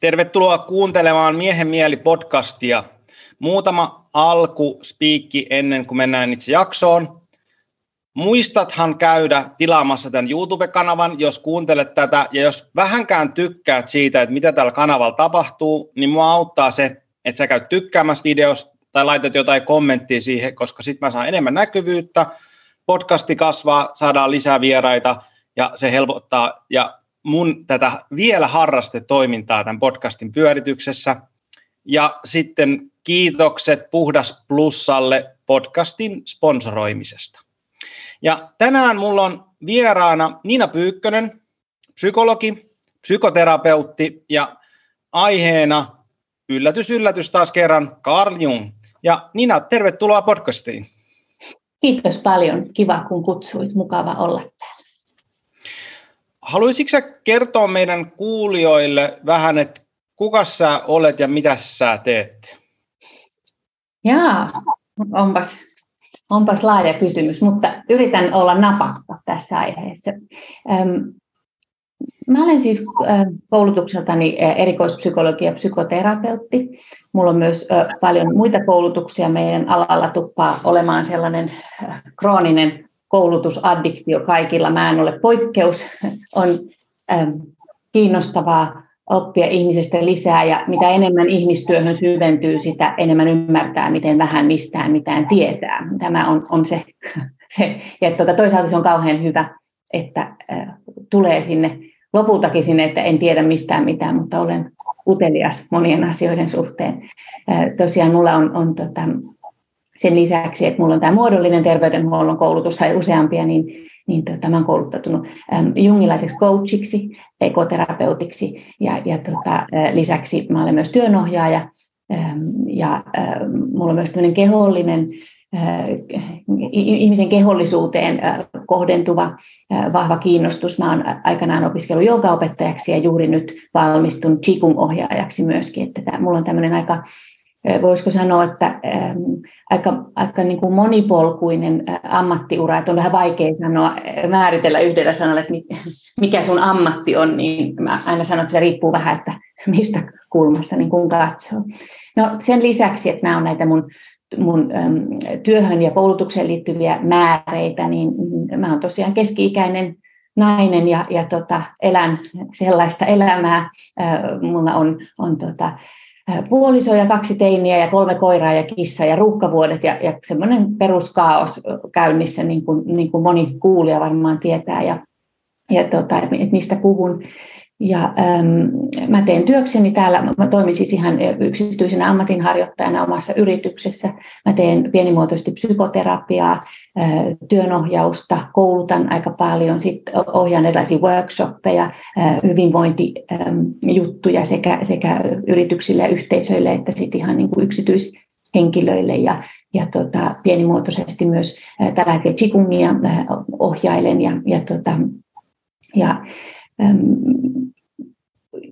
Tervetuloa kuuntelemaan Miehen mieli podcastia. Muutama alku spiikki ennen kuin mennään itse jaksoon. Muistathan käydä tilaamassa tämän YouTube-kanavan, jos kuuntelet tätä, ja jos vähänkään tykkäät siitä, että mitä tällä kanavalla tapahtuu, niin mua auttaa se, että sä käyt tykkäämässä videosta tai laitat jotain kommenttia siihen, koska sitten mä saan enemmän näkyvyyttä, podcasti kasvaa, saadaan lisää vieraita, ja se helpottaa, ja mun tätä vielä harrastetoimintaa tämän podcastin pyörityksessä. Ja sitten kiitokset Puhdas Plussalle podcastin sponsoroimisesta. Ja tänään mulla on vieraana Nina Pyykkönen, psykologi, psykoterapeutti ja aiheena yllätys, yllätys taas kerran Carl Jung. Ja Nina, tervetuloa podcastiin. Kiitos paljon. Kiva, kun kutsuit. Mukava olla täällä. Haluaisitko sä kertoa meidän kuulijoille vähän, että kuka sä olet ja mitä sä teet? Jaa, onpas, onpas laaja kysymys, mutta yritän olla napakka tässä aiheessa. Mä olen siis koulutukseltani erikoispsykologi ja psykoterapeutti. Mulla on myös paljon muita koulutuksia. Meidän alalla tuppaa olemaan sellainen krooninen koulutusaddiktio kaikilla. Mä en ole poikkeus. On ähm, kiinnostavaa oppia ihmisestä lisää ja mitä enemmän ihmistyöhön syventyy, sitä enemmän ymmärtää, miten vähän mistään mitään tietää. Tämä on, on se, se. Ja tuota, toisaalta se on kauhean hyvä, että äh, tulee sinne lopultakin sinne, että en tiedä mistään mitään, mutta olen utelias monien asioiden suhteen. Äh, tosiaan mulla on, on tota, sen lisäksi, että minulla on tämä muodollinen terveydenhuollon koulutus tai useampia, niin, niin tota, mä olen kouluttautunut äm, jungilaiseksi coachiksi, ekoterapeutiksi ja, ja tota, lisäksi mä olen myös työnohjaaja ja äm, minulla on myös tämmöinen kehollinen ihmisen kehollisuuteen kohdentuva vahva kiinnostus. Mä olen aikanaan opiskellut joogaopettajaksi ja juuri nyt valmistun Qigong-ohjaajaksi myöskin. Että mulla on tämmöinen aika voisiko sanoa, että aika, aika niin kuin monipolkuinen ammattiura, että on vähän vaikea sanoa, määritellä yhdellä sanalla, että mikä sun ammatti on, niin mä aina sanon, että se riippuu vähän, että mistä kulmasta niin kuin katsoo. No sen lisäksi, että nämä on näitä mun, mun työhön ja koulutukseen liittyviä määreitä, niin mä oon tosiaan keski-ikäinen nainen ja, ja tota, elän sellaista elämää. Mulla on, on tota, puoliso ja kaksi teiniä ja kolme koiraa ja kissa ja ruuhkavuodet ja, ja semmoinen peruskaos käynnissä, niin kuin, niin kuin moni kuulija varmaan tietää ja, ja tota, että mistä puhun. Ja ähm, mä teen työkseni täällä, mä toimin siis ihan yksityisenä ammatinharjoittajana omassa yrityksessä. Mä teen pienimuotoisesti psykoterapiaa, työnohjausta, koulutan aika paljon, sitten ohjaan erilaisia workshoppeja, hyvinvointijuttuja sekä, sekä yrityksille ja yhteisöille että sitten ihan niin kuin yksityishenkilöille ja, ja tota, pienimuotoisesti myös tällä hetkellä äh, ohjailen ja, ja, tota, ja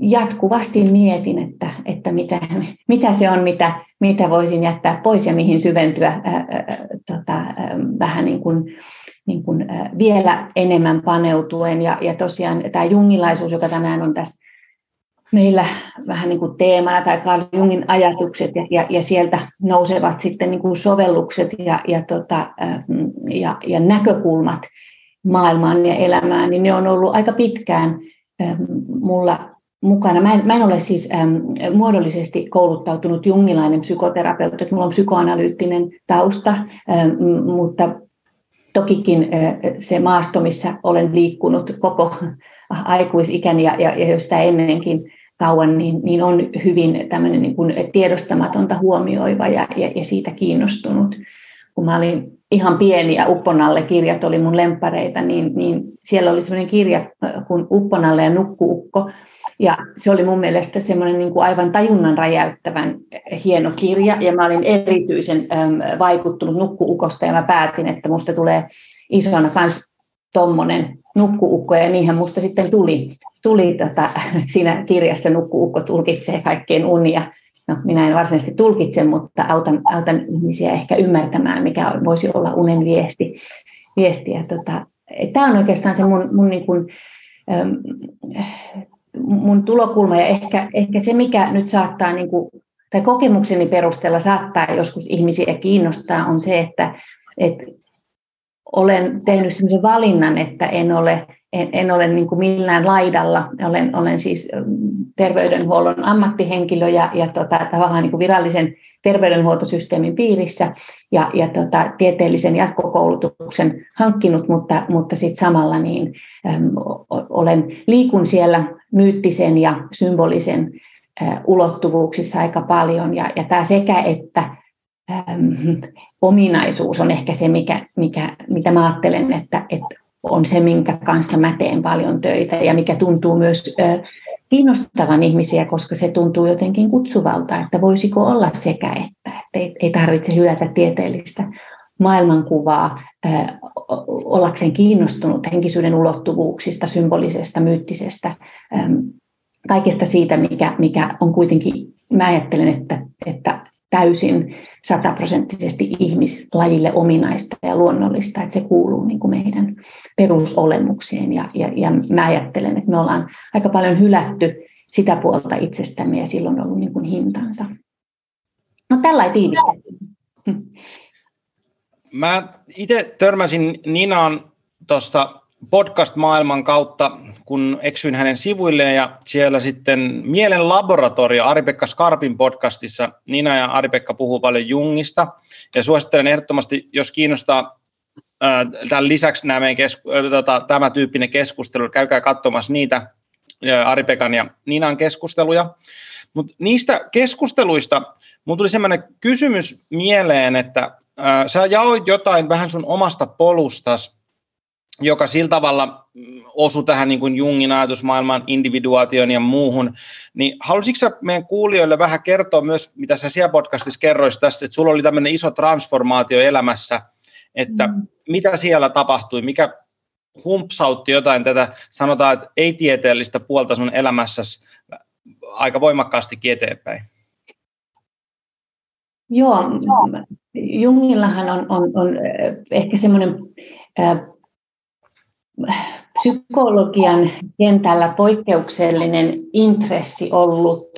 jatkuvasti mietin, että, että mitä, mitä se on, mitä, mitä voisin jättää pois ja mihin syventyä ää, ää, tota, ää, vähän niin kuin, niin kuin, ää, vielä enemmän paneutuen. Ja, ja tosiaan tämä jungilaisuus, joka tänään on tässä meillä vähän niin kuin teemana, tai Carl Jungin ajatukset, ja, ja, ja sieltä nousevat sitten niin kuin sovellukset ja, ja, tota, ja, ja näkökulmat maailmaan ja elämään, niin ne on ollut aika pitkään mulla mukana. Mä en, mä en ole siis äm, muodollisesti kouluttautunut jungilainen psykoterapeutti, että mulla on psykoanalyyttinen tausta, äm, mutta tokikin äh, se maasto, missä olen liikkunut koko aikuisikäni ja, ja, ja sitä ennenkin kauan, niin, niin on hyvin tämmöinen niin kuin tiedostamatonta huomioiva ja, ja, ja siitä kiinnostunut. Kun mä olin ihan pieni ja Upponalle kirjat oli mun lempareita, niin, niin siellä oli sellainen kirja kuin Upponalle ja Nukkuukko, ja se oli mun mielestä semmoinen niin kuin aivan tajunnan räjäyttävän hieno kirja, ja mä olin erityisen äm, vaikuttunut nukkuukosta, ja mä päätin, että musta tulee isona kans tommonen nukkuukko, ja niinhän musta sitten tuli, tuli tota, siinä kirjassa nukkuukko tulkitsee kaikkeen unia. No, minä en varsinaisesti tulkitse, mutta autan, autan ihmisiä ehkä ymmärtämään, mikä voisi olla unen viesti. viesti. Ja tota, Tämä on oikeastaan se mun, mun niin kuin, mun tulokulma ja ehkä, ehkä se, mikä nyt saattaa, niin kuin, tai kokemukseni perusteella saattaa joskus ihmisiä kiinnostaa, on se, että, että olen tehnyt sellaisen valinnan, että en ole, en, en ole niin kuin millään laidalla. Olen, olen siis terveydenhuollon ammattihenkilö ja, ja tota, tavallaan niin kuin virallisen terveydenhuoltosysteemin piirissä ja, ja tota, tieteellisen jatkokoulutuksen hankkinut, mutta, mutta sitten samalla niin, äm, olen, liikun siellä myyttisen ja symbolisen ä, ulottuvuuksissa aika paljon. Ja, ja tämä sekä että äm, ominaisuus on ehkä se, mikä, mikä, mitä mä ajattelen, että, että on se, minkä kanssa mä teen paljon töitä ja mikä tuntuu myös kiinnostavan ihmisiä, koska se tuntuu jotenkin kutsuvalta, että voisiko olla sekä että, että ei, tarvitse hylätä tieteellistä maailmankuvaa ollakseen kiinnostunut henkisyyden ulottuvuuksista, symbolisesta, myyttisestä, kaikesta siitä, mikä, mikä on kuitenkin, mä ajattelen, että, että täysin sataprosenttisesti ihmislajille ominaista ja luonnollista, että se kuuluu niin kuin meidän perusolemukseen. Ja, ja, ja mä ajattelen, että me ollaan aika paljon hylätty sitä puolta itsestämme ja silloin on ollut niin kuin hintansa. No tällä tiivistettiin. Mä itse törmäsin Ninaan tuosta podcast-maailman kautta, kun eksyin hänen sivuilleen ja siellä sitten Mielen laboratorio Ari-Pekka Skarpin podcastissa. Nina ja Ari-Pekka puhuu paljon Jungista. Ja suosittelen ehdottomasti, jos kiinnostaa tämän lisäksi nämä kesku- tota, tämä tyyppinen keskustelu, käykää katsomassa niitä Ari-Pekan ja Ninan keskusteluja. Mutta niistä keskusteluista mun tuli sellainen kysymys mieleen, että äh, sä jaoit jotain vähän sun omasta polustas, joka sillä tavalla mm, osui tähän niin kuin Jungin ajatusmaailman individuaation ja muuhun, niin halusitko sä meidän kuulijoille vähän kertoa myös, mitä sä siellä podcastissa kerroisit tästä, että sulla oli tämmöinen iso transformaatio elämässä, että mm. mitä siellä tapahtui, mikä humpsautti jotain tätä, sanotaan, että ei-tieteellistä puolta sun elämässäsi aika voimakkaasti eteenpäin? Joo, Jungillahan on, on, on ehkä semmoinen psykologian kentällä poikkeuksellinen intressi ollut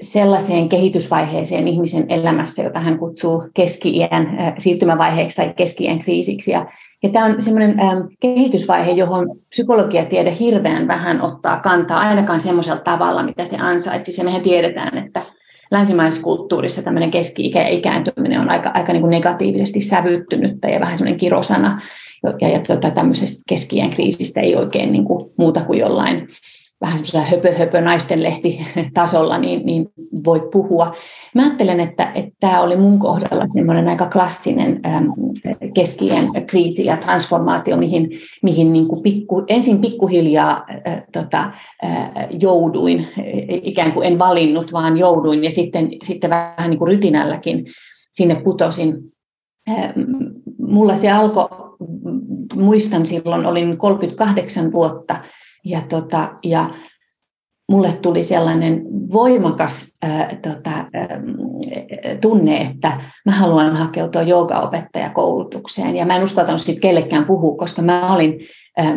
sellaiseen kehitysvaiheeseen ihmisen elämässä, jota hän kutsuu keski-iän siirtymävaiheeksi tai keski-iän kriisiksi. Ja, ja tämä on sellainen kehitysvaihe, johon psykologiatiede hirveän vähän ottaa kantaa, ainakaan semmoisella tavalla, mitä se ansaitsisi. Mehän tiedetään, että länsimaisessa kulttuurissa tämmöinen keski-ikä ja ikääntyminen on aika, aika niin kuin negatiivisesti sävyttynyttä ja vähän semmoinen kirosana ja, ja tuota, tämmöisestä keskiään kriisistä ei oikein niin kuin muuta kuin jollain vähän semmoisella höpö, höpö naistenlehti tasolla, niin, niin voi puhua. Mä ajattelen, että, että tämä oli mun kohdalla semmoinen aika klassinen äm, keskien kriisi ja transformaatio, mihin, mihin niin kuin pikku, ensin pikkuhiljaa äh, tota, äh, jouduin, ikään kuin en valinnut, vaan jouduin ja sitten, sitten vähän niin kuin rytinälläkin sinne putosin. Äh, mulla se alkoi muistan silloin, olin 38 vuotta ja, tota, ja mulle tuli sellainen voimakas ää, tota, ää, tunne, että mä haluan hakeutua joogaopettajakoulutukseen. Ja mä en uskaltanut siitä kellekään puhua, koska mä olin ää,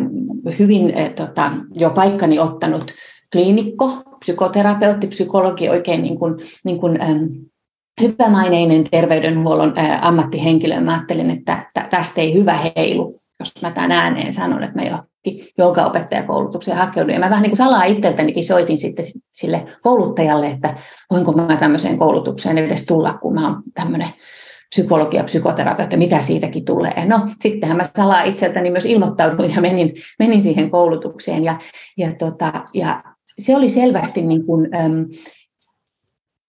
hyvin ää, tota, jo paikkani ottanut kliinikko, psykoterapeutti, psykologi, oikein niin kuin, niin kuin, ää, hyvämaineinen terveydenhuollon ammattihenkilö. Mä ajattelin, että tästä ei hyvä heilu jos mä tämän ääneen sanon, että mä johonkin joogaopettajakoulutukseen hakeudun. Ja mä vähän niin kuin salaa itseltänikin soitin sitten sille kouluttajalle, että voinko mä tämmöiseen koulutukseen edes tulla, kun mä oon tämmöinen psykologia, psykoterapeutti, mitä siitäkin tulee. No, sittenhän mä salaa itseltäni myös ilmoittauduin ja menin, menin siihen koulutukseen. Ja, ja, tota, ja se oli selvästi niin kuin,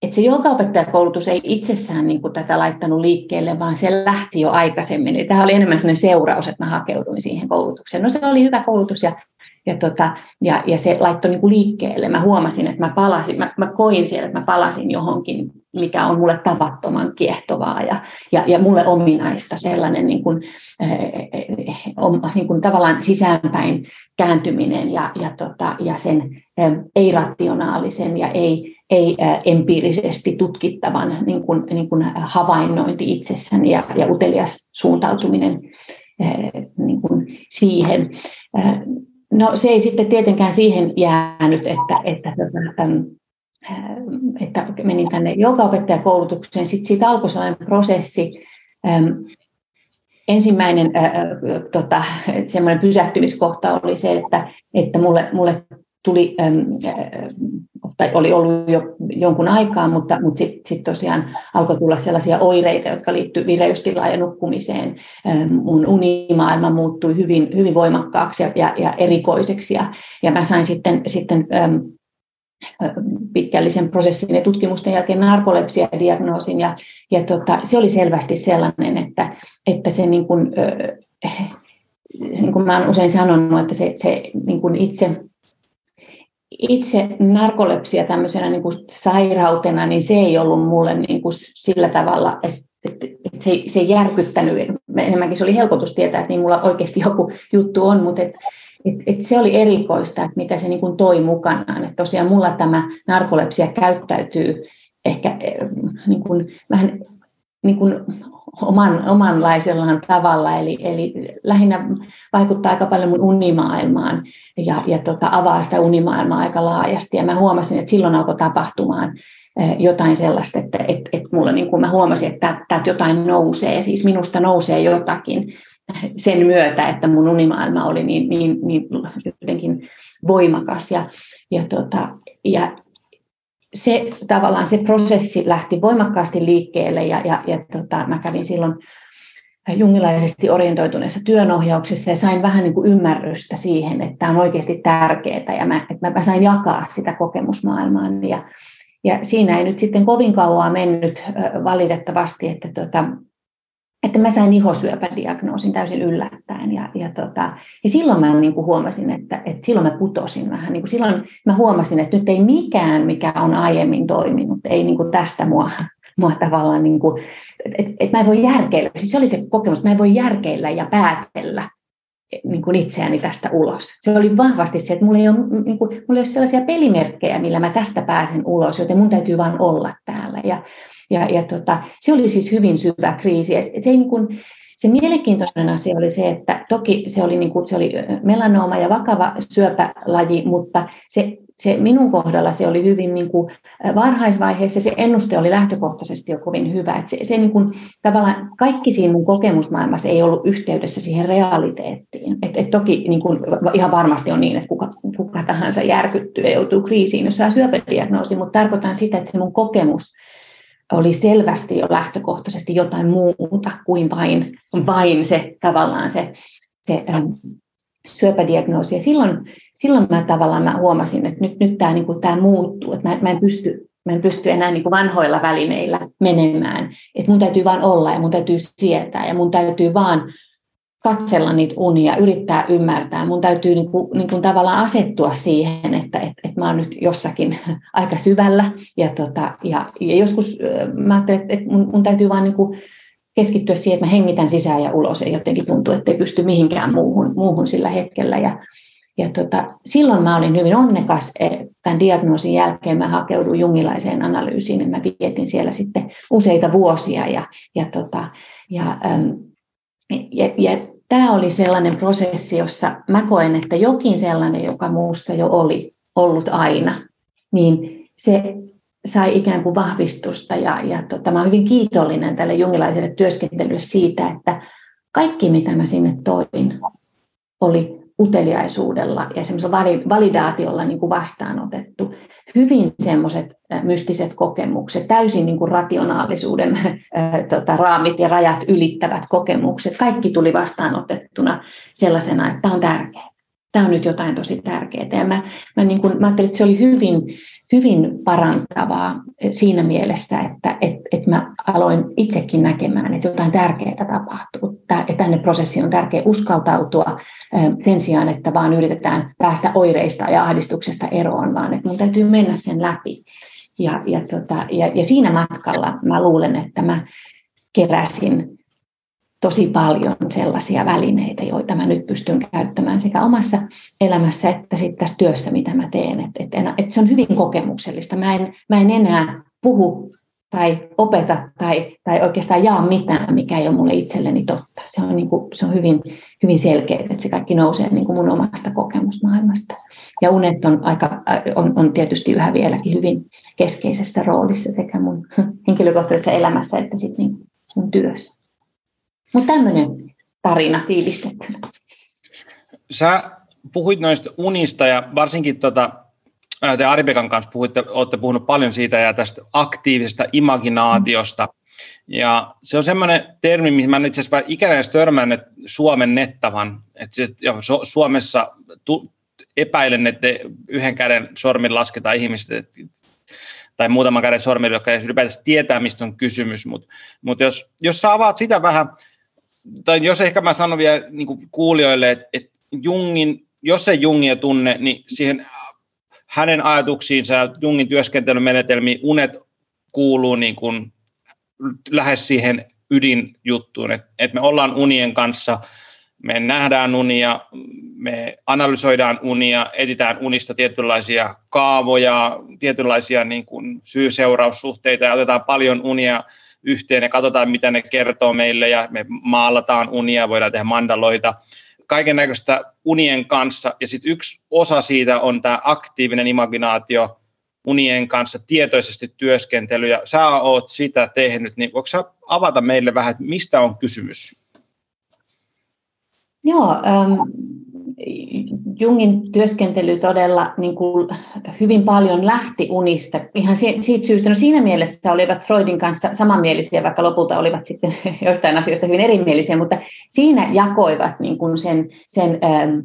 että se joogaopettajakoulutus ei itsessään niin kuin tätä laittanut liikkeelle, vaan se lähti jo aikaisemmin. Eli tämä oli enemmän sellainen seuraus, että mä hakeuduin siihen koulutukseen. No se oli hyvä koulutus ja, ja, tota, ja, ja se laittoi niin kuin liikkeelle. Mä huomasin, että mä palasin, mä, mä koin siellä, että mä palasin johonkin, mikä on mulle tavattoman kiehtovaa ja, ja, ja mulle ominaista sellainen niin kuin, äh, niin kuin tavallaan sisäänpäin kääntyminen ja, ja, tota, ja sen äh, ei-rationaalisen ja ei ei empiirisesti tutkittavan niin kuin, niin kuin havainnointi itsessäni ja, ja utelias suuntautuminen niin kuin siihen. no se ei sitten tietenkään siihen jäänyt, että, että, että, että menin tänne joogaopettajakoulutukseen. Sitten siitä alkoi sellainen prosessi, ensimmäinen tota, semmoinen pysähtymiskohta oli se, että, että mulle, mulle tuli, tai oli ollut jo jonkun aikaa, mutta, mutta sitten sit tosiaan alkoi tulla sellaisia oireita, jotka liittyivät vireystilaan ja nukkumiseen. Ähm, mun unimaailma muuttui hyvin, hyvin voimakkaaksi ja, ja, ja erikoiseksi, ja, ja mä sain sitten, sitten äm, pitkällisen prosessin ja tutkimusten jälkeen narkolepsia-diagnoosin, ja, ja tota, se oli selvästi sellainen, että, että se niin kuin, äh, niin kuin mä olen usein sanonut, että se, se niin kuin itse itse narkolepsia tämmöisenä niin kuin sairautena, niin se ei ollut mulle niin kuin sillä tavalla, että, että, että se, se ei järkyttänyt. Enemmänkin se oli helpotus tietää, että niin mulla oikeasti joku juttu on, mutta että, että, että se oli erikoista, että mitä se niin kuin toi mukanaan. Että tosiaan mulla tämä narkolepsia käyttäytyy ehkä eh, niin kuin, vähän niin kuin oman, omanlaisellaan tavalla, eli, eli lähinnä vaikuttaa aika paljon mun unimaailmaan ja, ja tota, avaa sitä unimaailmaa aika laajasti. Ja mä huomasin, että silloin alkoi tapahtumaan eh, jotain sellaista, että et, et mulla niin kuin mä huomasin, että täältä jotain nousee, siis minusta nousee jotakin sen myötä, että mun unimaailma oli niin, niin, niin jotenkin voimakas. Ja, ja, tota, ja se tavallaan se prosessi lähti voimakkaasti liikkeelle ja, ja, ja tota, mä kävin silloin jungilaisesti orientoituneessa työnohjauksessa ja sain vähän niin kuin ymmärrystä siihen, että tämä on oikeasti tärkeää ja mä, että mä sain jakaa sitä kokemusmaailmaan ja, ja siinä ei nyt sitten kovin kauan mennyt valitettavasti, että tota, että mä sain ihosyöpädiagnoosin täysin yllättäen. Ja, ja, tota, ja silloin mä niin kuin huomasin, että, että silloin mä putosin vähän. Niin kuin silloin mä huomasin, että nyt ei mikään, mikä on aiemmin toiminut, ei niin kuin tästä mua, mua tavallaan, niin kuin, että, että mä en voi järkeillä. Siis se oli se kokemus, että mä en voi järkeillä ja päätellä niin kuin itseäni tästä ulos. Se oli vahvasti se, että mulla ei, ole, niin kuin, mulla ei ole sellaisia pelimerkkejä, millä mä tästä pääsen ulos, joten mun täytyy vain olla täällä. Ja, ja, ja tota, se oli siis hyvin syvä kriisi. Ja se, ei niin kuin, se mielenkiintoinen asia oli se, että toki se oli, niin kuin, se oli melanooma ja vakava syöpälaji, mutta se, se minun kohdalla se oli hyvin niin kuin varhaisvaiheessa, se ennuste oli lähtökohtaisesti jo kovin hyvä. Että se, se niin kuin, tavallaan kaikki siinä mun kokemusmaailmassa ei ollut yhteydessä siihen realiteettiin. Et, et toki niin kuin, ihan varmasti on niin, että kuka, kuka tahansa järkyttyy ja joutuu kriisiin, jos saa syöpädiagnoosi, mutta tarkoitan sitä, että se mun kokemus oli selvästi jo lähtökohtaisesti jotain muuta kuin vain, vain se tavallaan se, se ähm, syöpädiagnoosi. Ja silloin, silloin mä tavallaan mä huomasin, että nyt, nyt tämä, niin kuin, tämä muuttuu, että mä, mä en pysty Mä en pysty enää niin kuin vanhoilla välineillä menemään. Että mun täytyy vaan olla ja mun täytyy sietää ja mun täytyy vaan katsella niitä unia, yrittää ymmärtää. Mun täytyy niin kuin, niin kuin tavallaan asettua siihen, että et, et mä oon nyt jossakin aika syvällä. Ja, tota, ja, ja joskus mä ajattelen, että et mun, mun täytyy vaan niin kuin keskittyä siihen, että mä hengitän sisään ja ulos. Ja jotenkin tuntuu, että ei pysty mihinkään muuhun, muuhun sillä hetkellä. Ja, ja tota, silloin mä olin hyvin onnekas. E, tämän diagnoosin jälkeen mä hakeuduin jungilaiseen analyysiin ja mä vietin siellä sitten useita vuosia. Ja, ja, tota, ja, ja, ja tämä oli sellainen prosessi, jossa mä koen, että jokin sellainen, joka muusta jo oli ollut aina, niin se sai ikään kuin vahvistusta. Ja, ja tota, mä olen hyvin kiitollinen tälle jungilaiselle työskentelylle siitä, että kaikki mitä mä sinne toin oli uteliaisuudella ja semmoisella validaatiolla niin kuin vastaanotettu. Hyvin semmoiset mystiset kokemukset, täysin niin kuin rationaalisuuden ää, tota, raamit ja rajat ylittävät kokemukset, kaikki tuli vastaanotettuna sellaisena, että tämä on tärkeää. Tämä on nyt jotain tosi tärkeää. Ja mä, mä, niin kuin, mä ajattelin, että se oli hyvin, hyvin parantavaa siinä mielessä, että et, et mä aloin itsekin näkemään, että jotain tärkeää tapahtuu. Tää, tänne prosessiin on tärkeää uskaltautua sen sijaan, että vaan yritetään päästä oireista ja ahdistuksesta eroon, vaan että mun täytyy mennä sen läpi. Ja, ja, tota, ja, ja siinä matkalla mä luulen, että mä keräsin tosi paljon sellaisia välineitä, joita mä nyt pystyn käyttämään sekä omassa elämässä että sitten tässä työssä, mitä mä teen. Et, et, et se on hyvin kokemuksellista. Mä en, mä en enää puhu tai opeta tai, tai oikeastaan jaa mitään, mikä ei ole mulle itselleni totta. Se on, niin kuin, se on hyvin, hyvin selkeä, että se kaikki nousee niin kuin mun omasta kokemusmaailmasta. Ja unet on, aika, on, on tietysti yhä vieläkin hyvin keskeisessä roolissa sekä mun henkilökohtaisessa elämässä että sitten niin mun työssä. Mutta tämmöinen tarina tiivistettynä. Sä puhuit noista unista ja varsinkin tota, te Aribekan kanssa puhuitte, olette puhunut paljon siitä ja tästä aktiivisesta imaginaatiosta. Ja se on semmoinen termi, mihin mä en itse asiassa ikinä edes törmännyt Suomen nettavan. Että se, ja Suomessa tu, epäilen, että yhden käden sormin lasketaan ihmiset, et, tai muutaman käden sormin, jotka ei ylipäätänsä tietää, mistä on kysymys. Mutta mut jos, jos sä avaat sitä vähän, tai jos ehkä mä sanon vielä niin kuulijoille, että, että Jungin, jos se Jungia tunne, niin siihen hänen ajatuksiinsa ja Jungin työskentelymenetelmiin unet kuuluu niin kuin lähes siihen ydinjuttuun, että, että me ollaan unien kanssa, me nähdään unia, me analysoidaan unia, etitään unista tietynlaisia kaavoja, tietynlaisia niin kuin syy-seuraussuhteita ja otetaan paljon unia yhteen ja katsotaan, mitä ne kertoo meille ja me maalataan unia, voidaan tehdä mandaloita – kaiken näköistä unien kanssa, ja sitten yksi osa siitä on tämä aktiivinen imaginaatio, unien kanssa tietoisesti työskentely, ja sä oot sitä tehnyt, niin voiko sä avata meille vähän, mistä on kysymys? Joo, ähm, Jungin työskentely todella niin kuin hyvin paljon lähti unista. Ihan siitä syystä, no siinä mielessä olivat Freudin kanssa samanmielisiä, vaikka lopulta olivat sitten joistain asioista hyvin erimielisiä, mutta siinä jakoivat niin kuin sen, sen ähm,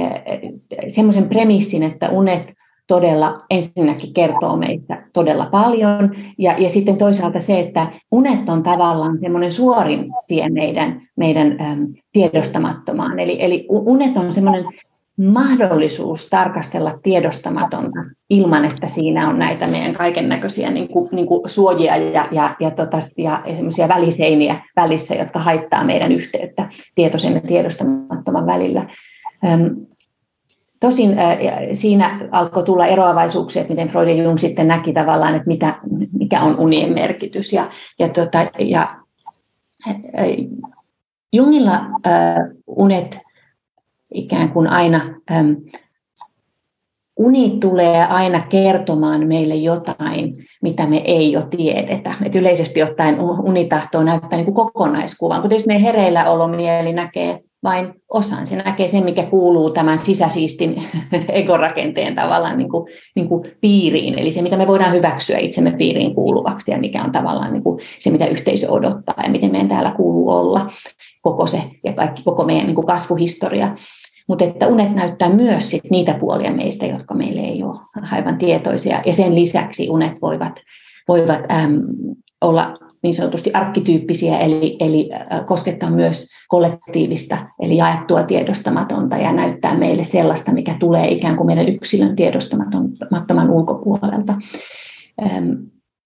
äh, semmoisen premissin, että unet todella ensinnäkin kertoo meistä todella paljon. Ja, ja sitten toisaalta se, että unet on tavallaan semmoinen suorin tie meidän, meidän äm, tiedostamattomaan. Eli, eli unet on semmoinen mahdollisuus tarkastella tiedostamatonta ilman, että siinä on näitä meidän kaiken näköisiä niin kuin, niin kuin suojia ja, ja, ja, tota, ja semmoisia väliseiniä välissä, jotka haittaa meidän yhteyttä tietoisen ja tiedostamattoman välillä. Tosin siinä alkoi tulla eroavaisuuksia, että miten Freud ja Jung sitten näki tavallaan, että mitä, mikä on unien merkitys. Ja, ja, tota, ja Jungilla unet ikään kuin aina, uni tulee aina kertomaan meille jotain, mitä me ei jo tiedetä. Et yleisesti ottaen uni tahtoo näyttää niin kuin kokonaiskuvan. Kun tietysti meidän hereillä olomieli näkee vain osan. Se näkee sen, mikä kuuluu tämän sisäsiistin egorakenteen tavallaan niin kuin, niin kuin piiriin, eli se, mitä me voidaan hyväksyä itsemme piiriin kuuluvaksi ja mikä on tavallaan niin kuin se, mitä yhteisö odottaa ja miten meidän täällä kuuluu olla, koko se ja kaikki, koko meidän niin kuin kasvuhistoria. Mutta että unet näyttää myös sit niitä puolia meistä, jotka meille ei ole aivan tietoisia, ja sen lisäksi unet voivat, voivat äm, olla niin sanotusti arkkityyppisiä, eli, eli koskettaa myös kollektiivista, eli jaettua tiedostamatonta ja näyttää meille sellaista, mikä tulee ikään kuin meidän yksilön tiedostamattoman ulkopuolelta.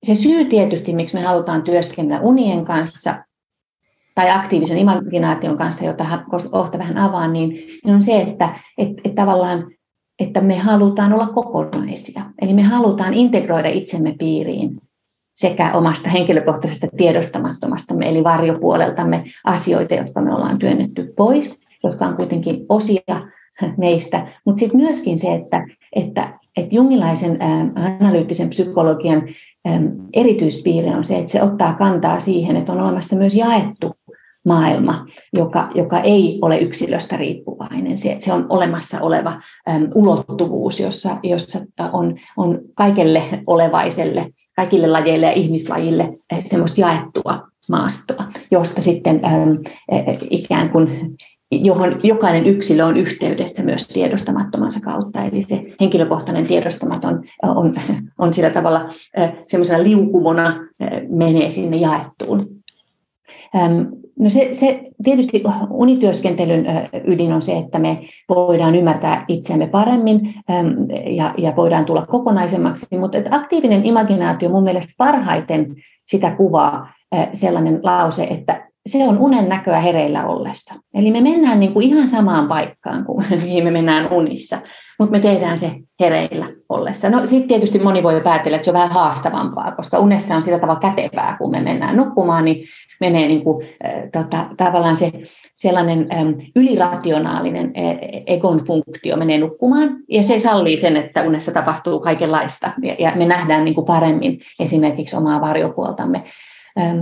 Se syy tietysti, miksi me halutaan työskennellä unien kanssa tai aktiivisen imaginaation kanssa, jota kohta vähän avaan, niin, niin on se, että et, et tavallaan että me halutaan olla kokonaisia. Eli me halutaan integroida itsemme piiriin sekä omasta henkilökohtaisesta tiedostamattomastamme, eli varjopuoleltamme asioita, jotka me ollaan työnnetty pois, jotka on kuitenkin osia meistä, mutta sitten myöskin se, että, että, että jungilaisen analyyttisen psykologian erityispiirre on se, että se ottaa kantaa siihen, että on olemassa myös jaettu maailma, joka, joka ei ole yksilöstä riippuvainen. Se, se on olemassa oleva äm, ulottuvuus, jossa, jossa on, on kaikelle olevaiselle kaikille lajeille ja ihmislajille eh, semmoista jaettua maastoa, josta sitten ähm, ikään kuin johon jokainen yksilö on yhteydessä myös tiedostamattomansa kautta. Eli se henkilökohtainen tiedostamaton on, on sillä tavalla semmoisena liukumona menee sinne jaettuun. No se, se tietysti unityöskentelyn ydin on se, että me voidaan ymmärtää itseämme paremmin ja, ja voidaan tulla kokonaisemmaksi, mutta että aktiivinen imaginaatio mun mielestä parhaiten sitä kuvaa sellainen lause, että se on unen näköä hereillä ollessa. Eli me mennään niin kuin ihan samaan paikkaan kuin mihin me mennään unissa. Mutta me tehdään se hereillä ollessa. No sitten tietysti moni voi päätellä, että se on vähän haastavampaa, koska unessa on sillä tavalla kätevää, kun me mennään nukkumaan, niin menee niin kuin, äh, tota, tavallaan se sellainen ähm, ylirationaalinen äh, egon funktio menee nukkumaan, ja se sallii sen, että unessa tapahtuu kaikenlaista, ja, ja me nähdään niin kuin paremmin esimerkiksi omaa varjopuoltamme. Ähm,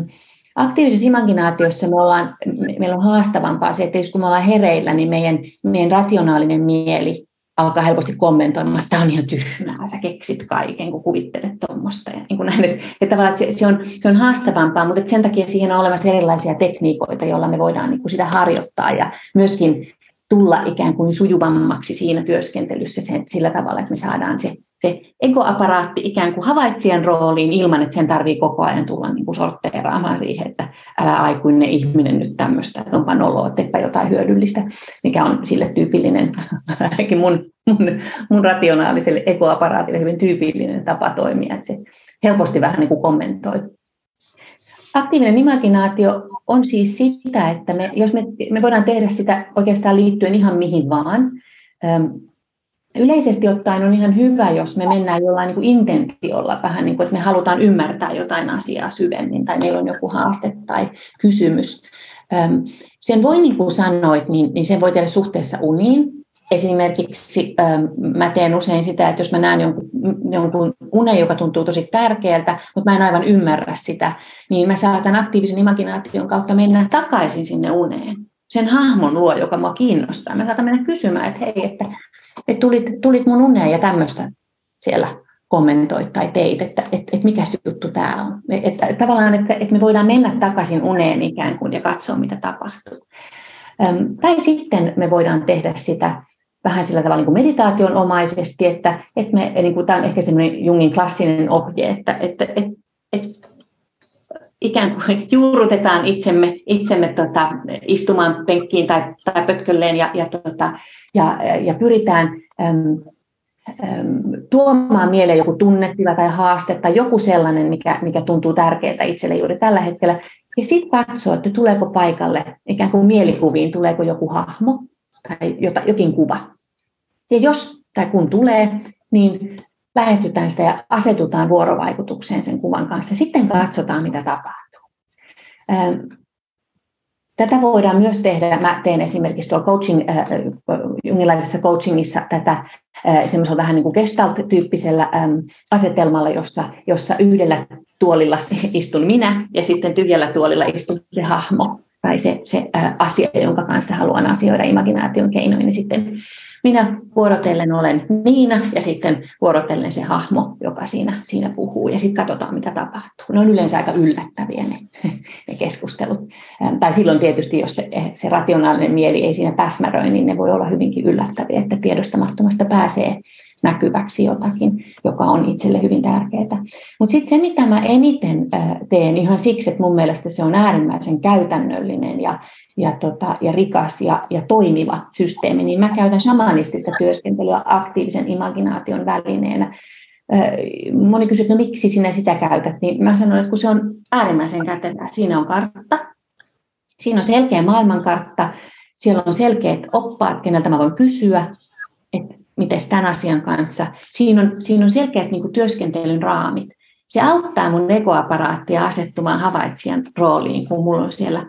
aktiivisessa imaginaatiossa me ollaan, meillä on haastavampaa se, että jos kun me ollaan hereillä, niin meidän, meidän rationaalinen mieli alkaa helposti kommentoimaan, että tämä on ihan tyhmää, sä keksit kaiken, kun kuvittelet tuommoista. Ja niin näin, että, että, että se, se, on, se on haastavampaa, mutta sen takia siihen on olemassa erilaisia tekniikoita, joilla me voidaan niin kuin sitä harjoittaa ja myöskin tulla ikään kuin sujuvammaksi siinä työskentelyssä sen, sillä tavalla, että me saadaan se, se ekoaparaatti ikään kuin havaitsijan rooliin ilman, että sen tarvii koko ajan tulla niin kuin sortteeraamaan siihen, että älä aikuinen ihminen nyt tämmöistä, että onpa noloa, teepä jotain hyödyllistä, mikä on sille tyypillinen, ainakin mun, mun, mun rationaaliselle ekoaparaatille hyvin tyypillinen tapa toimia, että se helposti vähän niin kuin kommentoi Aktiivinen imaginaatio on siis sitä, että me, jos me, me voidaan tehdä sitä oikeastaan liittyen ihan mihin vaan. Yleisesti ottaen on ihan hyvä, jos me mennään jollain niin kuin intentiolla vähän niin kuin, että me halutaan ymmärtää jotain asiaa syvemmin tai meillä on joku haaste tai kysymys. Sen voi niin kuin sanoit, niin, niin sen voi tehdä suhteessa uniin, Esimerkiksi mä teen usein sitä, että jos mä näen jonkun, jonkun unen, joka tuntuu tosi tärkeältä, mutta mä en aivan ymmärrä sitä, niin mä saatan aktiivisen imaginaation kautta mennä takaisin sinne uneen. Sen hahmon luo, joka mua kiinnostaa. Mä saatan mennä kysymään, että hei, että, että tulit, tulit mun uneen ja tämmöistä siellä kommentoit tai teit, että, että, että mikä se juttu tämä on. Että, että tavallaan, että, että me voidaan mennä takaisin uneen ikään kuin ja katsoa, mitä tapahtuu. Tai sitten me voidaan tehdä sitä vähän sillä tavalla niin kuin meditaationomaisesti, että, että me, niin kuin, tämä on ehkä semmoinen Jungin klassinen ohje, että, että, että, että ikään kuin juurrutetaan itsemme, itsemme tota, istumaan penkkiin tai, tai pötkölleen ja, ja, tota, ja, ja pyritään äm, äm, tuomaan mieleen joku tunnetila tai haaste tai joku sellainen, mikä, mikä tuntuu tärkeää itselle juuri tällä hetkellä. Ja sitten katsoo, että tuleeko paikalle ikään kuin mielikuviin, tuleeko joku hahmo, tai jota, jokin kuva. Ja jos tai kun tulee, niin lähestytään sitä ja asetutaan vuorovaikutukseen sen kuvan kanssa. Sitten katsotaan, mitä tapahtuu. Tätä voidaan myös tehdä. Mä teen esimerkiksi tuolla coaching, äh, jungilaisessa coachingissa tätä äh, semmoisella vähän niin kuin gestalt-tyyppisellä ähm, asetelmalla, jossa, jossa yhdellä tuolilla istun minä ja sitten tyhjällä tuolilla istun se hahmo tai se, se ä, asia, jonka kanssa haluan asioida imaginaation keinoin, niin sitten minä vuorotellen olen Niina ja sitten vuorotellen se hahmo, joka siinä, siinä puhuu ja sitten katsotaan, mitä tapahtuu. Ne on yleensä aika yllättäviä ne, ne keskustelut. Tai silloin tietysti, jos se, se rationaalinen mieli ei siinä täsmäröi, niin ne voi olla hyvinkin yllättäviä, että tiedostamattomasta pääsee näkyväksi jotakin, joka on itselle hyvin tärkeää. Mutta sitten se, mitä mä eniten teen ihan siksi, että mun mielestä se on äärimmäisen käytännöllinen ja, ja, tota, ja rikas ja, ja toimiva systeemi, niin mä käytän shamanistista työskentelyä aktiivisen imaginaation välineenä. Moni kysyy, että no miksi sinä sitä käytät, niin mä sanon, että kun se on äärimmäisen kätevää. Siinä on kartta, siinä on selkeä maailmankartta, siellä on selkeät oppaat, keneltä mä voin kysyä, että miten tämän asian kanssa. Siinä on, siinä on selkeät niin kuin työskentelyn raamit. Se auttaa mun ekoaparaattia asettumaan havaitsijan rooliin, kun mulla on siellä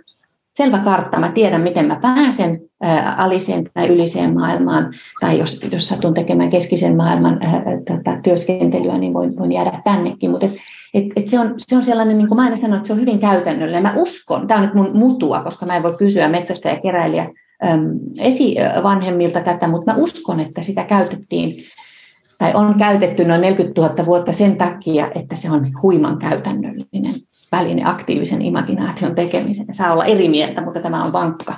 selvä kartta. Mä tiedän, miten mä pääsen ää, aliseen tai yliseen maailmaan, tai jos, jos satun tekemään keskisen maailman tätä työskentelyä, niin voin, voin jäädä tännekin. Mutta et, et, et se, on, se on sellainen, niin kuin mä aina sanon, että se on hyvin käytännöllinen. Mä uskon, tämä on nyt mun mutua, koska mä en voi kysyä metsästä ja keräilijä esivanhemmilta tätä, mutta mä uskon, että sitä käytettiin tai on käytetty noin 40 000 vuotta sen takia, että se on huiman käytännöllinen väline aktiivisen imaginaation tekemiseen. Saa olla eri mieltä, mutta tämä on vankka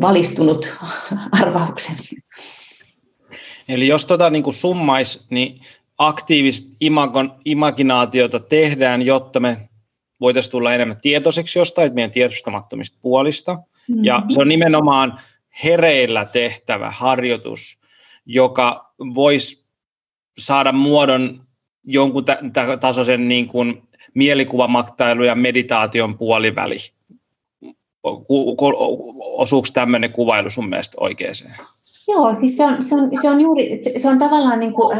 valistunut arvaukseni. Eli jos tota niin kuin summais, niin aktiivista imagon, imaginaatiota tehdään, jotta me voitaisiin tulla enemmän tietoiseksi jostain meidän tiedostamattomista puolista – ja mm-hmm. se on nimenomaan hereillä tehtävä harjoitus, joka voisi saada muodon jonkun tasoisen niin kuin mielikuvamaktailu ja meditaation puoliväli. Osuuko tämmöinen kuvailu sun mielestä oikeaan? Joo, siis se on, se on, se on juuri, se on tavallaan niin kuin,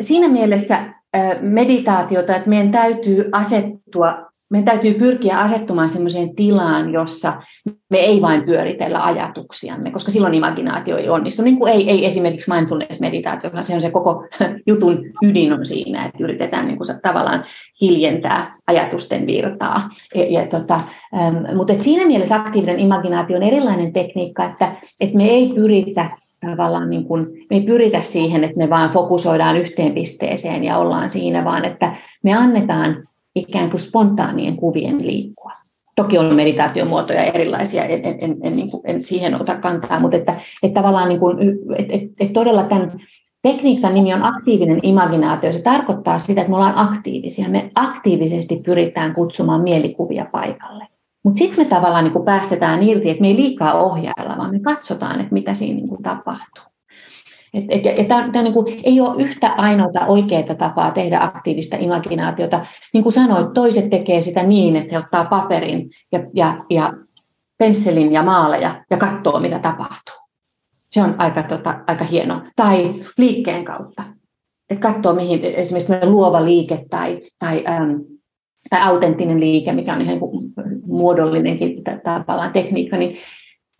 siinä mielessä meditaatiota, että meidän täytyy asettua meidän täytyy pyrkiä asettumaan sellaiseen tilaan, jossa me ei vain pyöritellä ajatuksiamme, koska silloin imaginaatio ei onnistu. Niin kuin ei, ei esimerkiksi mindfulness-meditaatio, se on se koko jutun ydin on siinä, että yritetään niin kuin tavallaan hiljentää ajatusten virtaa. Ja, ja tota, ähm, mutta et siinä mielessä aktiivinen imaginaatio on erilainen tekniikka, että, että me ei pyritä tavallaan niin kuin, me ei pyritä siihen, että me vaan fokusoidaan yhteen pisteeseen ja ollaan siinä, vaan että me annetaan ikään kuin spontaanien kuvien liikkua. Toki on meditaatiomuotoja erilaisia, en, en, en, en, niin kuin, en siihen ota kantaa, mutta että, että tavallaan niin kuin, että, että, että todella tämän tekniikan nimi on aktiivinen imaginaatio. Se tarkoittaa sitä, että me ollaan aktiivisia. Me aktiivisesti pyritään kutsumaan mielikuvia paikalle. Mutta sitten me tavallaan niin kuin päästetään irti, että me ei liikaa ohjailla, vaan me katsotaan, että mitä siinä niin kuin tapahtuu. Et, et, ja tämä, tämä niin kuin, ei ole yhtä ainoata oikeaa tapaa tehdä aktiivista imaginaatiota. Niin kuin sanoit, toiset tekee sitä niin, että he ottaa paperin ja, ja, ja pensselin ja maaleja ja katsoo, mitä tapahtuu. Se on aika, tota, aika hieno. Tai liikkeen kautta. Että katsoo, mihin esimerkiksi luova liike tai, tai, äm, tai autenttinen liike, mikä on ihan muodollinenkin tavallaan tekniikka, niin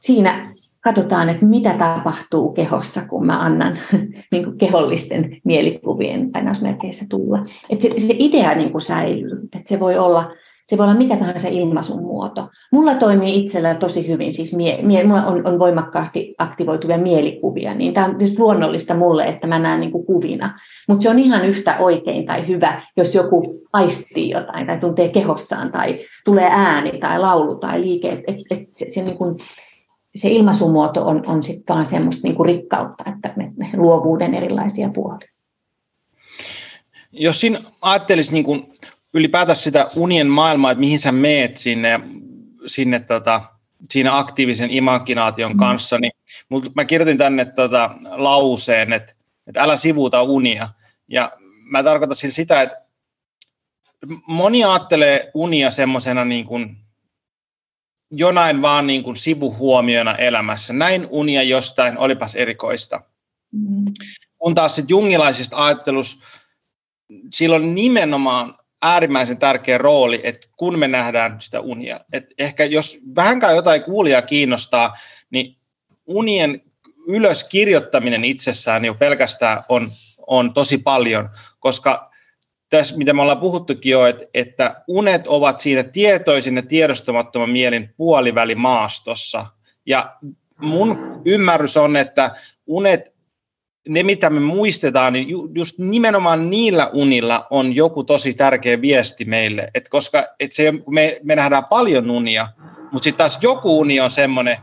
siinä katsotaan, että mitä tapahtuu kehossa, kun mä annan niin kuin kehollisten mielikuvien lainausmerkeissä tulla. Että se, se idea niin kuin säilyy, että se voi olla se voi olla mikä tahansa ilmaisun muoto. Mulla toimii itsellä tosi hyvin, siis mie, mie, mulla on, on voimakkaasti aktivoituvia mielikuvia, niin tämä on tietysti luonnollista mulle, että mä näen niin kuin kuvina. Mutta se on ihan yhtä oikein tai hyvä, jos joku aistii jotain tai tuntee kehossaan tai tulee ääni tai laulu tai liike. Et, et, et se, se niin kuin, se ilmaisumuoto on, on sitten vaan semmoista niin kuin rikkautta, että me, me luovuuden erilaisia puolia. Jos siinä ajattelisi niin kuin ylipäätään sitä unien maailmaa, että mihin sä meet sinne, sinne tota, siinä aktiivisen imaginaation mm. kanssa, niin mä kirjoitin tänne tota, lauseen, että, että älä sivuuta unia. Ja mä tarkoitan sillä sitä, että moni ajattelee unia semmoisena niin kuin jonain vaan niin kuin sivuhuomiona elämässä. Näin unia jostain, olipas erikoista. Mm. Kun taas sitten jungilaisista ajattelus, sillä on nimenomaan äärimmäisen tärkeä rooli, että kun me nähdään sitä unia. Et ehkä jos vähänkään jotain kuulia kiinnostaa, niin unien ylös kirjoittaminen itsessään jo pelkästään on, on tosi paljon, koska tässä, mitä me ollaan puhuttukin jo, että, että unet ovat siinä tietoisin ja tiedostamattoman mielin puolivälimaastossa. Ja mun ymmärrys on, että unet, ne mitä me muistetaan, niin just nimenomaan niillä unilla on joku tosi tärkeä viesti meille. Et koska et se, me, me nähdään paljon unia, mutta sitten taas joku uni on semmoinen,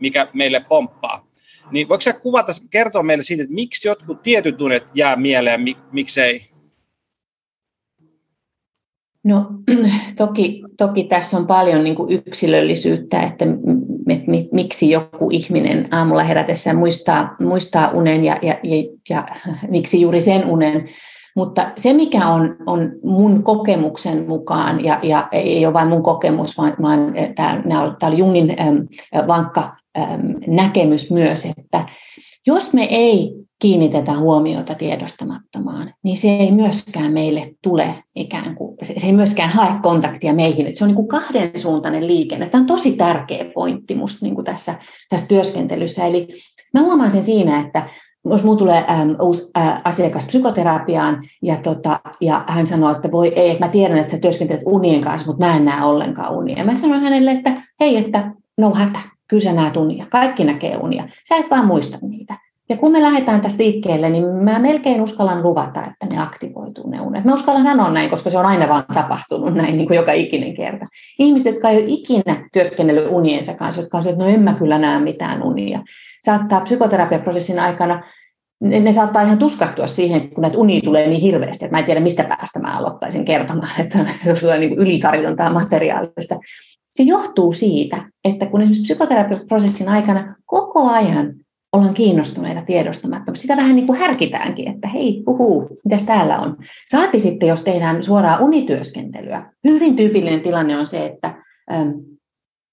mikä meille pomppaa. Niin voiko sä kuvata, kertoa meille siitä, että miksi jotkut tietyt unet jää mieleen ja miksei? No toki, toki tässä on paljon niin kuin yksilöllisyyttä, että miksi joku ihminen aamulla herätessään muistaa, muistaa unen ja, ja, ja, ja miksi juuri sen unen. Mutta se, mikä on, on mun kokemuksen mukaan, ja, ja ei ole vain mun kokemus, vaan, vaan tämä on Jungin äm, vankka äm, näkemys myös, että jos me ei kiinnitetä huomiota tiedostamattomaan, niin se ei myöskään meille tule ikään kuin, se ei myöskään hae kontaktia meihin. Että se on niin kuin kahdensuuntainen liikenne. Tämä on tosi tärkeä pointti musta niin kuin tässä, tässä työskentelyssä. Eli mä huomaan sen siinä, että jos minulla tulee äm, uusi ä, asiakas psykoterapiaan ja, tota, ja hän sanoo, että voi ei, että mä tiedän, että sä työskentelet unien kanssa, mutta mä en näe ollenkaan unia. Mä sanon hänelle, että hei, että no hätä, sä näet unia. Kaikki näkee unia. Sä et vaan muista niitä. Ja kun me lähdetään tästä liikkeelle, niin mä melkein uskallan luvata, että ne aktivoituu ne unet. Mä uskallan sanoa näin, koska se on aina vaan tapahtunut näin niin kuin joka ikinen kerta. Ihmiset, jotka ei ole ikinä työskennellyt uniensa kanssa, jotka on että no en mä kyllä näe mitään unia, saattaa psykoterapiaprosessin aikana ne, ne saattaa ihan tuskastua siihen, kun näitä unia tulee niin hirveästi, että mä en tiedä, mistä päästä mä aloittaisin kertomaan, että jos tulee niin ylitarjontaa materiaalista. Se johtuu siitä, että kun esimerkiksi psykoterapiaprosessin aikana koko ajan ollaan kiinnostuneita tiedostamattomasti. Sitä vähän niin kuin härkitäänkin, että hei, huhu, mitäs täällä on. Saati sitten, jos tehdään suoraa unityöskentelyä. Hyvin tyypillinen tilanne on se, että ähm,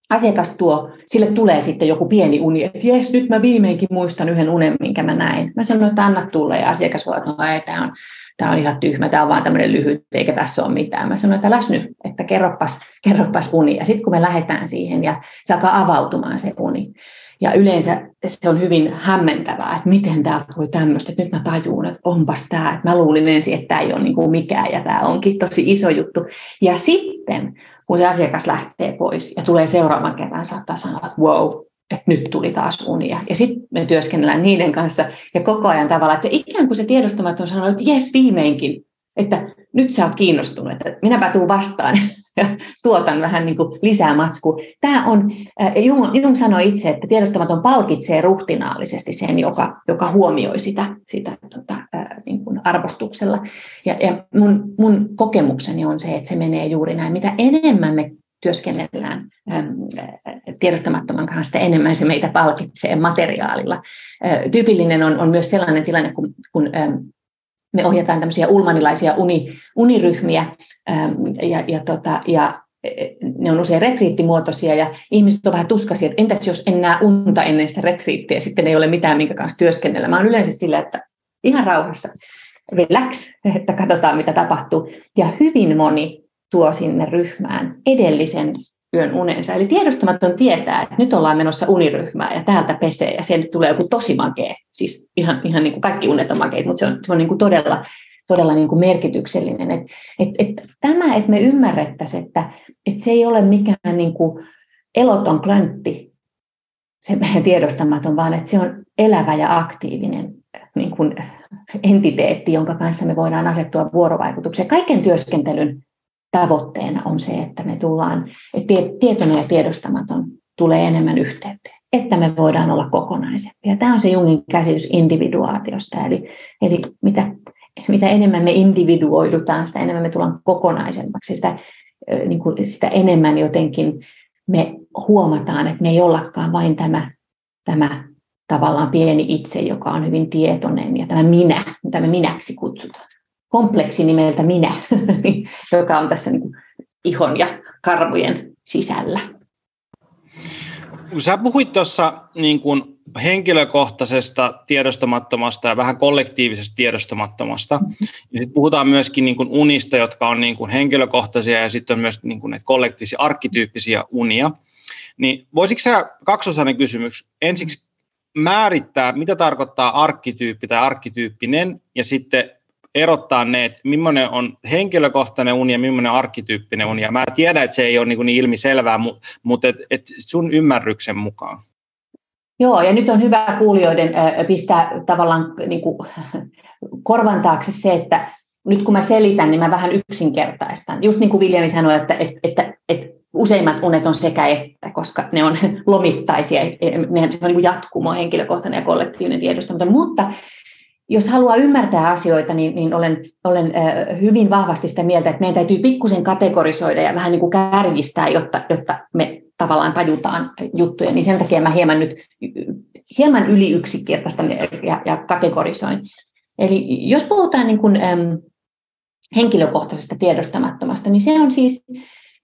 asiakas tuo, sille tulee sitten joku pieni uni, että jes, nyt mä viimeinkin muistan yhden unen, minkä mä näin. Mä sanoin, että anna tulla, ja asiakas voi, että no ei, tämä on, tämä on ihan tyhmä, tämä on vaan tämmöinen lyhyt, eikä tässä ole mitään. Mä sanoin, että läs nyt, että kerroppas, kerroppas uni. Ja sitten kun me lähdetään siihen, ja se alkaa avautumaan se uni. Ja yleensä se on hyvin hämmentävää, että miten tämä voi tämmöistä, että nyt mä tajuun, että onpas tämä, että mä luulin ensin, että tämä ei ole niin kuin mikään ja tämä onkin tosi iso juttu. Ja sitten kun se asiakas lähtee pois ja tulee seuraavan kerran, saattaa sanoa, että wow, että nyt tuli taas unia. Ja sitten me työskennellään niiden kanssa ja koko ajan tavallaan, että ikään kuin se tiedostamaton sanoo, että jes viimeinkin, että nyt sä oot kiinnostunut, että minäpä tuun vastaan ja tuotan vähän niin kuin lisää matskua. Tämä on, Jung, Jung sanoi itse, että tiedostamaton palkitsee ruhtinaallisesti sen, joka, joka huomioi sitä, sitä tota, äh, niin kuin arvostuksella. Ja, ja mun, mun kokemukseni on se, että se menee juuri näin. Mitä enemmän me työskennellään tiedostamattoman kanssa, enemmän se meitä palkitsee materiaalilla. Tyypillinen on, on myös sellainen tilanne, kun, kun me ohjataan tämmöisiä ulmanilaisia uni, uniryhmiä ja, ja, tota, ja e, ne on usein retriittimuotoisia ja ihmiset on vähän tuskaisia, että entäs jos en näe unta ennen sitä retriittiä, sitten ei ole mitään, minkä kanssa työskennellä. Mä oon yleensä sillä, että ihan rauhassa, relax, että katsotaan mitä tapahtuu. Ja hyvin moni tuo sinne ryhmään edellisen yön unensa. Eli tiedostamaton tietää, että nyt ollaan menossa uniryhmään ja täältä pesee ja sieltä tulee joku tosi makea. Siis ihan, ihan niin kuin kaikki unet on makeita, mutta se on, se on niin kuin todella, todella niin kuin merkityksellinen. Et, et, et tämä, että me ymmärrettäisiin, että, että se ei ole mikään niin kuin eloton klöntti, se meidän tiedostamaton, vaan että se on elävä ja aktiivinen niin kuin entiteetti, jonka kanssa me voidaan asettua vuorovaikutukseen. Kaiken työskentelyn tavoitteena on se, että me tullaan, että tietoinen ja tiedostamaton tulee enemmän yhteyteen, että me voidaan olla kokonaisempia. Tämä on se Jungin käsitys individuaatiosta, eli, eli mitä, mitä enemmän me individuoidutaan, sitä enemmän me tullaan kokonaisemmaksi, sitä, niin kuin, sitä enemmän jotenkin me huomataan, että me ei ollakaan vain tämä, tämä tavallaan pieni itse, joka on hyvin tietoinen, ja tämä minä, mitä me minäksi kutsutaan kompleksi nimeltä minä, joka on tässä niin kuin ihon ja karvojen sisällä. Sä puhuit tuossa niin kuin henkilökohtaisesta tiedostamattomasta ja vähän kollektiivisesta tiedostamattomasta. Ja sitten puhutaan myöskin niin kuin unista, jotka on niin kuin henkilökohtaisia ja sitten on myös niin kuin kollektiivisia, arkkityyppisiä unia. Niin voisitko sä kaksosainen kysymys ensiksi määrittää, mitä tarkoittaa arkkityyppi tai arkkityyppinen, ja sitten erottaa ne, että millainen on henkilökohtainen uni ja millainen arkkityyppinen uni. Ja mä tiedän, että se ei ole niin, niin ilmiselvää, mutta et, et sun ymmärryksen mukaan. Joo, ja nyt on hyvä kuulijoiden pistää tavallaan niin kuin, korvan taakse se, että nyt kun mä selitän, niin mä vähän yksinkertaistan. Just niin kuin Viljami sanoi, että, että, että, että useimmat unet on sekä että, koska ne on lomittaisia, ne, se on niin jatkumo, henkilökohtainen ja kollektiivinen tiedostaminen. Mutta jos haluaa ymmärtää asioita, niin, niin olen, olen hyvin vahvasti sitä mieltä, että meidän täytyy pikkusen kategorisoida ja vähän niin kuin kärjistää, jotta, jotta me tavallaan tajutaan juttuja. Niin sen takia mä hieman nyt hieman yli yksinkertaistan ja, ja kategorisoin. Eli jos puhutaan niin kuin, äm, henkilökohtaisesta tiedostamattomasta, niin se on siis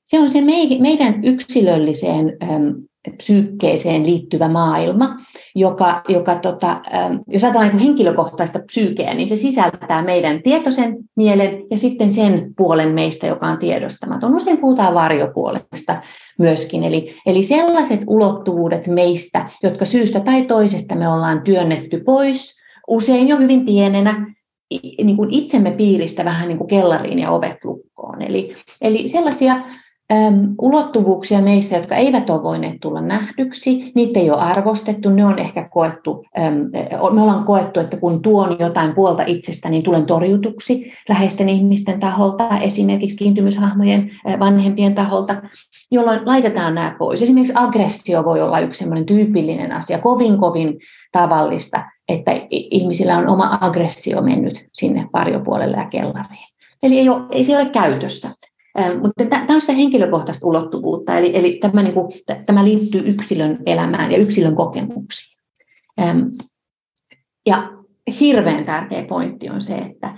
se, on se meidän yksilölliseen äm, psyykkeeseen liittyvä maailma, joka, joka tota, ähm, jos ajatellaan niin henkilökohtaista psyykeä, niin se sisältää meidän tietoisen mielen ja sitten sen puolen meistä, joka on tiedostamaton. Usein puhutaan varjopuolesta myöskin, eli, eli sellaiset ulottuvuudet meistä, jotka syystä tai toisesta me ollaan työnnetty pois, usein jo hyvin pienenä, niin kuin itsemme piiristä vähän niin kuin kellariin ja ovet lukkoon. Eli, eli sellaisia ulottuvuuksia meissä, jotka eivät ole voineet tulla nähdyksi, niitä ei ole arvostettu, ne on ehkä koettu, me ollaan koettu, että kun tuon jotain puolta itsestä, niin tulen torjutuksi läheisten ihmisten taholta, esimerkiksi kiintymyshahmojen vanhempien taholta, jolloin laitetaan nämä pois. Esimerkiksi aggressio voi olla yksi tyypillinen asia, kovin kovin tavallista, että ihmisillä on oma aggressio mennyt sinne varjopuolelle ja kellariin. Eli ei, ole, ei se ole käytössä. Mutta tämä on sitä henkilökohtaista ulottuvuutta, eli, eli tämä, niin kuin, tämä liittyy yksilön elämään ja yksilön kokemuksiin. Ja hirveän tärkeä pointti on se, että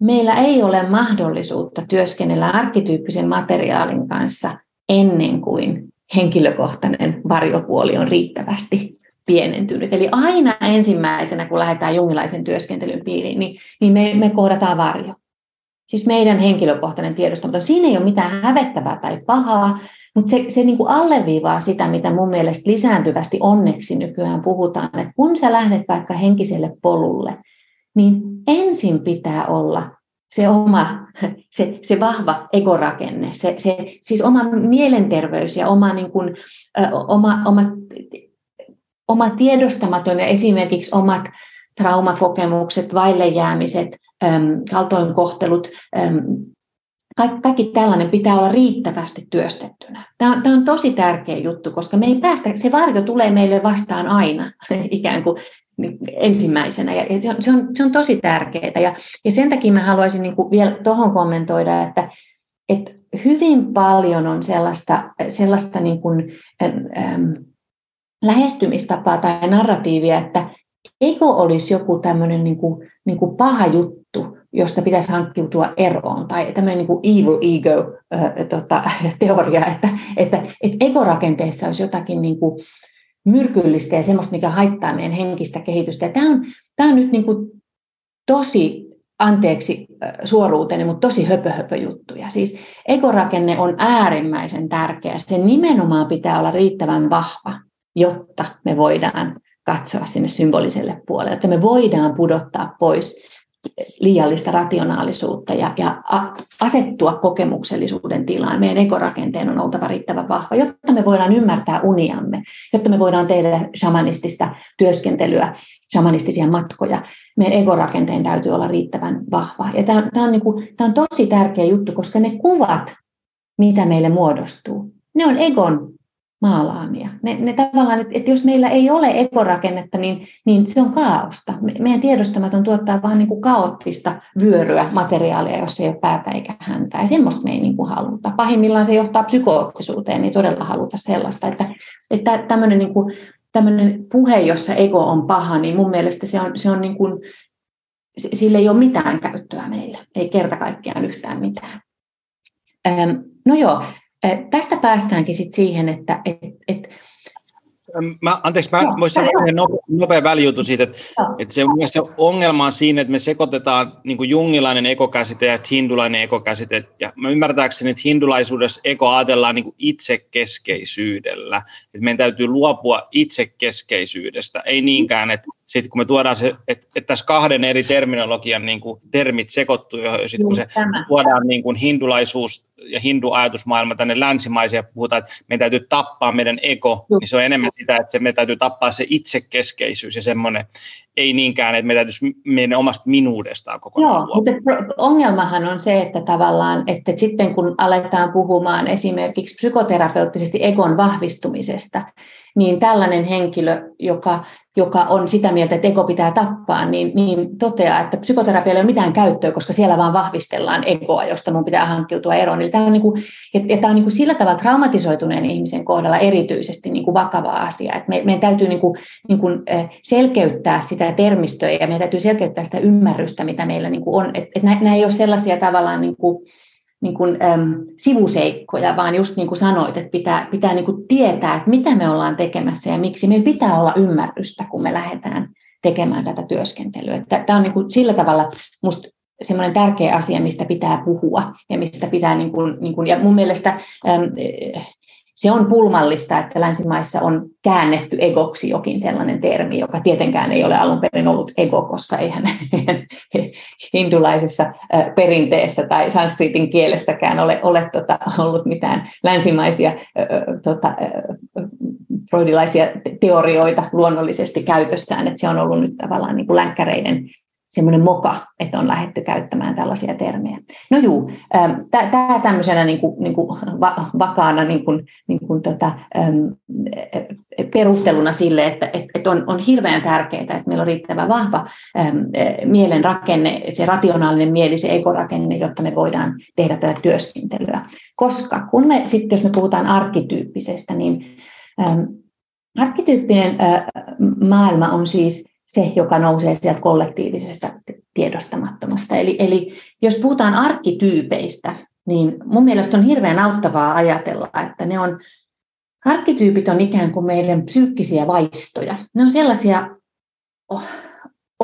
meillä ei ole mahdollisuutta työskennellä arkkityyppisen materiaalin kanssa ennen kuin henkilökohtainen varjopuoli on riittävästi pienentynyt. Eli aina ensimmäisenä, kun lähdetään jungilaisen työskentelyn piiriin, niin, niin me, me kohdataan varjo. Siis meidän henkilökohtainen tiedostamaton. Siinä ei ole mitään hävettävää tai pahaa, mutta se, se niin kuin alleviivaa sitä, mitä mun mielestä lisääntyvästi onneksi nykyään puhutaan, että kun sä lähdet vaikka henkiselle polulle, niin ensin pitää olla se oma, se, se vahva egorakenne, se, se, siis oma mielenterveys ja oma, niin kuin, oma, oma, oma tiedostamaton ja esimerkiksi omat traumakokemukset, vaillejäämiset, kaltoinkohtelut, kaikki, kaikki tällainen pitää olla riittävästi työstettynä. Tämä on, tämä on tosi tärkeä juttu, koska me ei päästä, se varjo tulee meille vastaan aina ikään kuin niin ensimmäisenä, ja se on, se on, se on tosi tärkeää. Ja, ja sen takia mä haluaisin niin kuin vielä tuohon kommentoida, että, että hyvin paljon on sellaista, sellaista niin kuin, äm, lähestymistapaa tai narratiivia, että eikö olisi joku tämmöinen niin kuin, niin kuin paha juttu, josta pitäisi hankkiutua eroon, tai tämmöinen niin kuin evil ego äh, tota, teoria, että, että, että egorakenteessa olisi jotakin niin kuin myrkyllistä ja semmoista, mikä haittaa meidän henkistä kehitystä. Ja tämä, on, tämä on nyt niin kuin tosi, anteeksi suoruuteni, mutta tosi höpö, höpö juttuja. Siis egorakenne on äärimmäisen tärkeä. Se nimenomaan pitää olla riittävän vahva, jotta me voidaan katsoa sinne symboliselle puolelle, että me voidaan pudottaa pois liiallista rationaalisuutta ja, ja asettua kokemuksellisuuden tilaan. Meidän ekorakenteen on oltava riittävän vahva, jotta me voidaan ymmärtää uniamme, jotta me voidaan tehdä shamanistista työskentelyä, shamanistisia matkoja. Meidän ekorakenteen täytyy olla riittävän vahva. Ja tämä, tämä, on, niin kuin, tämä on tosi tärkeä juttu, koska ne kuvat, mitä meille muodostuu, ne on egon maalaamia. Ne, ne tavallaan, että, että jos meillä ei ole ekorakennetta, niin, niin se on kaaosta. Meidän tiedostamaton tuottaa vain niin kuin kaoottista vyöryä materiaalia, jos ei ole päätä eikä häntä. Ja semmoista me ei niin kuin haluta. Pahimmillaan se johtaa psykoottisuuteen, ei todella haluta sellaista. Että, että tämmöinen, niin kuin, tämmöinen puhe, jossa ego on paha, niin mun mielestä se on, se on niin kuin, sille ei ole mitään käyttöä meillä. Ei kerta kaikkiaan yhtään mitään. No joo, Tästä päästäänkin sit siihen, että et, et, Mä, anteeksi, mä voisin sanoa nopea, nopea välijutu siitä, että, että se, se ongelma on siinä, että me sekoitetaan niin kuin jungilainen ekokäsite ja hindulainen ekokäsite. Ja mä ymmärtääkseni, että hindulaisuudessa eko ajatellaan niin kuin itsekeskeisyydellä. Että meidän täytyy luopua itsekeskeisyydestä, ei niinkään, että sitten kun me tuodaan se, että, että tässä kahden eri terminologian niin kuin termit sekoittuu, ja sitten kun se tuodaan niin kuin hindulaisuus ja hindu-ajatusmaailma tänne länsimaisia, puhutaan, että meidän täytyy tappaa meidän ego, Juh. niin se on enemmän sitä, että se, me täytyy tappaa se itsekeskeisyys ja semmoinen, ei niinkään, että me täytyisi meidän omasta minuudestaan kokonaan Joo, mutta ongelmahan on se, että tavallaan, että sitten kun aletaan puhumaan esimerkiksi psykoterapeuttisesti egon vahvistumisesta, niin tällainen henkilö, joka, joka on sitä mieltä, että ego pitää tappaa, niin, niin toteaa, että psykoterapialla ei ole mitään käyttöä, koska siellä vaan vahvistellaan egoa, josta mun pitää hankkiutua eroon. Eli tämä on, niin kuin, ja, ja tämä on niin kuin sillä tavalla traumatisoituneen ihmisen kohdalla erityisesti niin kuin vakava asia, että me, meidän täytyy niin kuin, niin kuin selkeyttää sitä termistöä ja meidän täytyy selkeyttää sitä ymmärrystä, mitä meillä niin kuin on. Että, että nämä ei ole sellaisia tavallaan niin kuin, niin kuin, äm, sivuseikkoja, vaan just niin kuin sanoit, että pitää, pitää niin kuin tietää, että mitä me ollaan tekemässä ja miksi. Meillä pitää olla ymmärrystä, kun me lähdetään tekemään tätä työskentelyä. Tämä on niin kuin sillä tavalla musta semmoinen tärkeä asia, mistä pitää puhua ja mistä pitää, niin kuin, niin kuin, ja mun mielestä äm, se on pulmallista, että länsimaissa on käännetty egoksi jokin sellainen termi, joka tietenkään ei ole alun perin ollut ego, koska eihän hindulaisessa perinteessä tai sanskritin kielessäkään ole, ole tota, ollut mitään länsimaisia tota, freudilaisia teorioita luonnollisesti käytössään, että se on ollut nyt tavallaan niin kuin länkkäreiden semmoinen moka, että on lähdetty käyttämään tällaisia termejä. No juu, tämä tämmöisenä niin kuin, niin kuin vakaana niin kuin, niin kuin tota, perusteluna sille, että, että on, on hirveän tärkeää, että meillä on riittävän vahva mielen rakenne, se rationaalinen mieli, se ekorakenne, jotta me voidaan tehdä tätä työskentelyä. Koska kun me sitten, jos me puhutaan arkkityyppisestä, niin arkkityyppinen maailma on siis se, joka nousee sieltä kollektiivisesta tiedostamattomasta. Eli, eli jos puhutaan arkkityypeistä, niin mun mielestä on hirveän auttavaa ajatella, että ne on arkkityypit on ikään kuin meidän psyykkisiä vaistoja. Ne on sellaisia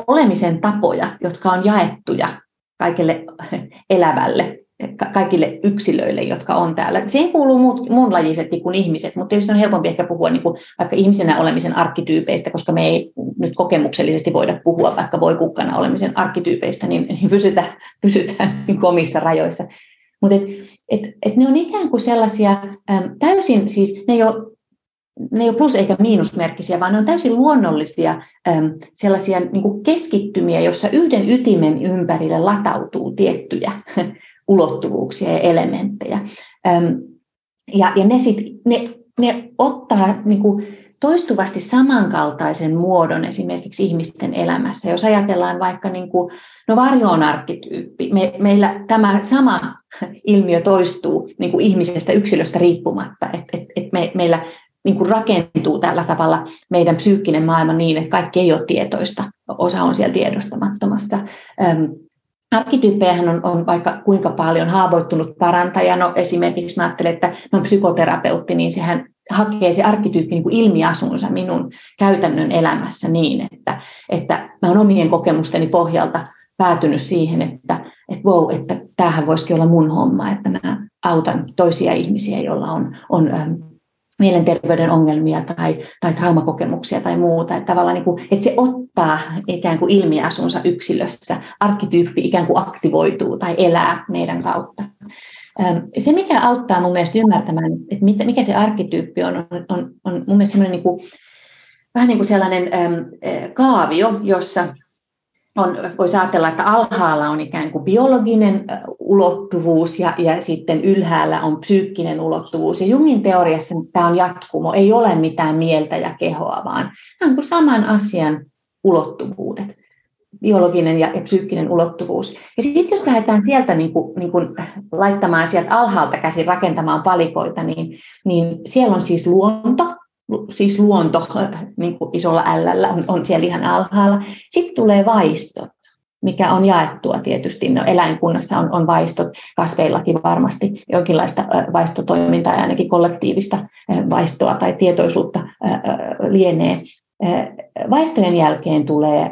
olemisen tapoja, jotka on jaettuja kaikille elävälle, kaikille yksilöille, jotka on täällä. Siihen kuuluu muut, muunlajisetkin kuin ihmiset, mutta tietysti on helpompi ehkä puhua niin kuin vaikka ihmisenä olemisen arkkityypeistä, koska me ei nyt kokemuksellisesti voida puhua vaikka voi kukkana olemisen arkkityypeistä, niin, niin pysytään, pysytään niin omissa rajoissa. Mutta et, et, et ne on ikään kuin sellaisia äm, täysin, siis ne ei ole ne ei ole plus- eikä miinusmerkkisiä, vaan ne on täysin luonnollisia äm, sellaisia niin kuin keskittymiä, jossa yhden ytimen ympärille latautuu tiettyjä ulottuvuuksia ja elementtejä. Ja, ja ne, sit, ne, ne ottaa niin kuin, toistuvasti samankaltaisen muodon esimerkiksi ihmisten elämässä. Jos ajatellaan vaikka, niin kuin, no varjo on arkkityyppi, Me, meillä tämä sama ilmiö toistuu niin kuin ihmisestä yksilöstä riippumatta, että et, et me, meillä niin kuin rakentuu tällä tavalla meidän psyykkinen maailma niin, että kaikki ei ole tietoista, osa on siellä tiedostamattomassa. Arkkityyppejähän on, on vaikka kuinka paljon haavoittunut parantaja. No esimerkiksi mä ajattelen, että mä olen psykoterapeutti, niin sehän hakee se arkkityyppi niin kuin ilmiasunsa minun käytännön elämässä niin, että, että mä olen omien kokemusteni pohjalta päätynyt siihen, että, että wow, että tämähän voisikin olla mun homma, että mä autan toisia ihmisiä, joilla on, on mielenterveyden ongelmia tai, tai traumakokemuksia tai muuta. Että, tavallaan niin kuin, että se ottaa ikään kuin ilmiasunsa yksilössä, arkkityyppi ikään kuin aktivoituu tai elää meidän kautta. Se, mikä auttaa mun mielestä ymmärtämään, että mikä se arkkityyppi on, on, on, on mun mielestä niin kuin, vähän niin kuin sellainen kaavio, jossa on, voisi ajatella, että alhaalla on ikään kuin biologinen ulottuvuus ja, ja sitten ylhäällä on psyykkinen ulottuvuus. Ja Jungin teoriassa tämä on jatkumo, ei ole mitään mieltä ja kehoa, vaan nämä on kuin saman asian ulottuvuudet, biologinen ja, ja psyykkinen ulottuvuus. Ja sitten jos lähdetään sieltä niin kuin, niin kuin laittamaan sieltä alhaalta käsin rakentamaan palikoita, niin, niin siellä on siis luonto, siis luonto niin kuin isolla ällällä on, on siellä ihan alhaalla. Sitten tulee vaistot, mikä on jaettua tietysti. No, eläinkunnassa on, on vaistot, kasveillakin varmasti jonkinlaista vaistotoimintaa ja ainakin kollektiivista vaistoa tai tietoisuutta lienee. Vaistojen jälkeen tulee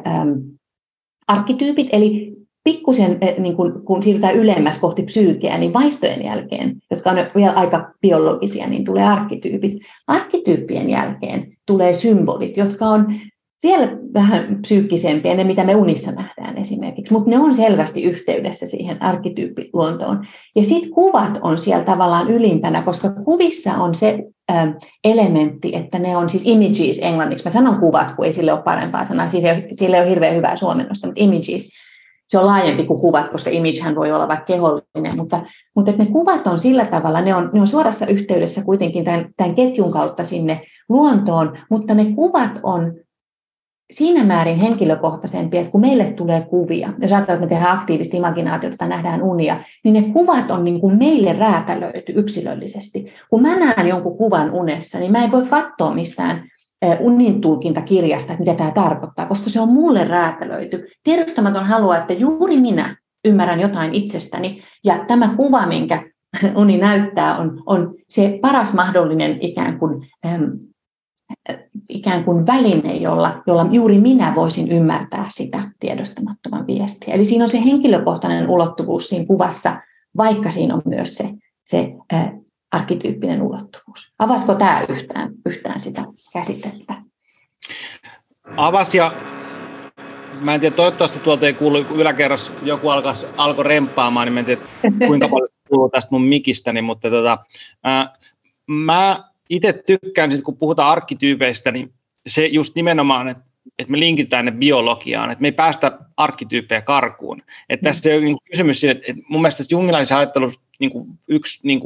arkkityypit, eli pikkusen, eh, niin kun, kun siirrytään ylemmäs kohti psyykeä, niin vaistojen jälkeen, jotka on vielä aika biologisia, niin tulee arkkityypit. Arkkityyppien jälkeen tulee symbolit, jotka on vielä vähän psyykkisempiä, ne mitä me unissa nähdään esimerkiksi, mutta ne on selvästi yhteydessä siihen arkkityyppiluontoon. Ja sitten kuvat on siellä tavallaan ylimpänä, koska kuvissa on se elementti, että ne on siis images englanniksi. Mä sanon kuvat, kun ei sille ole parempaa sanaa, sille ei ole hirveän hyvää suomennosta, mutta images se on laajempi kuin kuvat, koska imagehän voi olla vaikka kehollinen, mutta, mutta ne kuvat on sillä tavalla, ne on, ne on suorassa yhteydessä kuitenkin tämän, tämän ketjun kautta sinne luontoon, mutta ne kuvat on siinä määrin henkilökohtaisempia, että kun meille tulee kuvia, jos ajatellaan, että me tehdään aktiivista imaginaatiota tai nähdään unia, niin ne kuvat on niin kuin meille räätälöity yksilöllisesti. Kun mä näen jonkun kuvan unessa, niin mä en voi katsoa mistään unin tulkintakirjasta, että mitä tämä tarkoittaa, koska se on mulle räätälöity. Tiedostamaton haluaa, että juuri minä ymmärrän jotain itsestäni, ja tämä kuva, minkä uni näyttää, on, on se paras mahdollinen ikään kuin, ähm, ikään kuin väline, jolla, jolla juuri minä voisin ymmärtää sitä tiedostamattoman viestiä. Eli siinä on se henkilökohtainen ulottuvuus siinä kuvassa, vaikka siinä on myös se, se äh, arkkityyppinen ulottuvuus. Avasko tämä yhtään, yhtään sitä käsitettä? Avas ja mä en tiedä, toivottavasti tuolta ei kuulu yläkerras, joku alkoi remppaamaan, niin mä en tiedä, kuinka paljon kuuluu tästä mun mikistäni, mutta tota, ää, mä itse tykkään, kun puhutaan arkkityypeistä, niin se just nimenomaan, että että me linkitään ne biologiaan, että me ei päästä arkkityyppejä karkuun. Että tässä on niin kysymys siitä, että mun mielestä jungilaisen ajattelussa niin yksi niin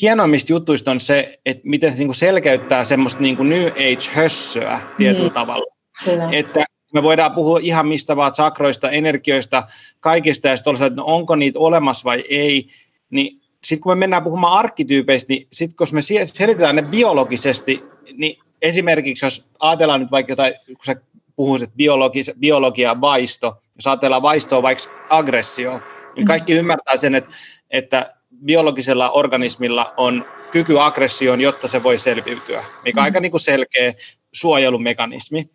hienoimmista jutuista on se, että miten se niin kuin selkeyttää semmoista niin kuin New Age-hössöä tietyllä mm. tavalla. Kyllä. Että me voidaan puhua ihan mistä vaan sakroista, energioista, kaikista, ja sitten että no onko niitä olemassa vai ei, niin sitten kun me mennään puhumaan arkkityypeistä, niin sitten kun me selitetään ne biologisesti, niin esimerkiksi jos ajatellaan nyt vaikka jotain, kun sä puhuisit biologi, biologia vaisto, jos ajatellaan vaistoa vaikka aggressio, niin kaikki ymmärtää sen, että, että biologisella organismilla on kyky aggressioon, jotta se voi selviytyä, mikä on aika niin kuin selkeä suojelumekanismi.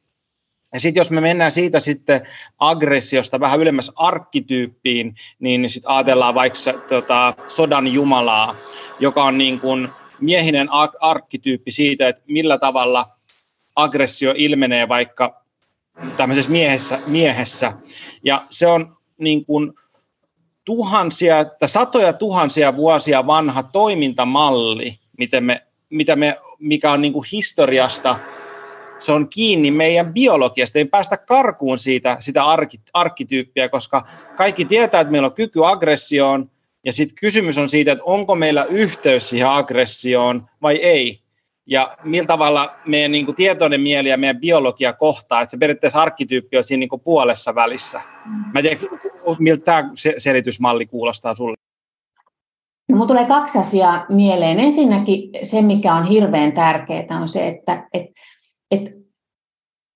Ja sitten jos me mennään siitä sitten aggressiosta vähän ylemmäs arkkityyppiin, niin sitten ajatellaan vaikka tota, sodan jumalaa, joka on niin kuin miehinen arkkityyppi siitä, että millä tavalla aggressio ilmenee vaikka tämmöisessä miehessä, miehessä. Ja se on niin kuin tuhansia, että satoja tuhansia vuosia vanha toimintamalli, miten me, mitä me, mikä on niin kuin historiasta, se on kiinni meidän biologiasta. Ei päästä karkuun siitä sitä arki, arkkityyppiä, koska kaikki tietää, että meillä on kyky aggressioon, ja sitten kysymys on siitä, että onko meillä yhteys siihen aggressioon vai ei ja millä tavalla meidän niin kuin, tietoinen mieli ja meidän biologia kohtaa, että se periaatteessa arkkityyppi on siinä niin kuin, puolessa välissä. Mm. Mä en tiedä, miltä tämä selitysmalli kuulostaa sulle? No, mulla tulee kaksi asiaa mieleen. Ensinnäkin se, mikä on hirveän tärkeää, on se, että et, et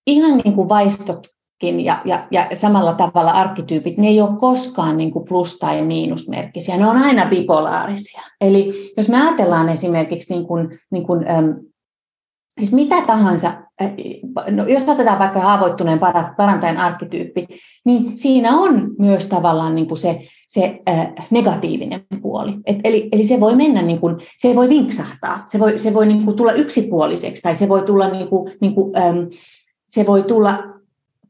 ihan niin kuin vaistot ja, ja, ja samalla tavalla arkkityypit, ne ei ole koskaan niin kuin plus- tai miinusmerkkisiä, ne on aina bipolaarisia. Eli jos me ajatellaan esimerkiksi, niin kuin, niin kuin, siis mitä tahansa, no jos otetaan vaikka haavoittuneen parantajan arkkityyppi, niin siinä on myös tavallaan niin kuin se, se negatiivinen puoli. Et, eli, eli se voi mennä, niin kuin, se voi vinksahtaa, se voi, se voi niin kuin tulla yksipuoliseksi, tai se voi tulla, niin kuin, niin kuin, se voi tulla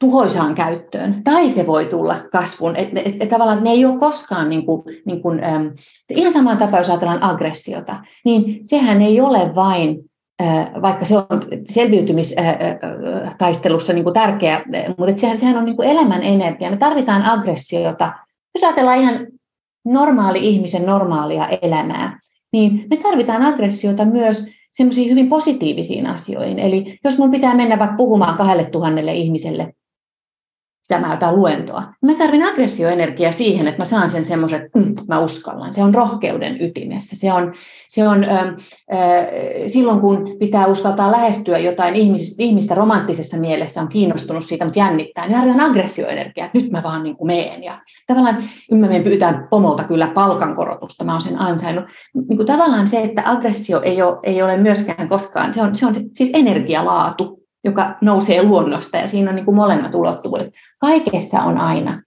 tuhoisaan käyttöön, tai se voi tulla kasvun. Et, et, et, tavallaan ne ei ole koskaan, niin kuin, niin kuin, ähm, ihan samaan tapaan, jos ajatellaan aggressiota, niin sehän ei ole vain, äh, vaikka se on selviytymistaistelussa niin kuin tärkeä, mutta sehän, sehän on niin kuin elämän energia. Me tarvitaan aggressiota. Jos ajatellaan ihan normaali ihmisen normaalia elämää, niin me tarvitaan aggressiota myös semmoisiin hyvin positiivisiin asioihin. Eli jos minun pitää mennä vaikka puhumaan kahdelle tuhannelle ihmiselle pitämään jotain luentoa. Mä tarvin aggressioenergiaa siihen, että mä saan sen semmoisen, että mm, mä uskallan. Se on rohkeuden ytimessä. Se on, se on äh, äh, silloin, kun pitää uskaltaa lähestyä jotain ihmistä, ihmistä romanttisessa mielessä, on kiinnostunut siitä, mutta jännittää, niin tarvitaan aggressioenergiaa, että nyt mä vaan niin kuin meen. Ja tavallaan, mä menen pyytää pomolta kyllä palkankorotusta, mä oon sen ansainnut. Niin kuin tavallaan se, että aggressio ei ole, ei ole myöskään koskaan, se on, se on siis energialaatu, joka nousee luonnosta ja siinä on niin kuin molemmat ulottuvuudet. Kaikessa on aina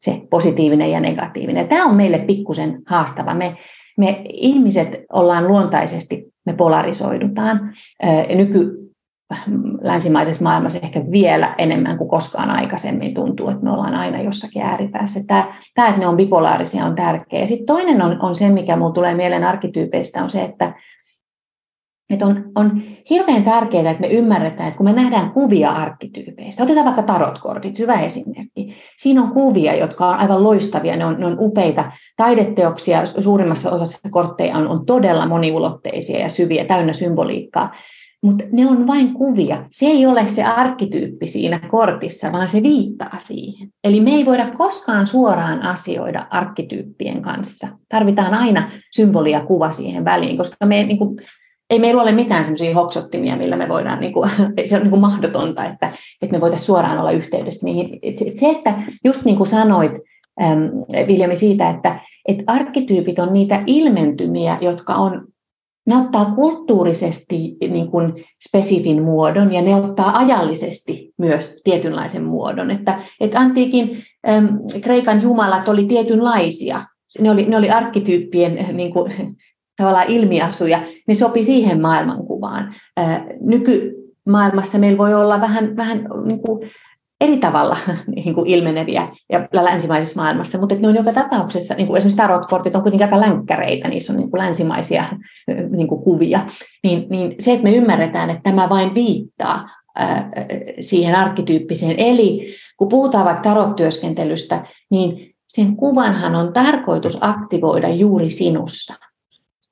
se positiivinen ja negatiivinen. Tämä on meille pikkusen haastava. Me, me ihmiset ollaan luontaisesti, me polarisoidutaan. Nyky länsimaisessa maailmassa ehkä vielä enemmän kuin koskaan aikaisemmin tuntuu, että me ollaan aina jossakin ääripäässä. Tämä, tämä että ne on bipolaarisia, on tärkeä. Sitten toinen on, on se, mikä minulle tulee mieleen arkkityypeistä, on se, että että on, on hirveän tärkeää, että me ymmärretään, että kun me nähdään kuvia arkkityypeistä, otetaan vaikka tarotkortit, hyvä esimerkki. Siinä on kuvia, jotka on aivan loistavia, ne on, ne on upeita taideteoksia, suurimmassa osassa kortteja on, on todella moniulotteisia ja syviä, täynnä symboliikkaa, mutta ne on vain kuvia. Se ei ole se arkkityyppi siinä kortissa, vaan se viittaa siihen. Eli me ei voida koskaan suoraan asioida arkkityyppien kanssa. Tarvitaan aina symbolia kuva siihen väliin, koska me niin kuin, ei meillä ole mitään semmoisia hoksottimia, millä me voidaan, niin kuin, se on niin kuin mahdotonta, että, että me voitaisiin suoraan olla yhteydessä niihin. Se, että just niin kuin sanoit, ähm, Viljami, siitä, että, että arkkityypit on niitä ilmentymiä, jotka on, ne ottaa kulttuurisesti niin kuin spesifin muodon ja ne ottaa ajallisesti myös tietynlaisen muodon. Että, että antiikin ähm, Kreikan jumalat oli tietynlaisia, ne oli, ne oli arkkityyppien niin kuin, tavallaan ilmiasuja, ne sopi siihen maailmankuvaan. Nykymaailmassa meillä voi olla vähän, vähän niin kuin eri tavalla niin kuin ilmeneviä ja länsimaisessa maailmassa, mutta ne on joka tapauksessa, niin kuin esimerkiksi tarotkortit on kuitenkin aika länkkäreitä, niissä on niin kuin länsimaisia niin kuin kuvia, niin, niin se, että me ymmärretään, että tämä vain viittaa siihen arkkityyppiseen, eli kun puhutaan vaikka tarottyöskentelystä, niin sen kuvanhan on tarkoitus aktivoida juuri sinussa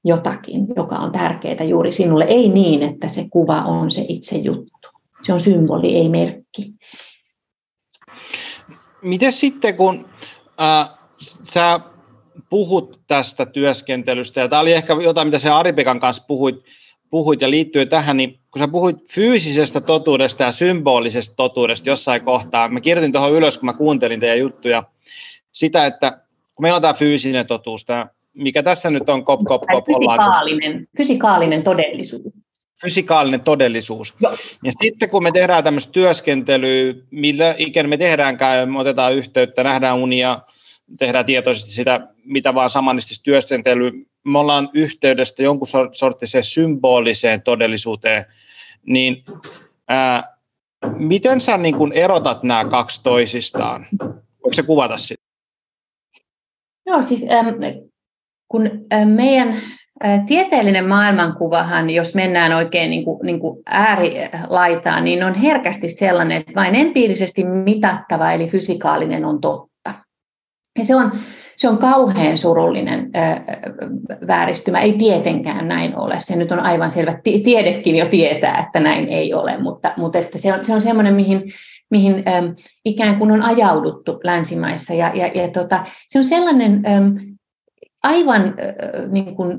jotakin, joka on tärkeää juuri sinulle. Ei niin, että se kuva on se itse juttu. Se on symboli, ei merkki. Miten sitten, kun äh, sä puhut tästä työskentelystä, ja tämä oli ehkä jotain, mitä sä Aripekan kanssa puhuit, puhuit ja liittyy tähän, niin kun sä puhuit fyysisestä totuudesta ja symbolisesta totuudesta jossain kohtaa, mä kirjoitin tuohon ylös, kun mä kuuntelin teidän juttuja, sitä, että kun meillä on tämä fyysinen totuus, tämä mikä tässä nyt on kop, kop, kop, fysikaalinen, fysikaalinen todellisuus. Fysikaalinen todellisuus. Joo. Ja sitten kun me tehdään tämmöistä työskentelyä, millä ikinä me tehdäänkään, me otetaan yhteyttä, nähdään unia, tehdään tietoisesti sitä, mitä vaan samanistista työskentelyä, me ollaan yhteydestä jonkun sorttiseen symboliseen todellisuuteen, niin ää, miten sä niin kun erotat nämä kaksi toisistaan? Voiko se kuvata sitä? Joo, siis ähm, kun meidän tieteellinen maailmankuvahan, jos mennään oikein niin kuin, niin kuin äärilaitaan, niin on herkästi sellainen, että vain empiirisesti mitattava, eli fysikaalinen on totta. Ja se on, se on kauhean surullinen vääristymä. Ei tietenkään näin ole. Se nyt on aivan selvä. Tiedekin jo tietää, että näin ei ole, mutta, mutta että se on, se on semmoinen, mihin, mihin ikään kuin on ajauduttu länsimaissa. Ja, ja, ja tota, se on sellainen aivan äh, niin kuin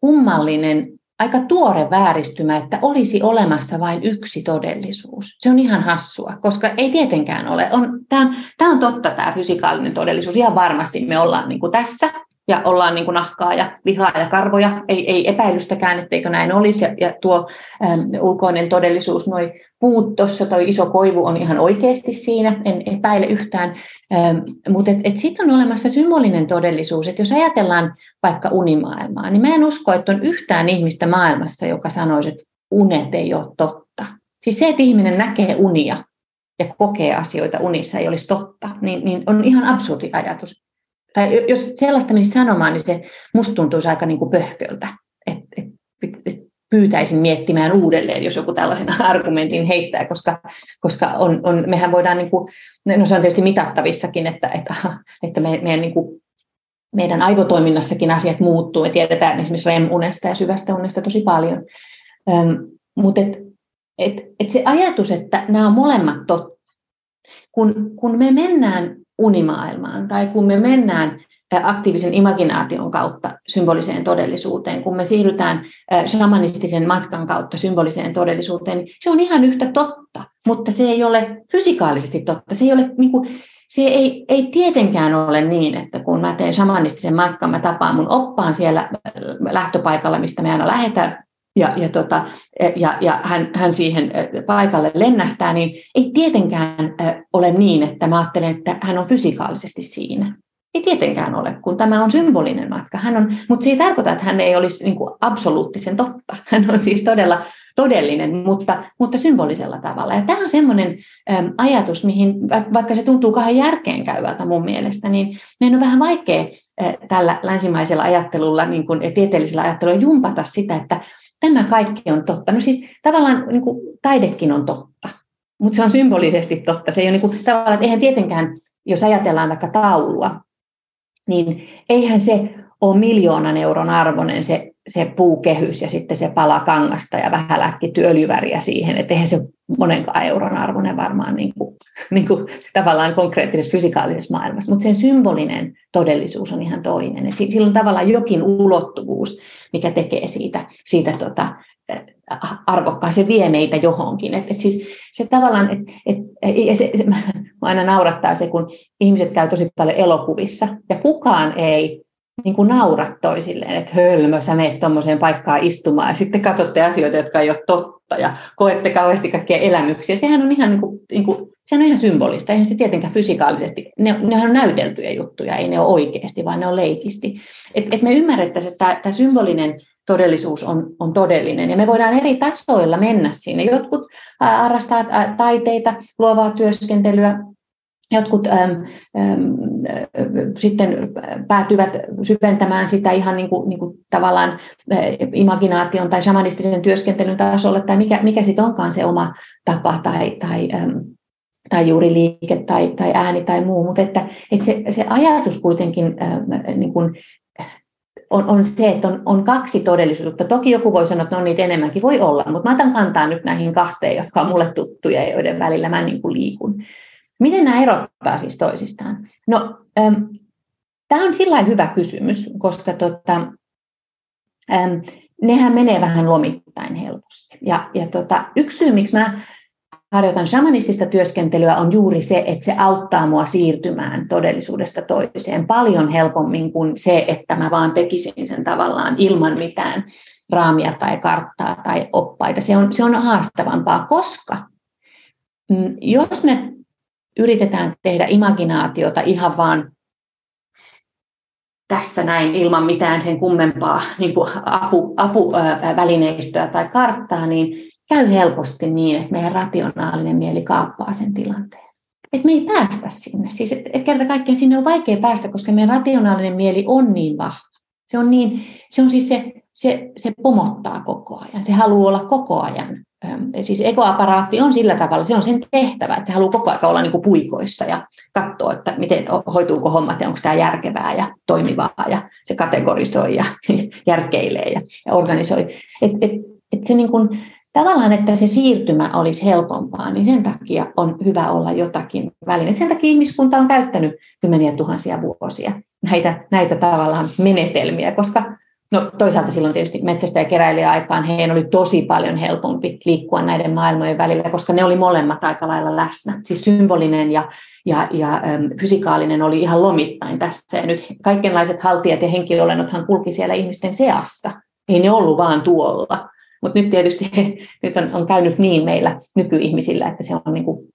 kummallinen, aika tuore vääristymä, että olisi olemassa vain yksi todellisuus. Se on ihan hassua, koska ei tietenkään ole. On, tämä, on, tämä on totta, tämä fysikaalinen todellisuus. Ihan varmasti me ollaan niin kuin tässä, ja ollaan niin kuin nahkaa ja lihaa ja karvoja, ei, ei epäilystäkään, etteikö näin olisi. Ja, ja tuo äm, ulkoinen todellisuus, noin puut tuossa, toi iso koivu on ihan oikeasti siinä, en epäile yhtään. Ähm, mutta et, et sitten on olemassa symbolinen todellisuus, että jos ajatellaan vaikka unimaailmaa, niin mä en usko, että on yhtään ihmistä maailmassa, joka sanoisi, että unet ei ole totta. Siis se, että ihminen näkee unia ja kokee asioita unissa ei olisi totta, niin, niin on ihan absurdi ajatus tai jos sellaista menisi sanomaan, niin se musta tuntuisi aika niin kuin pöhköltä, että et, et pyytäisin miettimään uudelleen, jos joku tällaisen argumentin heittää, koska, koska on, on, mehän voidaan, niin kuin, no se on tietysti mitattavissakin, että, että, että me, meidän, niin kuin, meidän aivotoiminnassakin asiat muuttuu. Me tiedetään esimerkiksi REM-unesta ja syvästä unesta tosi paljon. Ähm, mutta et, et, et se ajatus, että nämä on molemmat totta, kun, kun me mennään unimaailmaan tai kun me mennään aktiivisen imaginaation kautta symboliseen todellisuuteen, kun me siirrytään shamanistisen matkan kautta symboliseen todellisuuteen, niin se on ihan yhtä totta, mutta se ei ole fysikaalisesti totta. Se ei, ole, niin kuin, se ei, ei tietenkään ole niin, että kun mä teen shamanistisen matkan, mä tapaan mun oppaan siellä lähtöpaikalla, mistä me aina lähdetään, ja, ja, tota, ja, ja hän, hän siihen paikalle lennähtää, niin ei tietenkään ole niin, että mä ajattelen, että hän on fysikaalisesti siinä. Ei tietenkään ole, kun tämä on symbolinen matka. Hän on, mutta se ei tarkoita, että hän ei olisi niin kuin absoluuttisen totta. Hän on siis todella todellinen, mutta, mutta symbolisella tavalla. Ja tämä on semmoinen äm, ajatus, mihin vaikka se tuntuu kahden järkeen käyvältä mun mielestä, niin meidän on vähän vaikea äh, tällä länsimaisella ajattelulla, niin kuin tieteellisellä ajattelulla jumpata sitä, että tämä kaikki on totta. No siis tavallaan niin kuin, taidekin on totta, mutta se on symbolisesti totta. Se ei ole niin kuin, tavallaan, että eihän tietenkään, jos ajatellaan vaikka taulua, niin eihän se ole miljoonan euron arvoinen se, se puukehys ja sitten se pala kangasta ja vähän läkkitty öljyväriä siihen, että eihän se monenkaan euron arvoinen varmaan niin kuin, niin kuin, tavallaan konkreettisessa fysikaalisessa maailmassa, mutta sen symbolinen todellisuus on ihan toinen. Et sillä on tavallaan jokin ulottuvuus, mikä tekee siitä, siitä tota, arvokkaan, se vie meitä johonkin. Et, et siis se tavallaan, et, et, ja se, se, aina naurattaa se, kun ihmiset käy tosi paljon elokuvissa, ja kukaan ei niin kuin naura toisilleen, että hölmö, sä menet tuommoiseen paikkaan istumaan, ja sitten katsotte asioita, jotka ei ole totta, ja koette kauheasti kaikkia elämyksiä. Sehän on ihan, niin kuin, niin kuin, sehän on ihan symbolista, eihän se tietenkään fysikaalisesti, ne, nehän on näyteltyjä juttuja, ei ne ole oikeasti, vaan ne on leikisti. Et, et me ymmärrettäisiin, että tämä symbolinen todellisuus on, on todellinen. Ja me voidaan eri tasoilla mennä sinne. Jotkut harrastaa taiteita, luovaa työskentelyä, jotkut äm, äm, sitten päätyvät syventämään sitä ihan niin kuin, niin kuin tavallaan äh, imaginaation tai shamanistisen työskentelyn tasolle, tai mikä, mikä sitten onkaan se oma tapa tai, tai, äm, tai juuri liike tai, tai ääni tai muu, mutta että, että se, se ajatus kuitenkin äm, niin kuin on, on se, että on, on kaksi todellisuutta. Toki joku voi sanoa, että no niitä enemmänkin voi olla, mutta mä otan kantaa nyt näihin kahteen, jotka on mulle tuttuja ja joiden välillä mä niin kuin liikun. Miten nämä erottaa siis toisistaan? No, ähm, tämä on sillä hyvä kysymys, koska tota, ähm, nehän menee vähän lomittain helposti. Ja, ja tota, yksi syy, miksi mä harjoitan shamanistista työskentelyä, on juuri se, että se auttaa mua siirtymään todellisuudesta toiseen paljon helpommin kuin se, että mä vaan tekisin sen tavallaan ilman mitään raamia tai karttaa tai oppaita. Se on, se on haastavampaa, koska mm, jos me yritetään tehdä imaginaatiota ihan vaan tässä näin ilman mitään sen kummempaa niin kuin apu, apuvälineistöä tai karttaa, niin käy helposti niin, että meidän rationaalinen mieli kaappaa sen tilanteen. Et me ei päästä sinne. Siis, et, et kerta kaikkiaan sinne on vaikea päästä, koska meidän rationaalinen mieli on niin vahva. Se on, niin, se on siis se, se, se pomottaa koko ajan. Se haluaa olla koko ajan siis ekoaparaatti on sillä tavalla, se on sen tehtävä, että se haluaa koko ajan olla niin kuin puikoissa ja katsoa, että miten hoituuko hommat ja onko tämä järkevää ja toimivaa ja se kategorisoi ja järkeilee ja, ja organisoi. Et, et, et se niin kuin, tavallaan, että se siirtymä olisi helpompaa, niin sen takia on hyvä olla jotakin välineet. Sen takia ihmiskunta on käyttänyt kymmeniä tuhansia vuosia näitä, näitä tavallaan menetelmiä, koska No toisaalta silloin tietysti metsästä ja aikaan heidän oli tosi paljon helpompi liikkua näiden maailmojen välillä, koska ne oli molemmat aika lailla läsnä. Siis symbolinen ja, ja, ja fysikaalinen oli ihan lomittain tässä. Ja nyt kaikenlaiset haltijat ja henkiolennothan kulki siellä ihmisten seassa. Ei ne ollut vaan tuolla. Mutta nyt tietysti nyt on, on käynyt niin meillä nykyihmisillä, että se on, niin kuin,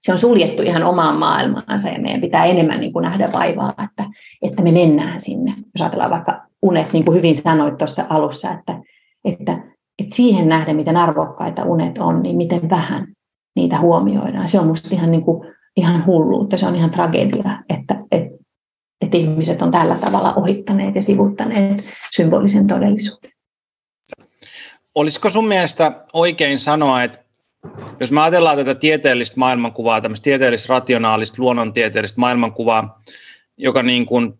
se on suljettu ihan omaan maailmaansa ja meidän pitää enemmän niin kuin nähdä vaivaa, että, että me mennään sinne. Jos ajatellaan vaikka unet, niin kuin hyvin sanoit tuossa alussa, että, että, että siihen nähden, miten arvokkaita unet on, niin miten vähän niitä huomioidaan. Se on minusta ihan, niin ihan hulluutta, se on ihan tragedia, että, että, että ihmiset on tällä tavalla ohittaneet ja sivuttaneet symbolisen todellisuuden. Olisiko sun mielestä oikein sanoa, että jos me ajatellaan tätä tieteellistä maailmankuvaa, tämmöistä tieteellistä, rationaalista, luonnontieteellistä maailmankuvaa, joka niin kuin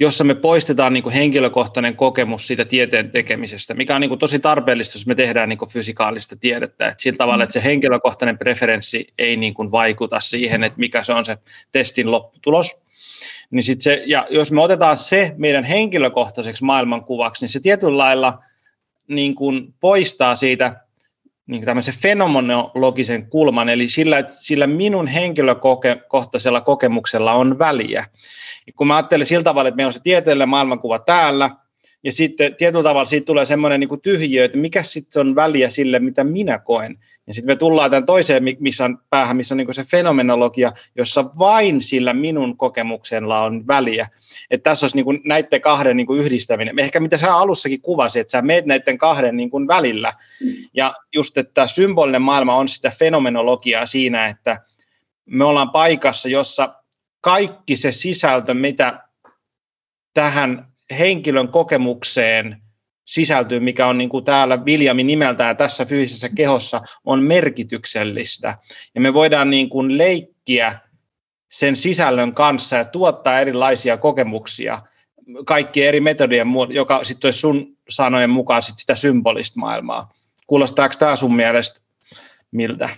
jossa me poistetaan niin kuin henkilökohtainen kokemus siitä tieteen tekemisestä, mikä on niin kuin tosi tarpeellista, jos me tehdään niin kuin fysikaalista tiedettä. Et sillä tavalla, että se henkilökohtainen preferenssi ei niin kuin vaikuta siihen, että mikä se on se testin lopputulos. Niin sit se, ja jos me otetaan se meidän henkilökohtaiseksi maailmankuvaksi, niin se tietyllä lailla niin kuin poistaa siitä niin tämmöisen fenomenologisen kulman, eli sillä, sillä minun henkilökohtaisella kokemuksella on väliä. Kun mä ajattelen sillä tavalla, että meillä on se tieteellinen maailmankuva täällä, ja sitten tietyllä tavalla siitä tulee semmoinen niin tyhjiö, että mikä sitten on väliä sille, mitä minä koen. Ja sitten me tullaan tämän toiseen missä on päähän, missä on niin se fenomenologia, jossa vain sillä minun kokemuksella on väliä. Että tässä olisi niin näiden kahden niin yhdistäminen. Ehkä mitä sä alussakin kuvasit, että sä meet näiden kahden niin välillä. Ja just, että symbolinen maailma on sitä fenomenologiaa siinä, että me ollaan paikassa, jossa kaikki se sisältö, mitä tähän henkilön kokemukseen sisältyy, mikä on niin kuin täällä Viljami nimeltään tässä fyysisessä kehossa, on merkityksellistä. Ja me voidaan niin kuin leikkiä sen sisällön kanssa ja tuottaa erilaisia kokemuksia kaikki eri metodien, joka sitten olisi sun sanojen mukaan sit sitä symbolista maailmaa. Kuulostaako tämä sun mielestä miltä?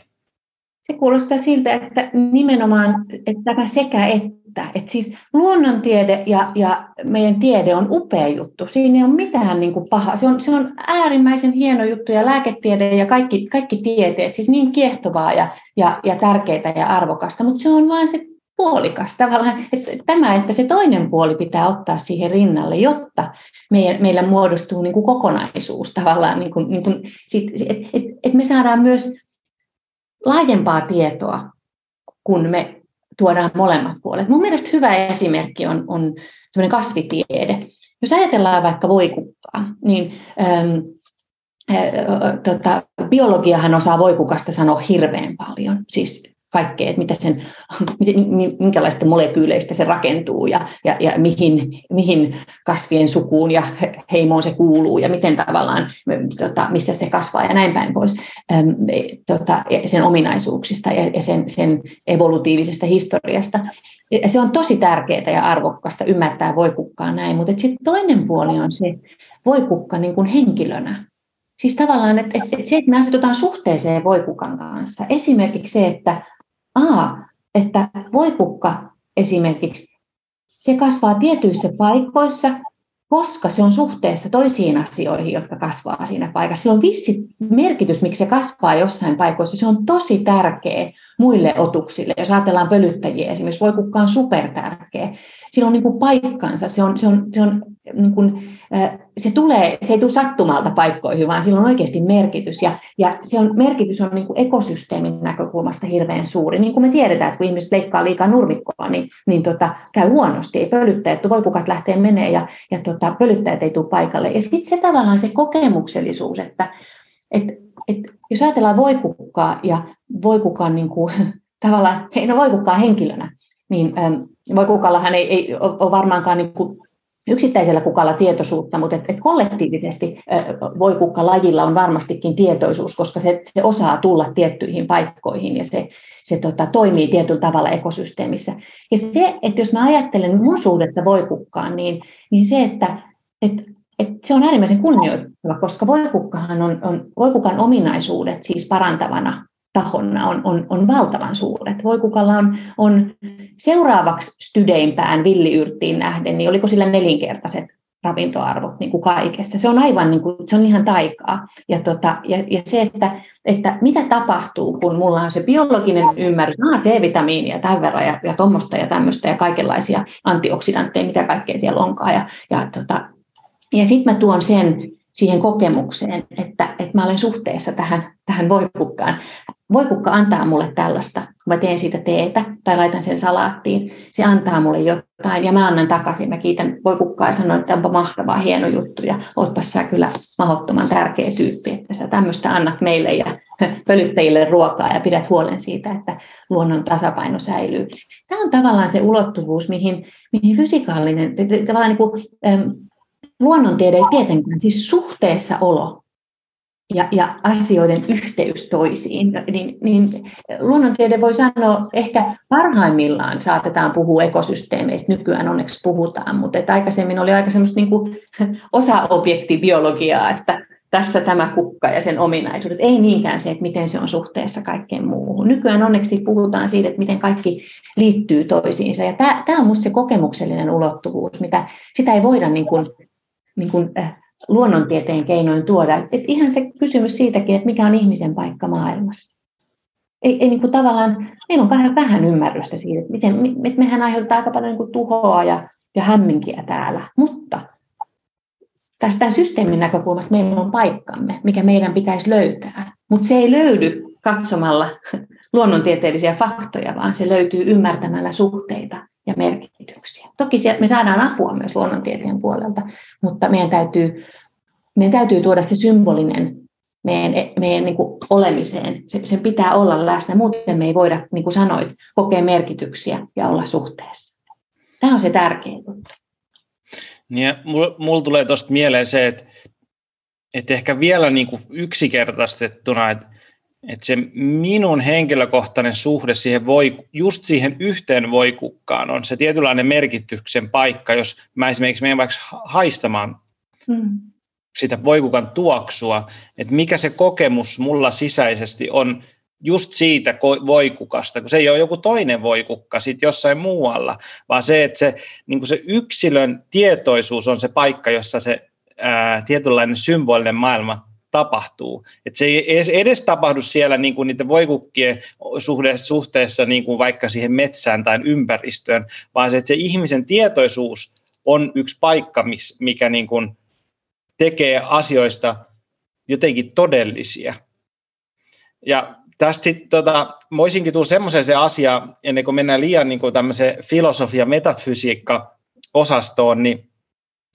Se kuulostaa siltä, että nimenomaan että tämä sekä että. Että siis luonnontiede ja, ja meidän tiede on upea juttu. Siinä ei ole mitään niin kuin pahaa. Se on, se on äärimmäisen hieno juttu ja lääketiede ja kaikki, kaikki tieteet, siis niin kiehtovaa ja, ja, ja tärkeää ja arvokasta, mutta se on vain se puolikas tavallaan, että tämä, että se toinen puoli pitää ottaa siihen rinnalle, jotta meillä, meillä muodostuu niin kuin kokonaisuus tavallaan, niin kuin, niin kuin, että et, et me saadaan myös laajempaa tietoa, kun me tuodaan molemmat puolet. Mun mielestä hyvä esimerkki on, on kasvitiede. Jos ajatellaan vaikka voikukkaa, niin äm, ä, tota, biologiahan osaa voikukasta sanoa hirveän paljon. Siis kaikkea, että mitä sen, minkälaista molekyyleistä se rakentuu ja, ja, ja mihin, mihin kasvien sukuun ja heimoon se kuuluu ja miten tavallaan, tota, missä se kasvaa ja näin päin pois äm, tota, sen ominaisuuksista ja, ja sen, sen evolutiivisesta historiasta. Ja se on tosi tärkeää ja arvokasta ymmärtää voikukkaa näin, mutta sitten toinen puoli on se voikukka niin kuin henkilönä. Siis tavallaan, että, että se, että me asetutaan suhteeseen voikukan kanssa, esimerkiksi se, että A, että voipukka esimerkiksi, se kasvaa tietyissä paikoissa koska se on suhteessa toisiin asioihin, jotka kasvaa siinä paikassa. Sillä on vissi merkitys, miksi se kasvaa jossain paikoissa. Se on tosi tärkeä muille otuksille. Jos ajatellaan pölyttäjiä esimerkiksi, voi kukka on supertärkeä. Sillä on niin kuin paikkansa, se, on, se, on, se, on, niin kuin, se, tulee, se ei tule sattumalta paikkoihin, vaan sillä on oikeasti merkitys. Ja, ja se on, merkitys on niin kuin ekosysteemin näkökulmasta hirveän suuri. Niin kuin me tiedetään, että kun ihmiset leikkaa liikaa nurmikkoa, niin, niin tota, käy huonosti. Ei pölyttäjät, kukat lähtee menee ja, ja tota, pölyttäjät ei tule paikalle. Ja sitten se tavallaan se kokemuksellisuus, että et, et, jos ajatellaan voikukkaa ja voikukan niin kuin, tavallaan, no voikukkaa henkilönä, niin ähm, voikukallahan ei, ei ole varmaankaan niin kuin yksittäisellä kukalla tietoisuutta, mutta et, et kollektiivisesti voi kukka lajilla on varmastikin tietoisuus, koska se, se osaa tulla tiettyihin paikkoihin ja se, se tota, toimii tietyllä tavalla ekosysteemissä. Ja se, että jos mä ajattelen mun suhdetta voikukkaan, niin, niin se, että et, et se on äärimmäisen kunnioittava, koska voikukkahan on, on voikukan ominaisuudet siis parantavana tahonna on, on, on valtavan suuret. Voikukalla on, on seuraavaksi stydeimpään villiyrttiin nähden, niin oliko sillä nelinkertaiset ravintoarvot niin kuin kaikessa. Se on aivan niin kuin, se on ihan taikaa. Ja, tota, ja, ja se, että, että mitä tapahtuu, kun mulla on se biologinen ymmärrys, ah, C-vitamiinia tämän verran ja, ja tuommoista ja tämmöistä ja kaikenlaisia antioksidantteja, mitä kaikkea siellä onkaan. Ja, ja, tota, ja sitten mä tuon sen siihen kokemukseen, että, että mä olen suhteessa tähän, tähän voikukkaan. Voikukka antaa mulle tällaista, kun mä teen siitä teetä tai laitan sen salaattiin, se antaa mulle jotain ja mä annan takaisin. Mä kiitän voikukkaa ja sanon, että onpa mahtavaa, hieno juttu ja ootpas sä kyllä mahdottoman tärkeä tyyppi, että sä tämmöistä annat meille ja pölyttäjille ruokaa ja pidät huolen siitä, että luonnon tasapaino säilyy. Tämä on tavallaan se ulottuvuus, mihin, mihin fysikaalinen, tavallaan niin kuin, luonnontiede ei tietenkään, siis suhteessa olo ja, ja asioiden yhteys toisiin, niin, niin luonnontiede voi sanoa, ehkä parhaimmillaan saatetaan puhua ekosysteemeistä, nykyään onneksi puhutaan, mutta että aikaisemmin oli aika semmoista niin osa-objektibiologiaa, että tässä tämä kukka ja sen ominaisuudet, ei niinkään se, että miten se on suhteessa kaikkeen muuhun. Nykyään onneksi puhutaan siitä, että miten kaikki liittyy toisiinsa, ja tämä, tämä on minusta se kokemuksellinen ulottuvuus, mitä sitä ei voida niin kuin niin kuin, äh, luonnontieteen keinoin tuoda. Et, ihan se kysymys siitäkin, että mikä on ihmisen paikka maailmassa. Ei, ei niin kuin tavallaan, meillä on vähän, vähän ymmärrystä siitä, että, miten, että mehän aiheutetaan aika paljon niin kuin tuhoa ja, ja hämminkiä täällä, mutta tästä systeemin näkökulmasta meillä on paikkamme, mikä meidän pitäisi löytää. Mutta se ei löydy katsomalla luonnontieteellisiä faktoja, vaan se löytyy ymmärtämällä suhteita ja merkityksiä. Toki me saadaan apua myös luonnontieteen puolelta, mutta meidän täytyy, meidän täytyy tuoda se symbolinen meidän, meidän niin kuin olemiseen. Se, sen pitää olla läsnä, muuten me ei voida, niin kuin sanoit, kokea merkityksiä ja olla suhteessa. Tämä on se tärkein juttu. Niin mulla tulee tuosta mieleen se, että, että ehkä vielä niin kuin yksinkertaistettuna, että että se minun henkilökohtainen suhde siihen voi, just siihen yhteen voikukkaan on se tietynlainen merkityksen paikka, jos mä esimerkiksi menen vaikka haistamaan mm. Sitä voikukan tuoksua, että mikä se kokemus mulla sisäisesti on just siitä voikukasta, kun se ei ole joku toinen voikukka sitten jossain muualla, vaan se, että se, niin se yksilön tietoisuus on se paikka, jossa se ää, tietynlainen symbolinen maailma tapahtuu. Et se ei edes tapahdu siellä niin kuin niiden voikukkien suhteessa niin kuin vaikka siihen metsään tai ympäristöön, vaan se, että se ihmisen tietoisuus on yksi paikka, mikä niin kuin tekee asioista jotenkin todellisia. Ja tästä sitten, tota, voisinkin tulla semmoiseen se asia, ennen kuin mennään liian niin kuin tämmöiseen filosofia- metafysiikka-osastoon, niin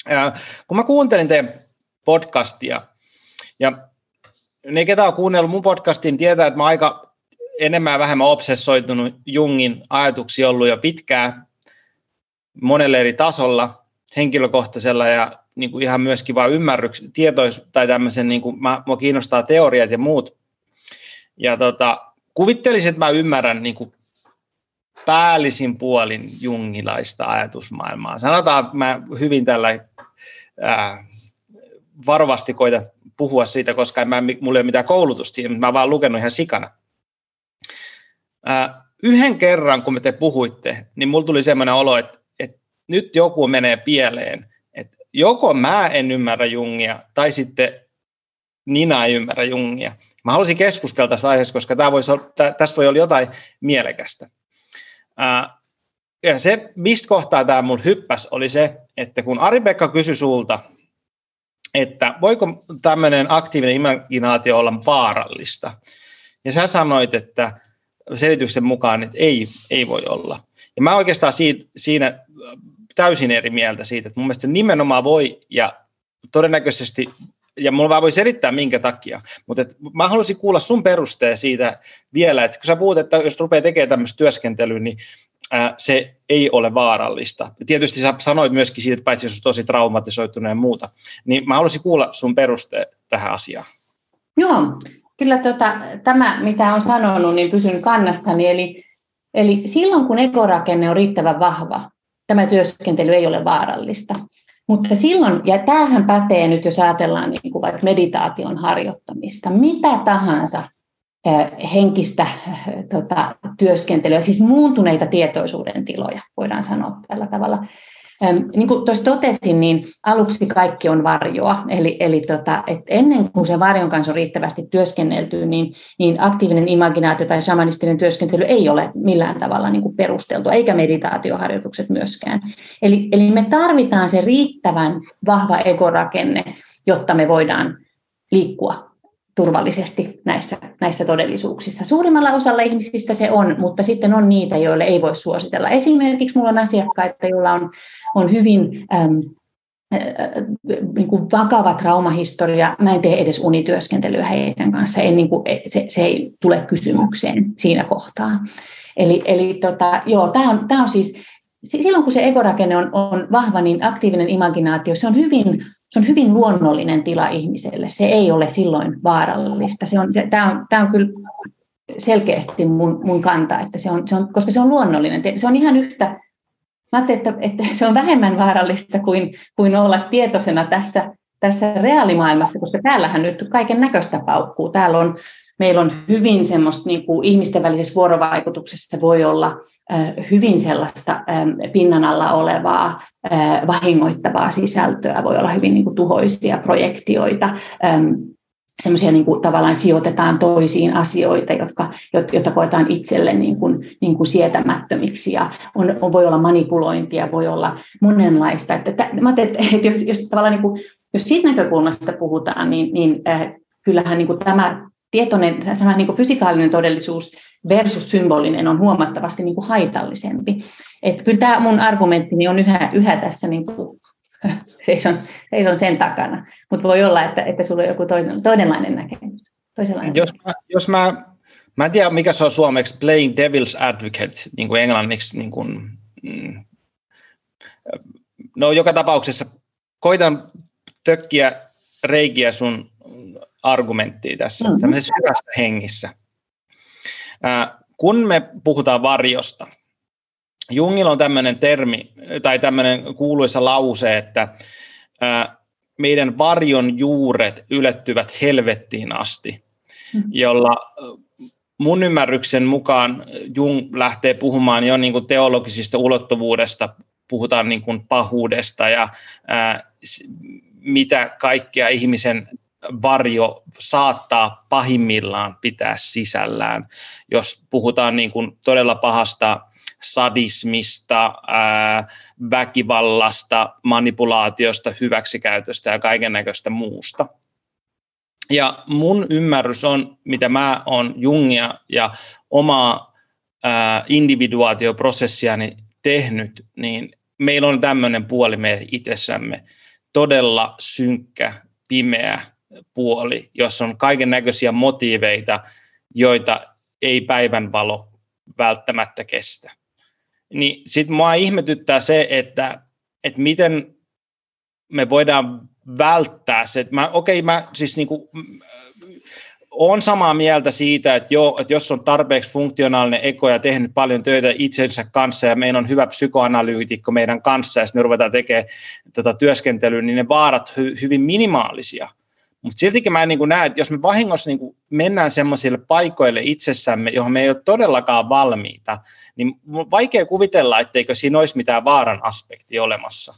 ää, kun mä kuuntelin teidän podcastia, ja ne, ketä on kuunnellut mun podcastin, tietää, että mä aika enemmän ja vähemmän obsessoitunut Jungin ajatuksia ollut jo pitkään monelle eri tasolla, henkilökohtaisella ja niin kuin ihan myöskin vain ymmärryks, tietois, tai tämmöisen, niin kuin, mä, mua kiinnostaa teoriat ja muut. Ja tota, kuvittelisin, että mä ymmärrän niin kuin päällisin puolin jungilaista ajatusmaailmaa. Sanotaan, mä hyvin tällä varovasti koitan puhua siitä, koska en mä, mulla ei ole mitään koulutusta siihen, mutta mä vaan lukenut ihan sikana. Ää, yhden kerran, kun me te puhuitte, niin mulla tuli semmoinen olo, että, että nyt joku menee pieleen, joko mä en ymmärrä Jungia, tai sitten Nina ei ymmärrä Jungia. Mä haluaisin keskustella tästä aiheesta, koska tämä voisi olla, tässä voi olla jotain mielekästä. Ja se, mistä kohtaa tämä mun hyppäs, oli se, että kun Ari-Pekka kysyi sulta, että voiko tämmöinen aktiivinen imaginaatio olla vaarallista, ja sä sanoit, että selityksen mukaan, että ei, ei voi olla. Ja mä oikeastaan siinä täysin eri mieltä siitä, että mun mielestä nimenomaan voi, ja todennäköisesti ja mulla vaan voi selittää minkä takia, mutta et mä haluaisin kuulla sun perusteen siitä vielä, että kun sä puhut, että jos rupeaa tekemään tämmöistä työskentelyä, niin ää, se ei ole vaarallista. Ja tietysti sä sanoit myöskin siitä, että paitsi jos on tosi traumatisoitunut ja muuta, niin mä haluaisin kuulla sun perusteen tähän asiaan. Joo, kyllä tota, tämä, mitä on sanonut, niin pysyn kannastani, eli, eli silloin kun ekorakenne on riittävän vahva, tämä työskentely ei ole vaarallista. Mutta silloin, ja tämähän pätee nyt, jos ajatellaan niin kuin vaikka meditaation harjoittamista, mitä tahansa henkistä tota, työskentelyä, siis muuntuneita tietoisuuden tiloja, voidaan sanoa tällä tavalla. Niin kuin tuossa totesin, niin aluksi kaikki on varjoa, eli, eli tota, et ennen kuin se varjon kanssa on riittävästi työskennelty, niin, niin aktiivinen imaginaatio tai samanistinen työskentely ei ole millään tavalla niin kuin perusteltu, eikä meditaatioharjoitukset myöskään. Eli, eli me tarvitaan se riittävän vahva ekorakenne, jotta me voidaan liikkua turvallisesti näissä, näissä todellisuuksissa. Suurimmalla osalla ihmisistä se on, mutta sitten on niitä, joille ei voi suositella. Esimerkiksi minulla on asiakkaita, joilla on, on hyvin äm, niin kuin vakava traumahistoria. Mä en tee edes unityöskentelyä heidän kanssaan. En, niin kuin, se, se ei tule kysymykseen siinä kohtaa. Eli, eli tota, joo, tämä on, tämä on siis, silloin kun se ekorakenne on, on vahva, niin aktiivinen imaginaatio, se on hyvin se on hyvin luonnollinen tila ihmiselle. Se ei ole silloin vaarallista. Se on, tämä, on, tämä on kyllä selkeästi mun, mun kanta, että se on, se on, koska se on luonnollinen. Se on ihan yhtä, mä ajattelin, että, että se on vähemmän vaarallista kuin, kuin olla tietoisena tässä, tässä reaalimaailmassa, koska täällähän nyt kaiken näköistä paukkuu. Täällä on meillä on hyvin semmoista niin kuin ihmisten välisessä vuorovaikutuksessa voi olla hyvin sellaista pinnan alla olevaa vahingoittavaa sisältöä, voi olla hyvin niin kuin tuhoisia projektioita, semmoisia niin kuin tavallaan sijoitetaan toisiin asioita, jotka, joita koetaan itselle niin kuin, niin kuin sietämättömiksi ja on, on, voi olla manipulointia, voi olla monenlaista. Että, että, mä että, että jos, jos, tavallaan niin kuin, jos siitä näkökulmasta puhutaan, niin, niin äh, kyllähän niin kuin tämä tietoinen, tämä niin kuin fysikaalinen todellisuus versus symbolinen on huomattavasti niin kuin haitallisempi. Et kyllä tämä mun argumenttini on yhä, yhä tässä niin kuin, seison, seison sen takana, mutta voi olla, että, että sulla on joku toinen, toisenlainen näkemys. Toisenlainen jos mä, jos mä, mä en tiedä mikä se on suomeksi, playing devil's advocate, niin kuin englanniksi, niin kuin, mm, no joka tapauksessa koitan tökkiä reikiä sun argumenttia tässä, mm-hmm. tämmöisessä hyvässä hengissä. kun me puhutaan varjosta, Jungilla on tämmöinen termi, tai tämmöinen kuuluisa lause, että meidän varjon juuret ylettyvät helvettiin asti, mm-hmm. jolla mun ymmärryksen mukaan Jung lähtee puhumaan jo niin kuin teologisista ulottuvuudesta, puhutaan niin kuin pahuudesta ja ää, mitä kaikkea ihmisen varjo saattaa pahimmillaan pitää sisällään. Jos puhutaan niin kuin todella pahasta sadismista, ää, väkivallasta, manipulaatiosta, hyväksikäytöstä ja kaiken näköistä muusta. Ja mun ymmärrys on, mitä mä oon Jungia ja omaa ää, individuaatioprosessiani tehnyt, niin meillä on tämmöinen puoli meidän itsessämme, todella synkkä, pimeä, puoli, jossa on kaiken näköisiä motiiveita, joita ei päivänvalo välttämättä kestä. Niin sitten mua ihmetyttää se, että, että miten me voidaan välttää se. Mä, okei, mä siis niinku, olen samaa mieltä siitä, että, jo, että jos on tarpeeksi funktionaalinen eko ja tehnyt paljon töitä itsensä kanssa ja meillä on hyvä psykoanalyytikko meidän kanssa ja sitten me ruvetaan tekemään tota työskentelyä, niin ne vaarat hy, hyvin minimaalisia – mutta siltikin mä en niin näe, että jos me vahingossa niin mennään semmoisille paikoille itsessämme, johon me ei ole todellakaan valmiita, niin on vaikea kuvitella, etteikö siinä olisi mitään vaaran aspektia olemassa.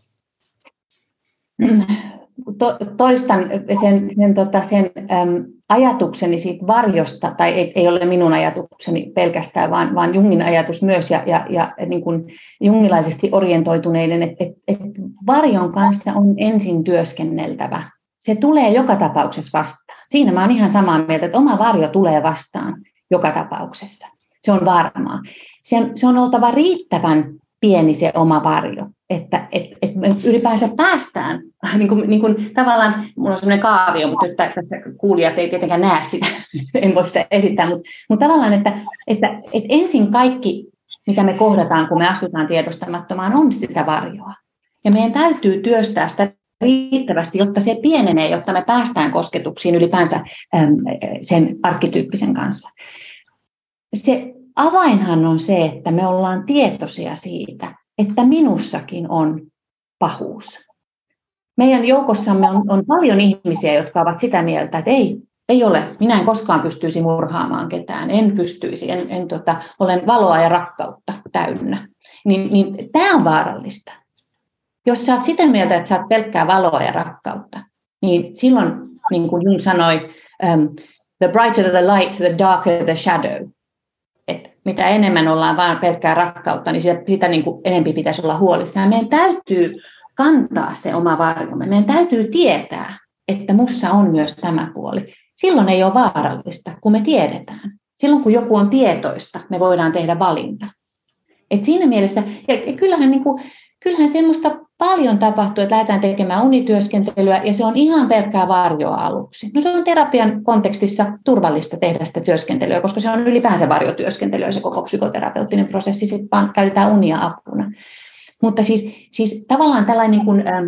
to, toistan sen, sen, tota, sen äm, ajatukseni siitä varjosta, tai ei, ei ole minun ajatukseni pelkästään, vaan, vaan Jungin ajatus myös, ja, ja, ja niin kuin jungilaisesti orientoituneiden, että et, et varjon kanssa on ensin työskenneltävä. Se tulee joka tapauksessa vastaan. Siinä mä olen ihan samaa mieltä, että oma varjo tulee vastaan joka tapauksessa. Se on varmaa. Se on, se on oltava riittävän pieni se oma varjo, että et, et me ylipäänsä päästään, niin kuin, niin kuin, tavallaan, minulla on sellainen kaavio, mutta nyt tässä kuulijat ei tietenkään näe sitä, en voi sitä esittää, mutta, mutta tavallaan, että, että, että ensin kaikki, mitä me kohdataan, kun me astutaan tiedostamattomaan, on sitä varjoa. Ja meidän täytyy työstää sitä riittävästi, jotta se pienenee, jotta me päästään kosketuksiin ylipäänsä sen arkkityyppisen kanssa. Se avainhan on se, että me ollaan tietoisia siitä, että minussakin on pahuus. Meidän joukossamme on, on paljon ihmisiä, jotka ovat sitä mieltä, että ei, ei ole, minä en koskaan pystyisi murhaamaan ketään, en pystyisi, en, en tota, olen valoa ja rakkautta täynnä. Niin, niin tämä on vaarallista. Jos sä oot sitä mieltä, että sä oot pelkkää valoa ja rakkautta, niin silloin, niin kuin Jung sanoi, um, the brighter the light, the darker the shadow mitä enemmän ollaan vain pelkkää rakkautta, niin sitä, sitä niin kuin enempi pitäisi olla huolissaan. Meidän täytyy kantaa se oma varjomme. Meidän täytyy tietää, että mussa on myös tämä puoli. Silloin ei ole vaarallista, kun me tiedetään. Silloin kun joku on tietoista, me voidaan tehdä valinta. Et siinä mielessä, ja kyllähän, niin kuin, kyllähän semmoista paljon tapahtuu, että lähdetään tekemään unityöskentelyä ja se on ihan pelkkää varjoa aluksi. No se on terapian kontekstissa turvallista tehdä sitä työskentelyä, koska se on ylipäänsä varjotyöskentelyä se koko psykoterapeuttinen prosessi, sitten vaan käytetään unia apuna. Mutta siis, siis tavallaan tällainen niin kuin, ähm,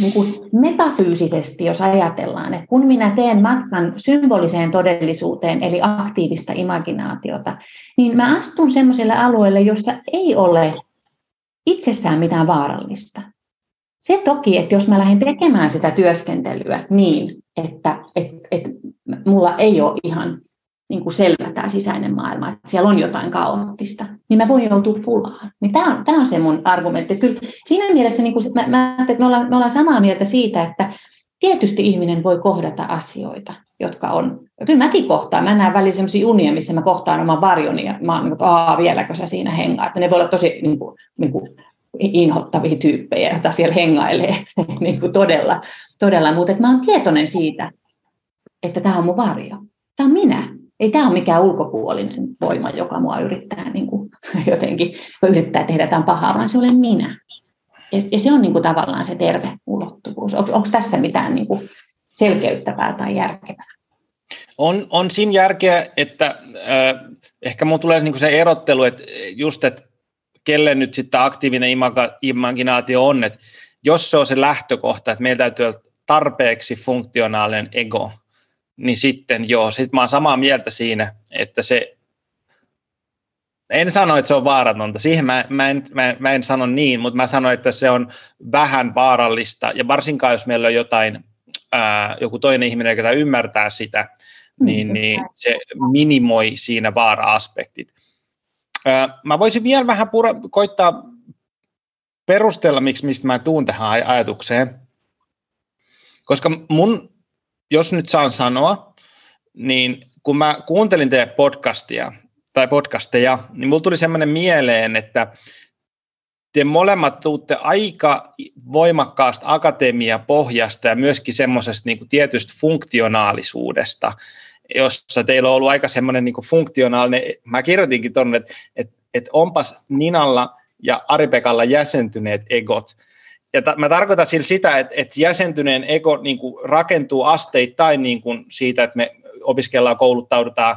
niin kuin metafyysisesti, jos ajatellaan, että kun minä teen matkan symboliseen todellisuuteen, eli aktiivista imaginaatiota, niin mä astun sellaiselle alueelle, jossa ei ole itsessään mitään vaarallista. Se toki, että jos mä lähden tekemään sitä työskentelyä niin, että et, et, mulla ei ole ihan niin kuin selvä tämä sisäinen maailma, että siellä on jotain kaoottista, niin mä voin joutua pulaan. Niin tämä on, tämä on se mun argumentti. Että kyllä siinä mielessä niin kuin, mä, mä, että me, ollaan, me ollaan samaa mieltä siitä, että tietysti ihminen voi kohdata asioita, jotka on, ja kyllä mäkin kohtaan, mä näen väliin sellaisia unia, missä mä kohtaan oman varjoni, ja mä oon niin kuin, että vieläkö sä siinä hengaa, että ne voi olla tosi niin kuin, niin kuin inhottavia tyyppejä, joita siellä hengailee niin kuin todella, todella. mutta mä oon tietoinen siitä, että tämä on mun varjo, tämä on minä, ei tämä ole mikään ulkopuolinen voima, joka mua yrittää niin kuin, jotenkin yrittää tehdä tämän pahaa, vaan se olen minä. Ja, ja se on niin kuin, tavallaan se terve ulottuvuus. Onko tässä mitään niin kuin, selkeyttävää tai järkevää? On, on siinä järkeä, että äh, ehkä mun tulee niin kuin se erottelu, että just, että kelle nyt sitten aktiivinen imaginaatio on, että jos se on se lähtökohta, että meillä täytyy olla tarpeeksi funktionaalinen ego, niin sitten joo, sitten mä oon samaa mieltä siinä, että se, en sano, että se on vaaratonta, siihen mä, mä, en, mä, mä en sano niin, mutta mä sanon, että se on vähän vaarallista, ja varsinkaan jos meillä on jotain, ää, joku toinen ihminen, joka ymmärtää sitä, niin, mm, niin se minimoi siinä vaara-aspektit. Mä voisin vielä vähän pura, koittaa perustella, miksi mistä mä tuun tähän ajatukseen, koska mun jos nyt saan sanoa, niin kun mä kuuntelin teidän podcastia, tai podcasteja, niin mulla tuli semmoinen mieleen, että te molemmat tuutte aika voimakkaasta akatemiapohjasta ja myöskin semmoisesta niin tietystä funktionaalisuudesta, jossa teillä on ollut aika semmoinen niin funktionaalinen, mä kirjoitinkin tuonne, että, että, että onpas Ninalla ja Aripekalla jäsentyneet egot, ja ta, mä tarkoitan sillä sitä, että, että jäsentyneen ego niin kuin rakentuu asteittain niin kuin siitä, että me opiskellaan, kouluttaudutaan,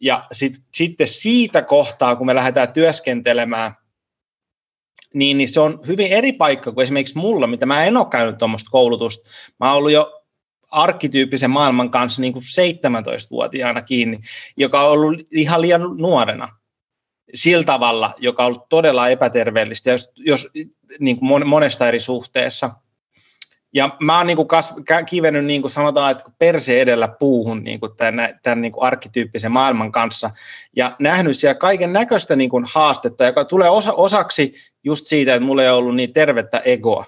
ja sit, sitten siitä kohtaa, kun me lähdetään työskentelemään, niin, niin se on hyvin eri paikka kuin esimerkiksi mulla, mitä mä en ole käynyt tuommoista koulutusta. Mä oon ollut jo arkkityyppisen maailman kanssa niin kuin 17-vuotiaana kiinni, joka on ollut ihan liian nuorena sillä tavalla, joka on ollut todella epäterveellistä, jos, jos niin kuin monesta eri suhteessa. Ja mä oon niin kuin kas, kivennyt, niin kuin sanotaan, että perse edellä puuhun niin kuin tämän, tämän niin kuin arkkityyppisen maailman kanssa ja nähnyt siellä kaiken näköistä niin kuin haastetta, joka tulee osa, osaksi just siitä, että mulla ei ollut niin tervettä egoa.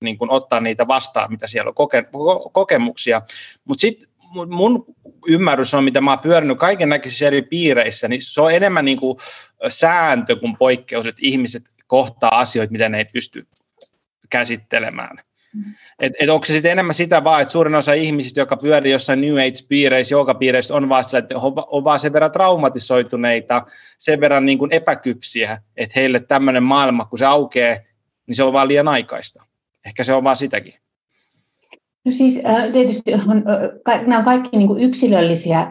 Niin kuin ottaa niitä vastaan, mitä siellä on koke, kokemuksia. Mutta sitten mun ymmärrys on, mitä mä oon pyörinyt kaiken näköisissä eri piireissä, niin se on enemmän niin kuin sääntö kuin poikkeus, että ihmiset kohtaa asioita, mitä ne ei pysty käsittelemään. Mm. Et, et onko se sitten enemmän sitä vaan, että suurin osa ihmisistä, jotka pyörii jossain New Age-piireissä, piireissä on vaan sillä, että on, on vaan sen verran traumatisoituneita, sen verran niin kuin epäkypsiä, että heille tämmöinen maailma, kun se aukeaa, niin se on vaan liian aikaista. Ehkä se on vaan sitäkin. No siis tietysti on, nämä on kaikki niin kuin yksilöllisiä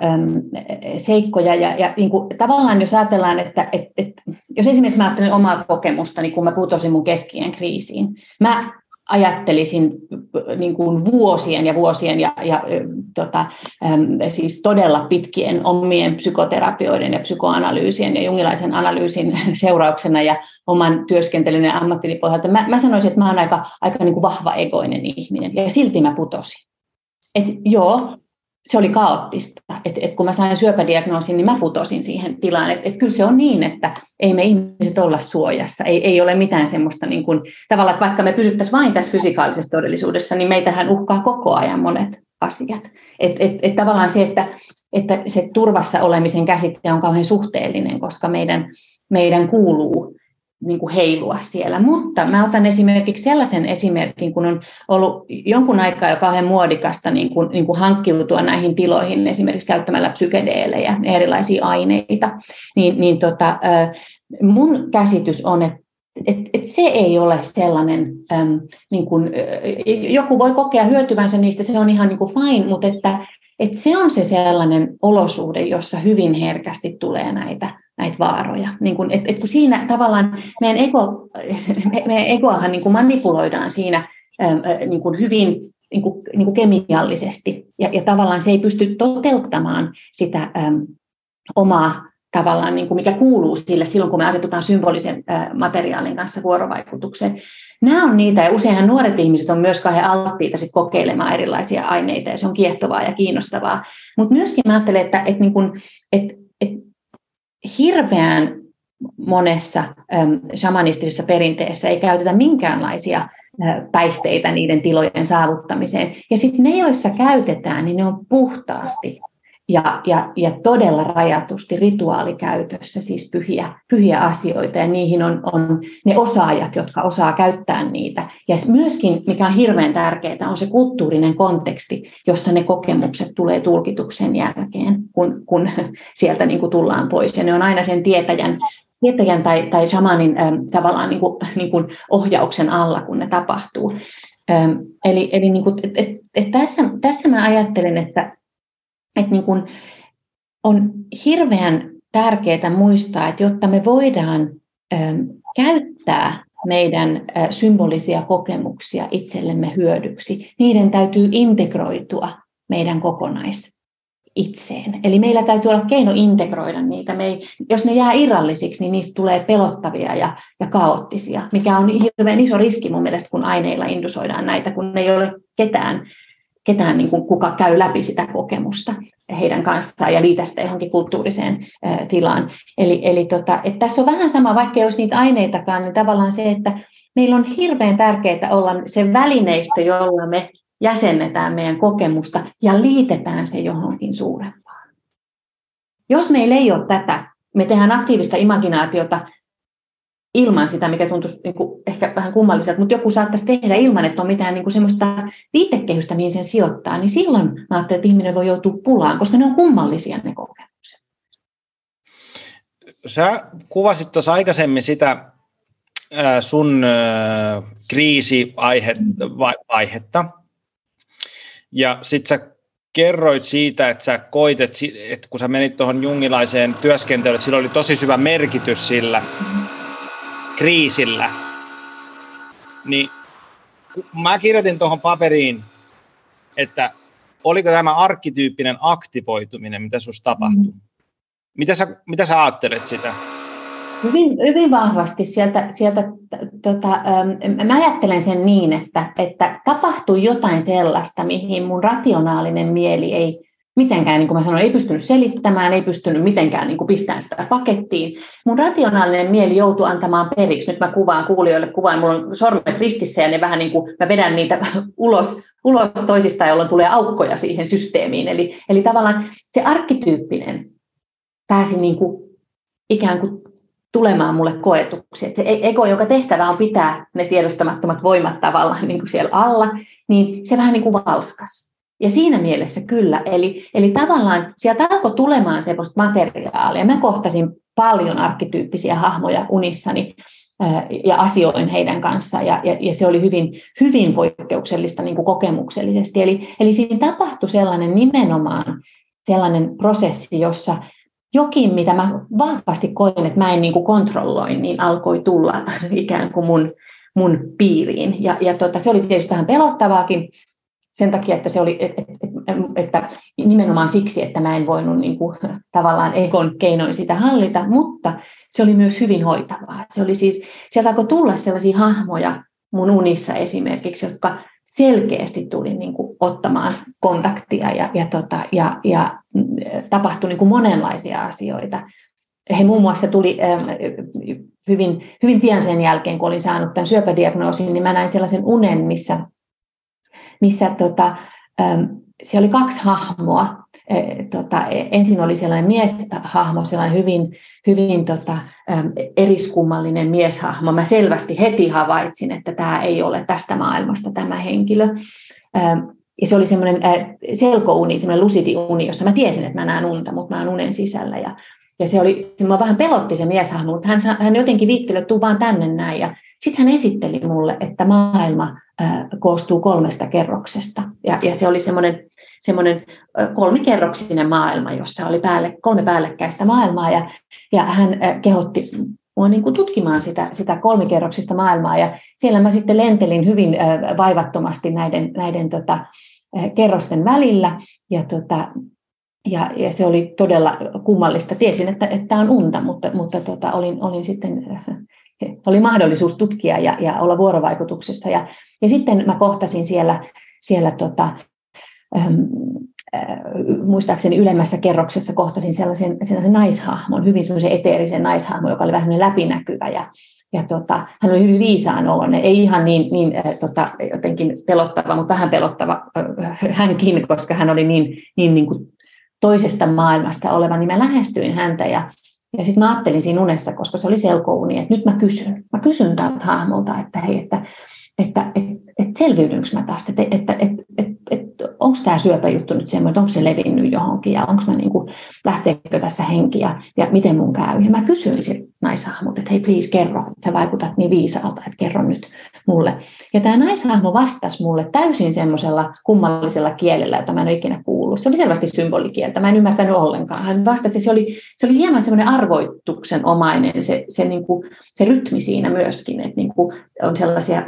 seikkoja ja, ja niin kuin, tavallaan jos ajatellaan, että et, et, jos esimerkiksi mä ajattelen omaa kokemusta, niin kun mä putosin mun keskien kriisiin, mä ajattelisin niin kuin vuosien ja vuosien ja, ja tota, siis todella pitkien omien psykoterapioiden ja psykoanalyysien ja jungilaisen analyysin seurauksena ja oman työskentelyn ja ammattini pohjalta. Mä, mä sanoisin, että mä olen aika, aika niin kuin vahva egoinen ihminen ja silti mä putosin. Et joo, se oli kaoottista. Et, et kun mä sain syöpädiagnoosin, niin mä putosin siihen tilaan. Et, et kyllä se on niin, että ei me ihmiset olla suojassa. Ei, ei ole mitään semmoista, niin kuin, tavallaan, että vaikka me pysyttäisiin vain tässä fysikaalisessa todellisuudessa, niin meitähän uhkaa koko ajan monet asiat. Et, et, et tavallaan se, että, että se turvassa olemisen käsite on kauhean suhteellinen, koska meidän, meidän kuuluu niin kuin heilua siellä. Mutta mä otan esimerkiksi sellaisen esimerkin, kun on ollut jonkun aikaa jo kauhean muodikasta niin kuin, niin kuin hankkiutua näihin tiloihin, esimerkiksi käyttämällä psykedeelejä erilaisia aineita, niin, niin tota, mun käsitys on, että et, et se ei ole sellainen, äm, niin kuin, joku voi kokea hyötyvänsä niistä, se on ihan niin kuin fine, mutta että, et se on se sellainen olosuhde, jossa hyvin herkästi tulee näitä näitä vaaroja. Niin kun, et, et kun siinä tavallaan meidän, ego, meidän egoahan niin kuin manipuloidaan siinä niin kuin hyvin niin kuin, niin kuin kemiallisesti, ja, ja tavallaan se ei pysty toteuttamaan sitä äm, omaa tavallaan, niin kuin mikä kuuluu sille silloin, kun me asetutaan symbolisen ä, materiaalin kanssa vuorovaikutukseen. Nämä on niitä, ja useinhan nuoret ihmiset on myös kauhean alttiita sit kokeilemaan erilaisia aineita, ja se on kiehtovaa ja kiinnostavaa. Mutta myöskin mä ajattelen, että, että, niin että hirveän monessa äm, shamanistisessa perinteessä ei käytetä minkäänlaisia päihteitä niiden tilojen saavuttamiseen. Ja sitten ne, joissa käytetään, niin ne on puhtaasti ja, ja, ja todella rajatusti rituaalikäytössä, siis pyhiä, pyhiä asioita, ja niihin on, on ne osaajat, jotka osaa käyttää niitä. Ja myöskin, mikä on hirveän tärkeää, on se kulttuurinen konteksti, jossa ne kokemukset tulee tulkituksen jälkeen, kun, kun sieltä niin kuin tullaan pois. Ja ne on aina sen tietäjän, tietäjän tai, tai shamanin ähm, tavallaan niin kuin, niin kuin ohjauksen alla, kun ne tapahtuu. Eli eli niin kuin, et, et, et tässä, tässä mä ajattelen, että että niin kuin on hirveän tärkeää muistaa, että jotta me voidaan käyttää meidän symbolisia kokemuksia itsellemme hyödyksi, niiden täytyy integroitua meidän kokonais itseen. Eli meillä täytyy olla keino integroida niitä. Me ei, jos ne jää irrallisiksi, niin niistä tulee pelottavia ja, ja kaoottisia, mikä on hirveän iso riski mun mielestä, kun aineilla indusoidaan näitä, kun ei ole ketään ketään, niin kuin, kuka käy läpi sitä kokemusta heidän kanssaan ja liitä sitä johonkin kulttuuriseen ä, tilaan. Eli, eli tota, että tässä on vähän sama, vaikka ei olisi niitä aineitakaan, niin tavallaan se, että meillä on hirveän tärkeää olla se välineistö, jolla me jäsennetään meidän kokemusta ja liitetään se johonkin suurempaan. Jos meillä ei ole tätä, me tehdään aktiivista imaginaatiota ilman sitä, mikä tuntuisi niin kuin ehkä vähän kummalliselta, mutta joku saattaisi tehdä ilman, että on mitään niin kuin semmoista viitekehystä, mihin sen sijoittaa, niin silloin mä ajattelen, että ihminen voi joutua pulaan, koska ne on kummallisia ne kokemukset. Sä kuvasit tuossa aikaisemmin sitä sun kriisiaihetta, ja sitten sä kerroit siitä, että sä koit, että, kun sä menit tuohon jungilaiseen työskentelyyn, että sillä oli tosi syvä merkitys sillä, kriisillä, niin mä kirjoitin tuohon paperiin, että oliko tämä arkkityyppinen aktivoituminen, mitä sinussa tapahtui? Mm. Mitä sä, mitä sä ajattelet sitä? Hyvin, hyvin vahvasti sieltä, sieltä tota, ähm, mä ajattelen sen niin, että, että tapahtui jotain sellaista, mihin mun rationaalinen mieli ei mitenkään, niin kuin mä sanoin, ei pystynyt selittämään, ei pystynyt mitenkään niin pistämään sitä pakettiin. Mun rationaalinen mieli joutui antamaan periksi. Nyt mä kuvaan kuulijoille, kuvaan, mulla on sormet ristissä ja ne vähän niin kuin, mä vedän niitä ulos, ulos toisistaan, jolloin tulee aukkoja siihen systeemiin. Eli, eli tavallaan se arkkityyppinen pääsi niin kuin ikään kuin tulemaan mulle koetuksi. Että se e-, ego, joka tehtävä on pitää ne tiedostamattomat voimat tavallaan niin kuin siellä alla, niin se vähän niin kuin valskas. Ja siinä mielessä kyllä. Eli, eli tavallaan sieltä alkoi tulemaan sellaista materiaalia. Mä kohtasin paljon arkkityyppisiä hahmoja unissani ja asioin heidän kanssaan, ja, ja, ja se oli hyvin, hyvin poikkeuksellista niin kuin kokemuksellisesti. Eli, eli siinä tapahtui sellainen nimenomaan sellainen prosessi, jossa jokin, mitä mä vahvasti koin, että mä en niin kuin kontrolloi, niin alkoi tulla ikään kuin mun, mun piiriin. Ja, ja tota, se oli tietysti vähän pelottavaakin sen takia, että se oli, että, nimenomaan siksi, että mä en voinut niin kuin, tavallaan ekon keinoin sitä hallita, mutta se oli myös hyvin hoitavaa. Se oli siis, sieltä alkoi tulla sellaisia hahmoja mun unissa esimerkiksi, jotka selkeästi tuli niin kuin ottamaan kontaktia ja, ja, tota, ja, ja mm, tapahtui niin kuin monenlaisia asioita. He muun muassa tuli hyvin, hyvin pian sen jälkeen, kun olin saanut tämän syöpädiagnoosin, niin mä näin sellaisen unen, missä, missä tota, siellä oli kaksi hahmoa, tota, e, ensin oli sellainen mieshahmo, sellainen hyvin, hyvin tota, eriskummallinen mieshahmo. Mä selvästi heti havaitsin, että tämä ei ole tästä maailmasta tämä henkilö. Ja se oli semmoinen selkouni, semmoinen lucidi uni, jossa mä tiesin, että mä näen unta, mutta mä oon unen sisällä. Ja, ja se oli, se vähän pelotti se mieshahmo, mutta hän, hän jotenkin viitteli, että tuu vaan tänne näin. Ja sitten hän esitteli mulle, että maailma koostuu kolmesta kerroksesta. Ja, ja se oli semmoinen semmoinen kolmikerroksinen maailma, jossa oli päälle, kolme päällekkäistä maailmaa ja, ja hän kehotti mua niin kuin tutkimaan sitä, sitä kolmikerroksista maailmaa ja siellä mä sitten lentelin hyvin vaivattomasti näiden, näiden tota, kerrosten välillä ja, tota, ja, ja se oli todella kummallista. Tiesin, että tämä on unta, mutta, mutta tota, olin, olin sitten, oli mahdollisuus tutkia ja, ja olla vuorovaikutuksessa. Ja, ja sitten mä kohtasin siellä, siellä tota, ähm, äh, muistaakseni ylemmässä kerroksessa kohtasin sellaisen, sellaisen naishahmon, hyvin sellaisen eteerisen naishahmon, joka oli vähän läpinäkyvä ja, ja tota, hän oli hyvin viisaan oloinen, ei ihan niin, niin äh, tota, jotenkin pelottava, mutta vähän pelottava äh, hänkin, koska hän oli niin, niin, niin kuin toisesta maailmasta oleva, niin mä lähestyin häntä ja, ja sitten mä ajattelin siinä unessa, koska se oli selkouni, että nyt mä kysyn, mä kysyn tältä hahmolta, että hei, että, että, että, että selviydynkö mä tästä, että, että, että, että, että onko tämä syöpäjuttu nyt semmoinen, että onko se levinnyt johonkin ja onko mä niin kuin, lähteekö tässä henki ja, miten mun käy. Ja mä kysyin sitten naishahmot, että hei please kerro, että sä vaikutat niin viisaalta, että kerro nyt mulle. Ja tämä naishahmo vastasi mulle täysin semmoisella kummallisella kielellä, jota mä en ole ikinä kuullut. Se oli selvästi symbolikieltä, mä en ymmärtänyt ollenkaan. Hän vastasi, se oli, se oli hieman semmoinen arvoituksen omainen se, se, niin kuin, se rytmi siinä myöskin, että niin kuin on sellaisia,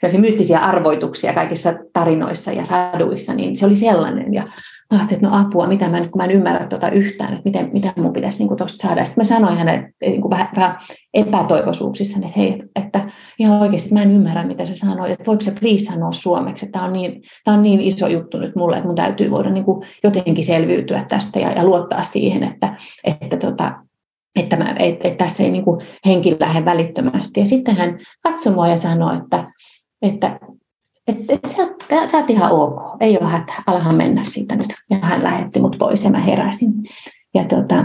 sellaisia myyttisiä arvoituksia kaikissa tarinoissa ja saduissa, niin se oli sellainen. Ja mä ajattelin, että no apua, mitä mä, kun mä en ymmärrä tuota yhtään, että miten, mitä mun pitäisi niin tuosta saada. Sitten mä sanoin hänelle niin kuin vähän, vähän epätoivoisuuksissa, että hei, että ihan oikeasti mä en ymmärrä, mitä se sanoi, että voiko se please sanoa suomeksi, että tämä on niin, tämä on niin iso juttu nyt mulle, että mun täytyy voida niin kuin jotenkin selviytyä tästä ja, ja luottaa siihen, että, että tota, että, mä, että, että tässä ei niin henki lähde välittömästi. Ja sitten hän katsoi mua ja sanoi, että, että että et, sä, sä oot ihan ok, ei ole hätä, alahan mennä siitä nyt. Ja hän lähetti mut pois ja mä heräsin. Ja, tota,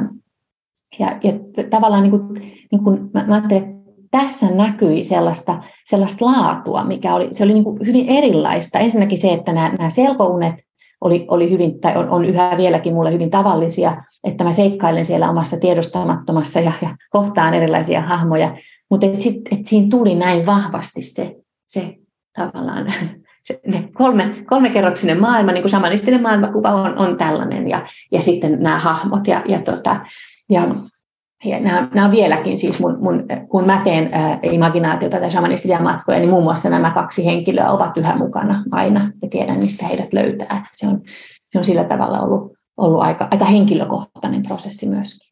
ja, ja tavallaan niin kuin, niin kuin mä, mä ajattelin, että tässä näkyi sellaista, sellaista laatua, mikä oli, se oli niin kuin hyvin erilaista. Ensinnäkin se, että nämä, nämä selkounet oli, oli hyvin, tai on, on yhä vieläkin mulle hyvin tavallisia, että mä seikkailen siellä omassa tiedostamattomassa ja, ja kohtaan erilaisia hahmoja, mutta et sit, et siinä tuli näin vahvasti se, se tavallaan se, kolme, kolmekerroksinen maailma, niin kuin samanistinen maailmakuva on, on tällainen, ja, ja sitten nämä hahmot, ja, ja, tota, ja ja nämä, nämä on vieläkin siis, mun, mun, kun mä teen ää, imaginaatiota tai shamanistisia matkoja, niin muun muassa nämä kaksi henkilöä ovat yhä mukana aina ja tiedän, mistä heidät löytää. Se on, se on sillä tavalla ollut, ollut aika, aika henkilökohtainen prosessi myöskin.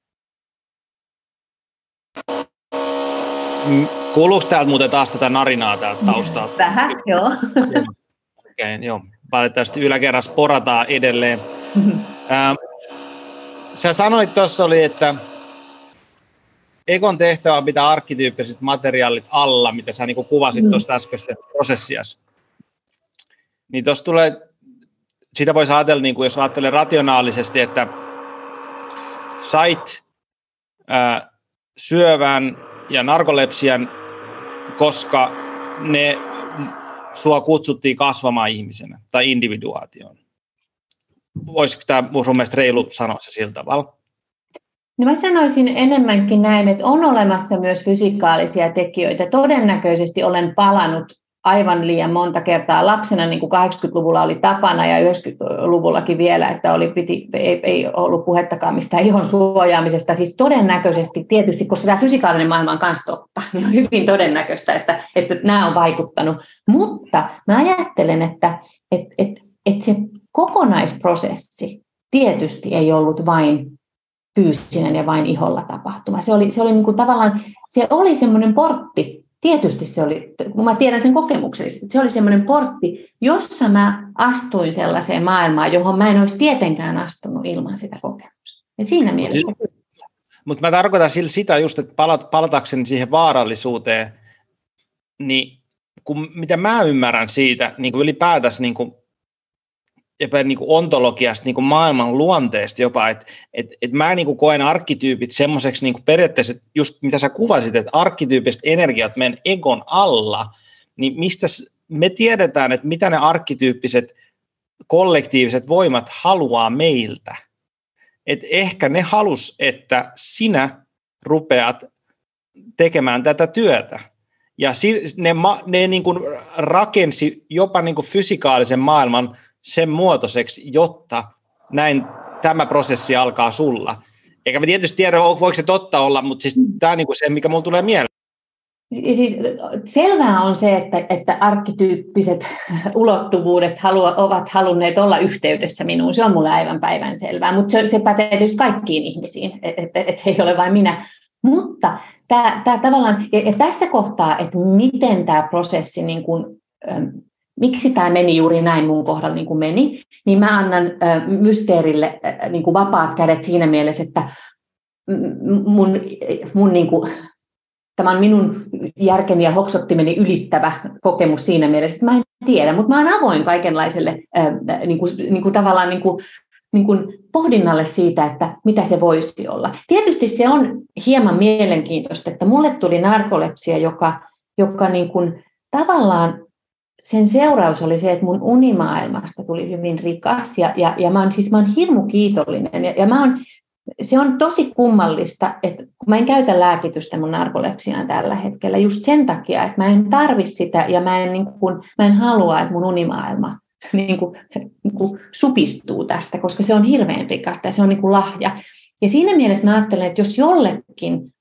Kuuluuko täältä muuten taas tätä narinaa täältä taustalta? Vähän, joo. Okei, okay, joo. Valitettavasti yläkerrassa porataan edelleen. Ähm, sä sanoit tuossa oli, että Ekon tehtävä pitää arkkityyppiset materiaalit alla, mitä sä niin kuvasit mm. tuosta äskeistä prosessiassa. Niin tuossa tulee, sitä voisi ajatella, niin kuin jos ajattelee rationaalisesti, että sait ää, syövän ja narkolepsian, koska ne sua kutsuttiin kasvamaan ihmisenä tai individuaatioon. Voisiko tämä mun mielestä reilu sanoa se sillä tavalla? No mä sanoisin enemmänkin näin, että on olemassa myös fysikaalisia tekijöitä. Todennäköisesti olen palannut aivan liian monta kertaa lapsena, niin kuin 80-luvulla oli tapana ja 90-luvullakin vielä, että oli, piti, ei, ei ollut puhettakaan mistään ihon suojaamisesta. Siis todennäköisesti tietysti, koska tämä fysikaalinen maailma on myös totta, niin on hyvin todennäköistä, että, että nämä on vaikuttanut. Mutta mä ajattelen, että, että, että, että se kokonaisprosessi tietysti ei ollut vain fyysinen ja vain iholla tapahtuma. Se oli, se oli niin kuin tavallaan, se oli semmoinen portti, tietysti se oli, kun mä tiedän sen kokemuksellisesti, että se oli semmoinen portti, jossa mä astuin sellaiseen maailmaan, johon mä en olisi tietenkään astunut ilman sitä kokemusta. Ja siinä mielessä Mutta mä tarkoitan sitä just, että palat, palatakseni siihen vaarallisuuteen, niin kun, mitä mä ymmärrän siitä niin kuin ylipäätänsä niin kuin jopa niin kuin ontologiasta, niin kuin maailman luonteesta jopa, että et, et mä niin kuin koen arkkityypit semmoiseksi niin periaatteessa, just mitä sä kuvasit, että arkkityypiset energiat meidän egon alla, niin mistä me tiedetään, että mitä ne arkkityyppiset kollektiiviset voimat haluaa meiltä. Et ehkä ne halus, että sinä rupeat tekemään tätä työtä. Ja ne, ne niin kuin rakensi jopa niin kuin fysikaalisen maailman sen muotoiseksi, jotta näin tämä prosessi alkaa sulla. Eikä mä tietysti tiedä, voiko se totta olla, mutta siis tämä on niin se, mikä mulle tulee mieleen. Siis selvää on se, että, että arkkityyppiset ulottuvuudet halua, ovat halunneet olla yhteydessä minuun. Se on mulle aivan päivän selvää, mutta se, se pätee tietysti kaikkiin ihmisiin, että et, et se ei ole vain minä. Mutta tämä, tämä tavallaan, ja, ja tässä kohtaa, että miten tämä prosessi niin kuin, miksi tämä meni juuri näin mun kohdalla niin kuin meni, niin mä annan mysteerille niin kuin vapaat kädet siinä mielessä, että mun, mun niin kuin, tämä on minun järkeni ja hoksottimeni ylittävä kokemus siinä mielessä, että mä en tiedä, mutta mä oon avoin kaikenlaiselle niin kuin, niin kuin tavallaan niin kuin, niin kuin pohdinnalle siitä, että mitä se voisi olla. Tietysti se on hieman mielenkiintoista, että mulle tuli narkolepsia, joka, joka niin kuin tavallaan sen seuraus oli se, että mun unimaailmasta tuli hyvin rikas ja, ja, ja mä oon siis mä oon hirmu kiitollinen ja, ja mä oon, se on tosi kummallista, että kun mä en käytä lääkitystä mun narkolepsiaan tällä hetkellä just sen takia, että mä en tarvi sitä ja mä en, niin kuin, mä en halua, että mun unimaailma niin kuin, niin kuin supistuu tästä, koska se on hirveän rikasta ja se on niin kuin lahja. Ja siinä mielessä mä ajattelen, että jos jollekin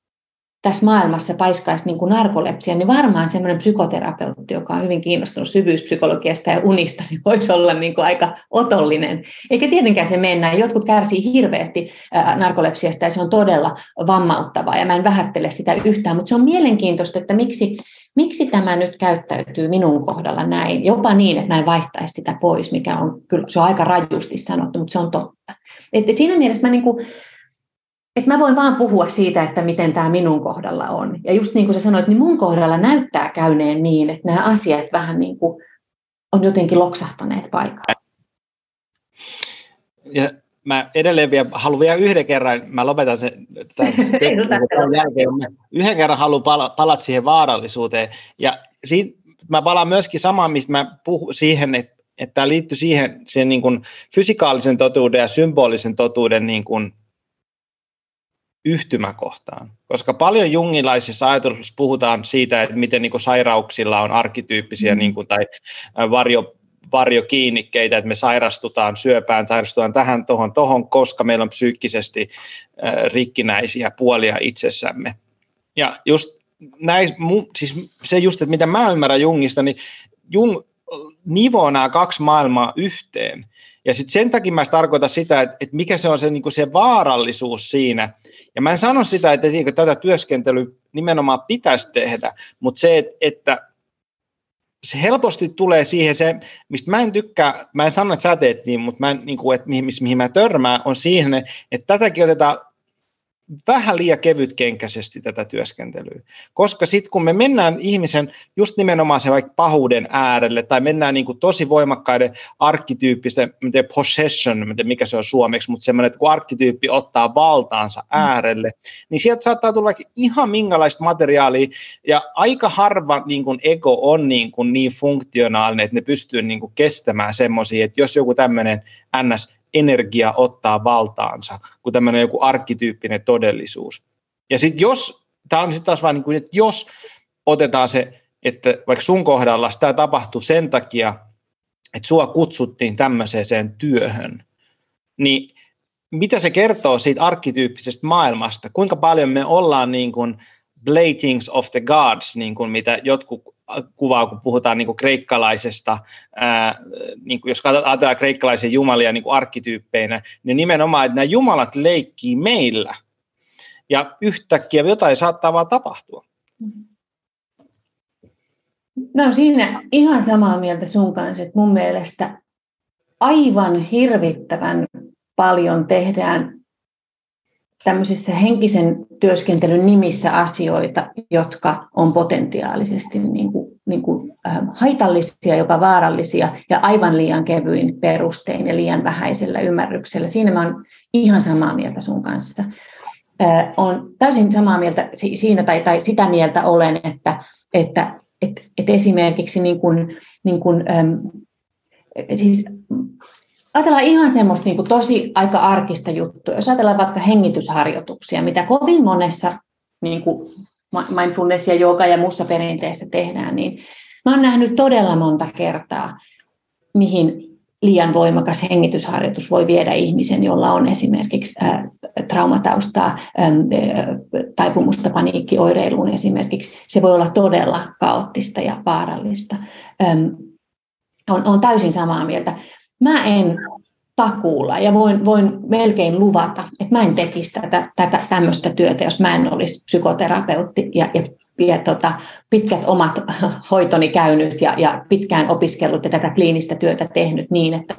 tässä maailmassa paiskaisi niin kuin narkolepsia, niin varmaan semmoinen psykoterapeutti, joka on hyvin kiinnostunut syvyyspsykologiasta ja unista, niin voisi olla niin kuin aika otollinen. Eikä tietenkään se mennä. Jotkut kärsii hirveästi narkolepsiasta ja se on todella vammauttavaa ja mä en vähättele sitä yhtään, mutta se on mielenkiintoista, että miksi, miksi tämä nyt käyttäytyy minun kohdalla näin, jopa niin, että mä en vaihtaisi sitä pois, mikä on kyllä, se on aika rajusti sanottu, mutta se on totta. Että siinä mielessä mä niin kuin, että mä voin vaan puhua siitä, että miten tämä minun kohdalla on. Ja just niin kuin sä sanoit, niin mun kohdalla näyttää käyneen niin, että nämä asiat vähän niin kuin on jotenkin loksahtaneet paikalle. Ja mä edelleen vielä, haluan vielä yhden kerran, mä lopetan sen tämän jälkeen, mä yhden kerran haluan pala, palata siihen vaarallisuuteen. Ja siitä, mä palaan myöskin samaan, mistä mä puhun siihen, että, että tämä liittyy siihen, siihen niin kuin fysikaalisen totuuden ja symbolisen totuuden niin kuin yhtymäkohtaan. Koska paljon jungilaisissa ajatuksissa puhutaan siitä, että miten niin kuin sairauksilla on arkkityyppisiä mm. niin kuin, tai varjo, varjokiinnikkeitä, että me sairastutaan syöpään, sairastutaan tähän, tohon, tohon, koska meillä on psyykkisesti äh, rikkinäisiä puolia itsessämme. Ja just näin, siis se just, että mitä mä ymmärrän Jungista, niin Jung nivoo nämä kaksi maailmaa yhteen. Ja sitten sen takia mä tarkoitan sitä, että, että mikä se on se, niin se vaarallisuus siinä, ja mä en sano sitä, että tätä työskentelyä nimenomaan pitäisi tehdä, mutta se, että se helposti tulee siihen se, mistä mä en tykkää, mä en sano, että sä teet niin, mutta mä en, niin kuin, että mihin, mihin mä törmään, on siihen, että tätäkin otetaan vähän liian kevytkenkäisesti tätä työskentelyä. Koska sitten kun me mennään ihmisen just nimenomaan se vaikka pahuuden äärelle, tai mennään niin kuin tosi voimakkaiden arkkityyppisten, miten possession, miten mikä se on suomeksi, mutta semmoinen, että kun arkkityyppi ottaa valtaansa mm. äärelle, niin sieltä saattaa tulla ihan minkälaista materiaalia, ja aika harva niin kuin ego on niin, kuin niin funktionaalinen, että ne pystyy niin kuin kestämään semmoisia, että jos joku tämmöinen ns energia ottaa valtaansa, kuin tämmöinen joku arkkityyppinen todellisuus. Ja sitten jos, tämä on sitten taas vaan niin kuin, että jos otetaan se, että vaikka sun kohdalla tämä tapahtui sen takia, että sua kutsuttiin tämmöiseen työhön, niin mitä se kertoo siitä arkkityyppisestä maailmasta, kuinka paljon me ollaan niin kuin blatings of the gods, niin kuin mitä jotkut kuvaa, kun puhutaan niin kuin kreikkalaisesta, ää, niin kuin jos ajatellaan kreikkalaisia jumalia niin kuin arkkityyppeinä, niin nimenomaan, että nämä jumalat leikkii meillä. Ja yhtäkkiä jotain saattaa vaan tapahtua. Olen siinä ihan samaa mieltä sun kanssa, että mun mielestä aivan hirvittävän paljon tehdään tämmöisissä henkisen työskentelyn nimissä asioita, jotka on potentiaalisesti niin kuin, niin kuin, äh, haitallisia, jopa vaarallisia ja aivan liian kevyin perustein ja liian vähäisellä ymmärryksellä. Siinä mä oon ihan samaa mieltä sun kanssa. Äh, on täysin samaa mieltä siinä tai, tai sitä mieltä olen, että, että että, että esimerkiksi niin kuin, niin kuin, ähm, siis Ajatellaan ihan semmoista niin kuin tosi aika arkista juttua. Jos ajatellaan vaikka hengitysharjoituksia, mitä kovin monessa niin kuin mindfulness ja jooga ja muussa perinteessä tehdään, niin mä oon nähnyt todella monta kertaa, mihin liian voimakas hengitysharjoitus voi viedä ihmisen, jolla on esimerkiksi traumataustaa, taipumusta paniikkioireiluun esimerkiksi. Se voi olla todella kaoottista ja vaarallista. On, on täysin samaa mieltä. Mä en takuulla ja voin, voin melkein luvata, että mä en tekisi tätä, tätä tämmöistä työtä, jos mä en olisi psykoterapeutti ja, ja, ja tota, pitkät omat hoitoni käynyt ja, ja pitkään opiskellut ja tätä kliinistä työtä tehnyt niin, että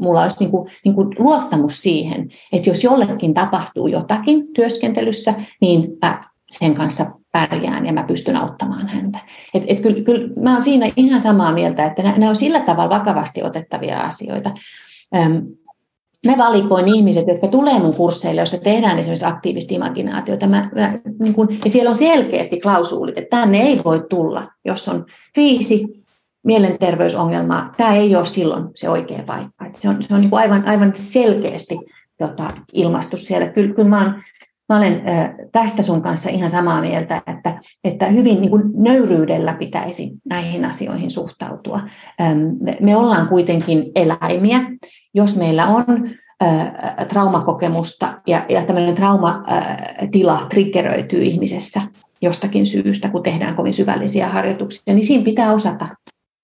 mulla olisi niin kuin, niin kuin luottamus siihen, että jos jollekin tapahtuu jotakin työskentelyssä, niin mä sen kanssa pärjään ja mä pystyn auttamaan häntä. Et, et kyllä, kyllä mä olen siinä ihan samaa mieltä, että nämä on sillä tavalla vakavasti otettavia asioita. Öm, mä valikoin ihmiset, jotka tulee mun kursseille, joissa tehdään esimerkiksi aktiivista imaginaatiota. Mä, mä, niin kun, ja siellä on selkeästi klausuulit, että tänne ei voi tulla, jos on kriisi, mielenterveysongelmaa. Tämä ei ole silloin se oikea paikka. Et se on, se on niin aivan, aivan selkeästi tota, ilmastu siellä. Kyllä, kyllä mä olen Mä olen tästä sun kanssa ihan samaa mieltä, että, että hyvin niin kuin nöyryydellä pitäisi näihin asioihin suhtautua. Me ollaan kuitenkin eläimiä. Jos meillä on traumakokemusta ja, ja tämmöinen traumatila triggeröityy ihmisessä jostakin syystä, kun tehdään kovin syvällisiä harjoituksia, niin siinä pitää osata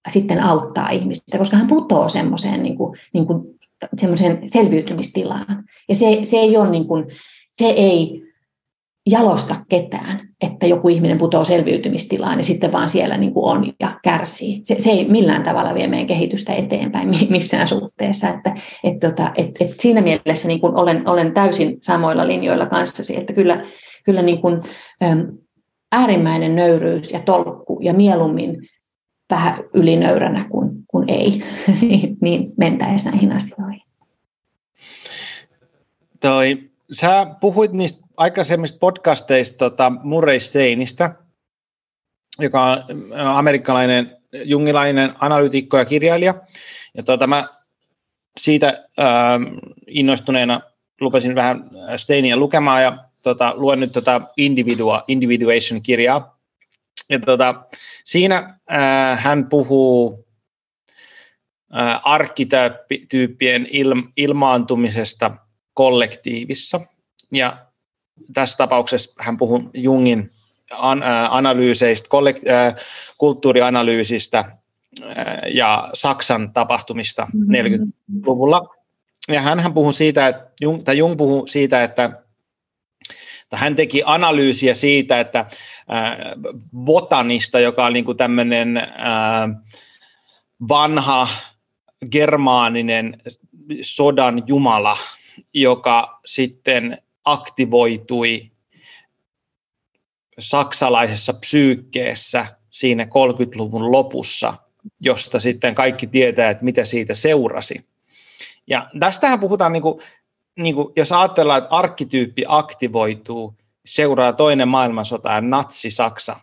sitten auttaa ihmistä, koska hän putoaa semmoiseen niin kuin, niin kuin, selviytymistilaan. Ja se, se ei ole niin kuin, se ei jalosta ketään, että joku ihminen putoaa selviytymistilaan ja sitten vaan siellä niin kuin on ja kärsii. Se, se ei millään tavalla vie meidän kehitystä eteenpäin missään suhteessa. Että, et, tota, et, et siinä mielessä niin kuin olen, olen täysin samoilla linjoilla kanssasi, että kyllä, kyllä niin kuin, äm, äärimmäinen nöyryys ja tolkku ja mieluummin vähän ylinöyränä kuin, kuin ei, niin mentäisiin näihin asioihin. Toi sä puhuit niistä aikaisemmista podcasteista tota Murray Steinistä, joka on amerikkalainen jungilainen analyytikko ja kirjailija. Ja tota, mä siitä äh, innostuneena lupasin vähän Steinia lukemaan ja tota, luen nyt tota Individua, Individuation-kirjaa. Ja tota, siinä äh, hän puhuu äh, arkkityyppien il, ilmaantumisesta – kollektiivissa. Ja tässä tapauksessa hän puhuu Jungin analyyseistä, kulttuurianalyysistä ja Saksan tapahtumista 40-luvulla. Mm-hmm. Ja hän puhuu siitä, että Jung, tai Jung puhuu siitä, että hän teki analyysiä siitä, että Votanista, joka on niin kuin tämmöinen vanha germaaninen sodan jumala, joka sitten aktivoitui saksalaisessa psyykkeessä siinä 30-luvun lopussa, josta sitten kaikki tietää, että mitä siitä seurasi. Ja tästähän puhutaan, niin kuin, niin kuin, jos ajatellaan, että arkkityyppi aktivoituu, seuraa toinen maailmansota ja natsi-Saksa,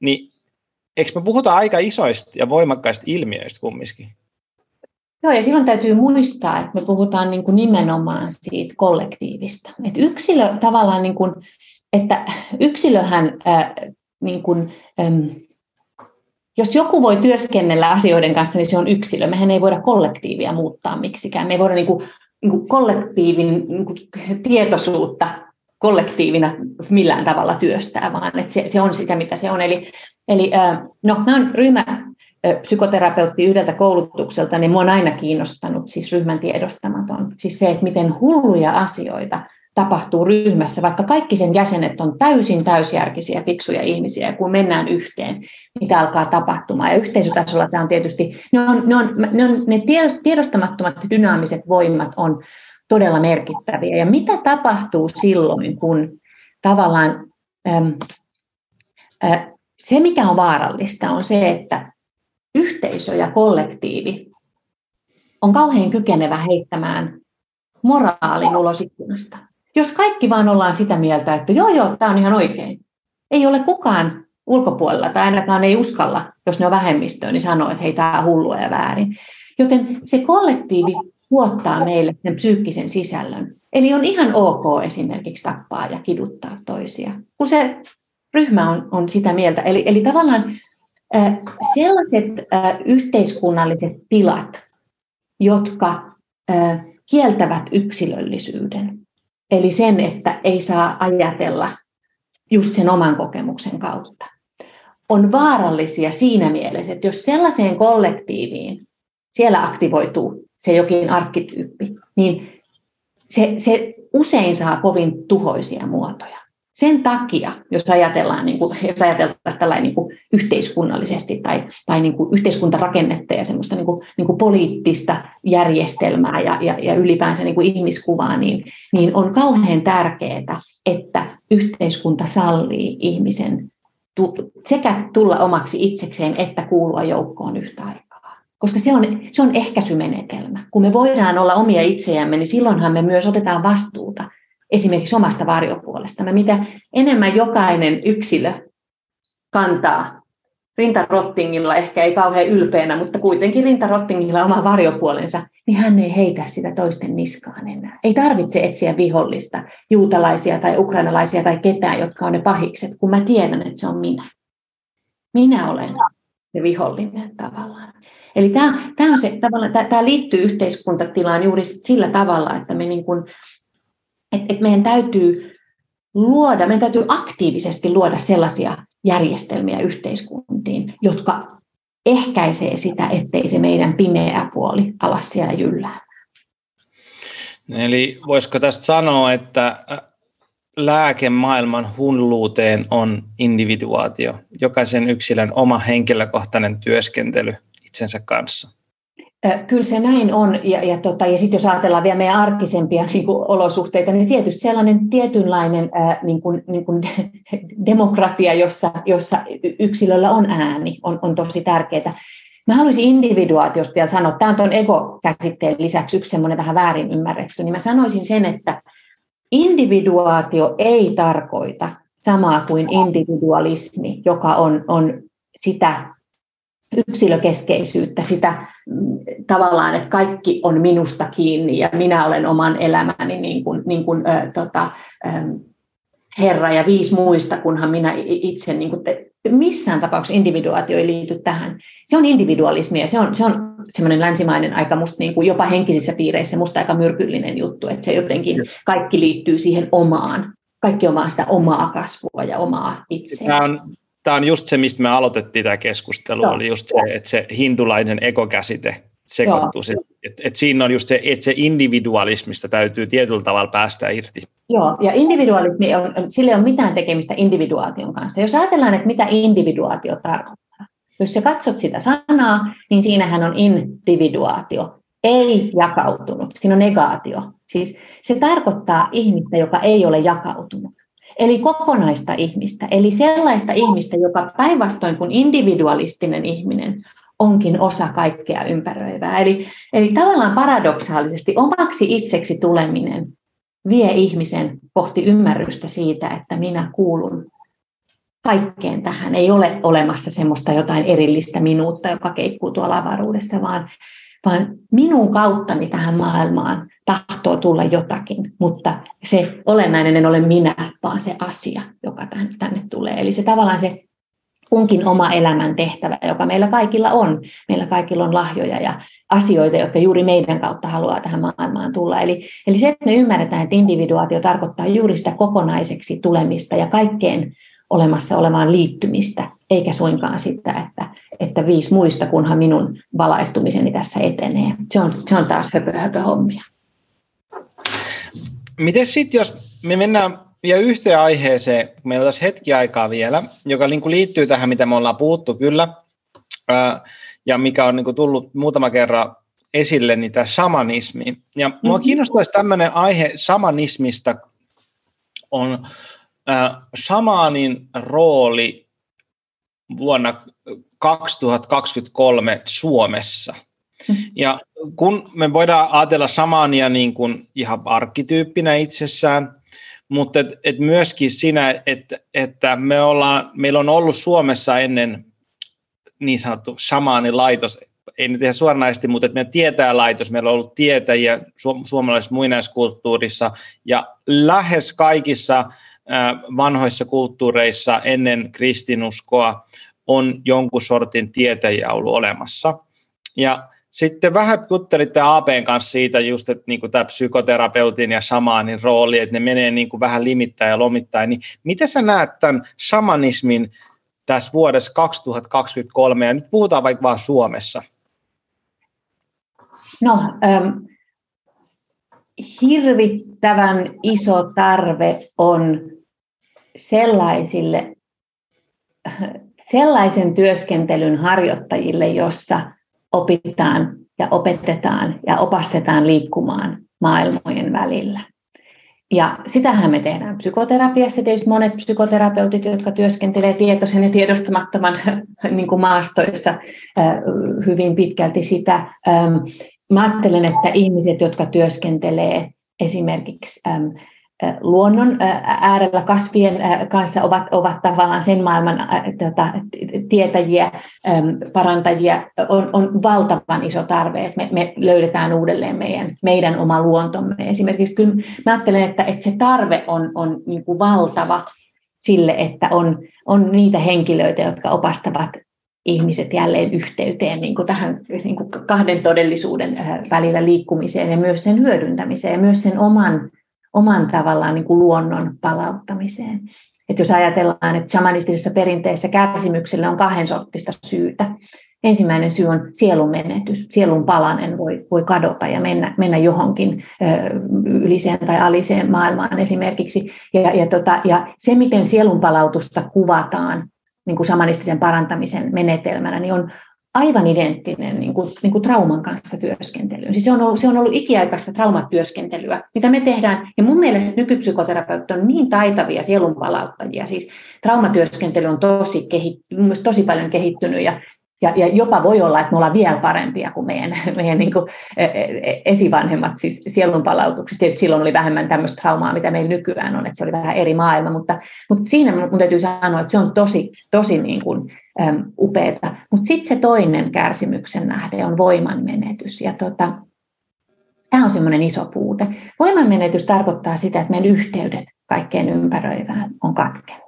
niin eikö me puhuta aika isoista ja voimakkaista ilmiöistä kumminkin? Joo, ja silloin täytyy muistaa, että me puhutaan niin kuin nimenomaan siitä kollektiivista. Että yksilö tavallaan, niin kuin, että yksilöhän, ää, niin kuin, äm, jos joku voi työskennellä asioiden kanssa, niin se on yksilö. Mehän ei voida kollektiivia muuttaa miksikään. Me ei voida niin kuin, niin kuin kollektiivin niin kuin tietoisuutta kollektiivina millään tavalla työstää, vaan että se, se on sitä, mitä se on. Eli, eli no, mä olen ryhmä psykoterapeutti yhdeltä koulutukselta, niin minua on aina kiinnostanut siis ryhmän tiedostamaton. Siis se, että miten hulluja asioita tapahtuu ryhmässä, vaikka kaikki sen jäsenet on täysin täysjärkisiä, fiksuja ihmisiä, ja kun mennään yhteen, mitä alkaa tapahtumaan. Ja yhteisötasolla tämä on tietysti, ne, on, ne, on, ne, on, ne tiedostamattomat dynaamiset voimat on todella merkittäviä. Ja mitä tapahtuu silloin, kun tavallaan äm, ä, se, mikä on vaarallista, on se, että yhteisö ja kollektiivi on kauhean kykenevä heittämään moraalin ulos ikkunasta. Jos kaikki vaan ollaan sitä mieltä, että joo joo, tämä on ihan oikein. Ei ole kukaan ulkopuolella tai ainakaan ei uskalla, jos ne on vähemmistöä, niin sanoo, että hei, tämä on hullua ja väärin. Joten se kollektiivi tuottaa meille sen psyykkisen sisällön. Eli on ihan ok esimerkiksi tappaa ja kiduttaa toisia, kun se ryhmä on, on sitä mieltä. Eli, eli tavallaan sellaiset yhteiskunnalliset tilat, jotka kieltävät yksilöllisyyden, eli sen, että ei saa ajatella just sen oman kokemuksen kautta, on vaarallisia siinä mielessä, että jos sellaiseen kollektiiviin siellä aktivoituu se jokin arkkityyppi, niin se, se usein saa kovin tuhoisia muotoja. Sen takia, jos ajatellaan, niin kuin, jos ajatellaan niin kuin yhteiskunnallisesti tai, tai niin kuin yhteiskuntarakennetta ja semmoista niin kuin, niin kuin poliittista järjestelmää ja, ja, ja ylipäänsä niin kuin ihmiskuvaa, niin, niin on kauhean tärkeää, että yhteiskunta sallii ihmisen sekä tulla omaksi itsekseen että kuulua joukkoon yhtä aikaa. Koska se on, se on ehkäisymenetelmä. Kun me voidaan olla omia itseämme, niin silloinhan me myös otetaan vastuuta esimerkiksi omasta varjopuolesta. Mitä enemmän jokainen yksilö kantaa rintarottingilla, ehkä ei kauhean ylpeänä, mutta kuitenkin rintarottingilla oma varjopuolensa, niin hän ei heitä sitä toisten niskaan enää. Ei tarvitse etsiä vihollista, juutalaisia tai ukrainalaisia tai ketään, jotka on ne pahikset, kun mä tiedän, että se on minä. Minä olen se vihollinen tavallaan. Eli tämä, tämä, on se, tämä, tämä liittyy yhteiskuntatilaan juuri sillä tavalla, että me niin kuin että et meidän täytyy luoda, meidän täytyy aktiivisesti luoda sellaisia järjestelmiä yhteiskuntiin, jotka ehkäisee sitä, ettei se meidän pimeä puoli ala siellä jyllää. Eli voisiko tästä sanoa, että lääkemaailman hulluuteen on individuaatio, jokaisen yksilön oma henkilökohtainen työskentely itsensä kanssa? Kyllä se näin on, ja, ja, tota, ja sitten jos ajatellaan vielä meidän arkisempia niin kuin, olosuhteita, niin tietysti sellainen tietynlainen ää, niin kuin, niin kuin demokratia, jossa, jossa yksilöllä on ääni, on, on tosi tärkeää. Mä haluaisin individuaatiosta vielä sanoa, tämä on tuon ego-käsitteen lisäksi yksi semmoinen vähän väärin ymmärretty, niin mä sanoisin sen, että individuaatio ei tarkoita samaa kuin individualismi, joka on, on sitä yksilökeskeisyyttä, sitä mm, tavallaan, että kaikki on minusta kiinni ja minä olen oman elämäni niin kuin, niin kuin, ö, tota, ö, herra ja viisi muista, kunhan minä itse, niin kuin te, missään tapauksessa individuaatio ei liity tähän. Se on individualismia, se on, se on semmoinen länsimainen aika musta niin kuin jopa henkisissä piireissä musta aika myrkyllinen juttu, että se jotenkin kaikki liittyy siihen omaan, kaikki omaa sitä omaa kasvua ja omaa itseä. Tämä on, tämä on just se, mistä me aloitettiin tämä keskustelu, Joo. oli just se, että se hindulainen ekokäsite sekoittuu. Että et siinä on just se, että se individualismista täytyy tietyllä tavalla päästä irti. Joo, ja individualismi, on, sille ei ole mitään tekemistä individuaation kanssa. Jos ajatellaan, että mitä individuaatio tarkoittaa, jos sä katsot sitä sanaa, niin siinähän on individuaatio, ei jakautunut, siinä on negaatio. Siis se tarkoittaa ihmistä, joka ei ole jakautunut. Eli kokonaista ihmistä, eli sellaista ihmistä, joka päinvastoin kuin individualistinen ihminen onkin osa kaikkea ympäröivää. Eli, eli tavallaan paradoksaalisesti omaksi itseksi tuleminen vie ihmisen kohti ymmärrystä siitä, että minä kuulun kaikkeen tähän. Ei ole olemassa semmoista jotain erillistä minuutta, joka keikkuu tuolla avaruudessa, vaan, vaan minun kauttani tähän maailmaan tahtoo tulla jotakin, mutta se olennainen en ole minä, vaan se asia, joka tänne tulee. Eli se tavallaan se kunkin oma elämän tehtävä, joka meillä kaikilla on. Meillä kaikilla on lahjoja ja asioita, jotka juuri meidän kautta haluaa tähän maailmaan tulla. Eli, eli se, että me ymmärretään, että individuaatio tarkoittaa juuri sitä kokonaiseksi tulemista ja kaikkeen olemassa olevaan liittymistä, eikä suinkaan sitä, että, että viisi muista, kunhan minun valaistumiseni tässä etenee. Se on, se on taas höpö, höpö hommia. Miten sitten, jos me mennään vielä yhteen aiheeseen, kun meillä on tässä hetki aikaa vielä, joka niin kuin liittyy tähän, mitä me ollaan puhuttu kyllä, ja mikä on niin kuin tullut muutama kerran esille, niin tämä shamanismi. Ja mm-hmm. kiinnostaisi tämmöinen aihe shamanismista, on äh, shamanin rooli vuonna 2023 Suomessa. Mm-hmm. Ja kun me voidaan ajatella samaania niin kuin ihan arkkityyppinä itsessään, mutta et, et myöskin siinä, että, että me ollaan, meillä on ollut Suomessa ennen niin sanottu shamaanilaitos, ei nyt ihan suoranaisesti, mutta että meidän tietää laitos, meillä on ollut tietäjiä su- suomalaisessa muinaiskulttuurissa ja lähes kaikissa vanhoissa kulttuureissa ennen kristinuskoa on jonkun sortin tietäjiä ollut olemassa. Ja sitten vähän kuttelitte APn kanssa siitä just, että niin tämä psykoterapeutin ja samanin rooli, että ne menee niin kuin vähän limittäin ja lomittain, niin miten sä näet tämän shamanismin tässä vuodessa 2023, ja nyt puhutaan vaikka vaan Suomessa? No, ähm, hirvittävän iso tarve on sellaisille, sellaisen työskentelyn harjoittajille, jossa opitaan ja opetetaan ja opastetaan liikkumaan maailmojen välillä. Ja sitähän me tehdään psykoterapiassa. Tietysti monet psykoterapeutit, jotka työskentelevät tietoisen ja tiedostamattoman niin kuin maastoissa hyvin pitkälti sitä. Mä ajattelen, että ihmiset, jotka työskentelee esimerkiksi luonnon äärellä kasvien kanssa ovat, ovat tavallaan sen maailman tota, tietäjiä, parantajia, on, on valtavan iso tarve, että me, me löydetään uudelleen meidän, meidän oma luontomme. Esimerkiksi kyllä mä ajattelen, että, että se tarve on, on niin kuin valtava sille, että on, on niitä henkilöitä, jotka opastavat ihmiset jälleen yhteyteen niin kuin tähän niin kuin kahden todellisuuden välillä liikkumiseen ja myös sen hyödyntämiseen ja myös sen oman oman tavallaan niin kuin luonnon palauttamiseen. Että jos ajatellaan, että shamanistisessa perinteessä kärsimykselle on kahden sortista syytä. Ensimmäinen syy on sielun menetys. Sielun palanen voi, voi kadota ja mennä, mennä johonkin ö, yliseen tai aliseen maailmaan esimerkiksi. Ja, ja, tota, ja se, miten sielun palautusta kuvataan niin kuin shamanistisen parantamisen menetelmänä, niin on aivan identtinen niin kuin, niin kuin trauman kanssa työskentelyyn. Siis se, on ollut, se on ollut ikiaikaista traumatyöskentelyä, mitä me tehdään. Ja mun mielestä nykypsykoterapeutit on niin taitavia sielunpalauttajia. Siis traumatyöskentely on tosi, kehit, tosi paljon kehittynyt ja ja, ja jopa voi olla, että me ollaan vielä parempia kuin meidän, meidän niin kuin e, e, esivanhemmat siis sielunpalautuksissa. Tietysti silloin oli vähemmän tämmöistä traumaa, mitä meillä nykyään on, että se oli vähän eri maailma, mutta, mutta siinä mun täytyy sanoa, että se on tosi, tosi niin kuin, äm, upeata. Mutta sitten se toinen kärsimyksen nähde on voimanmenetys. Ja tota, tämä on semmoinen iso puute. Voimanmenetys tarkoittaa sitä, että meidän yhteydet kaikkeen ympäröivään on katkennut.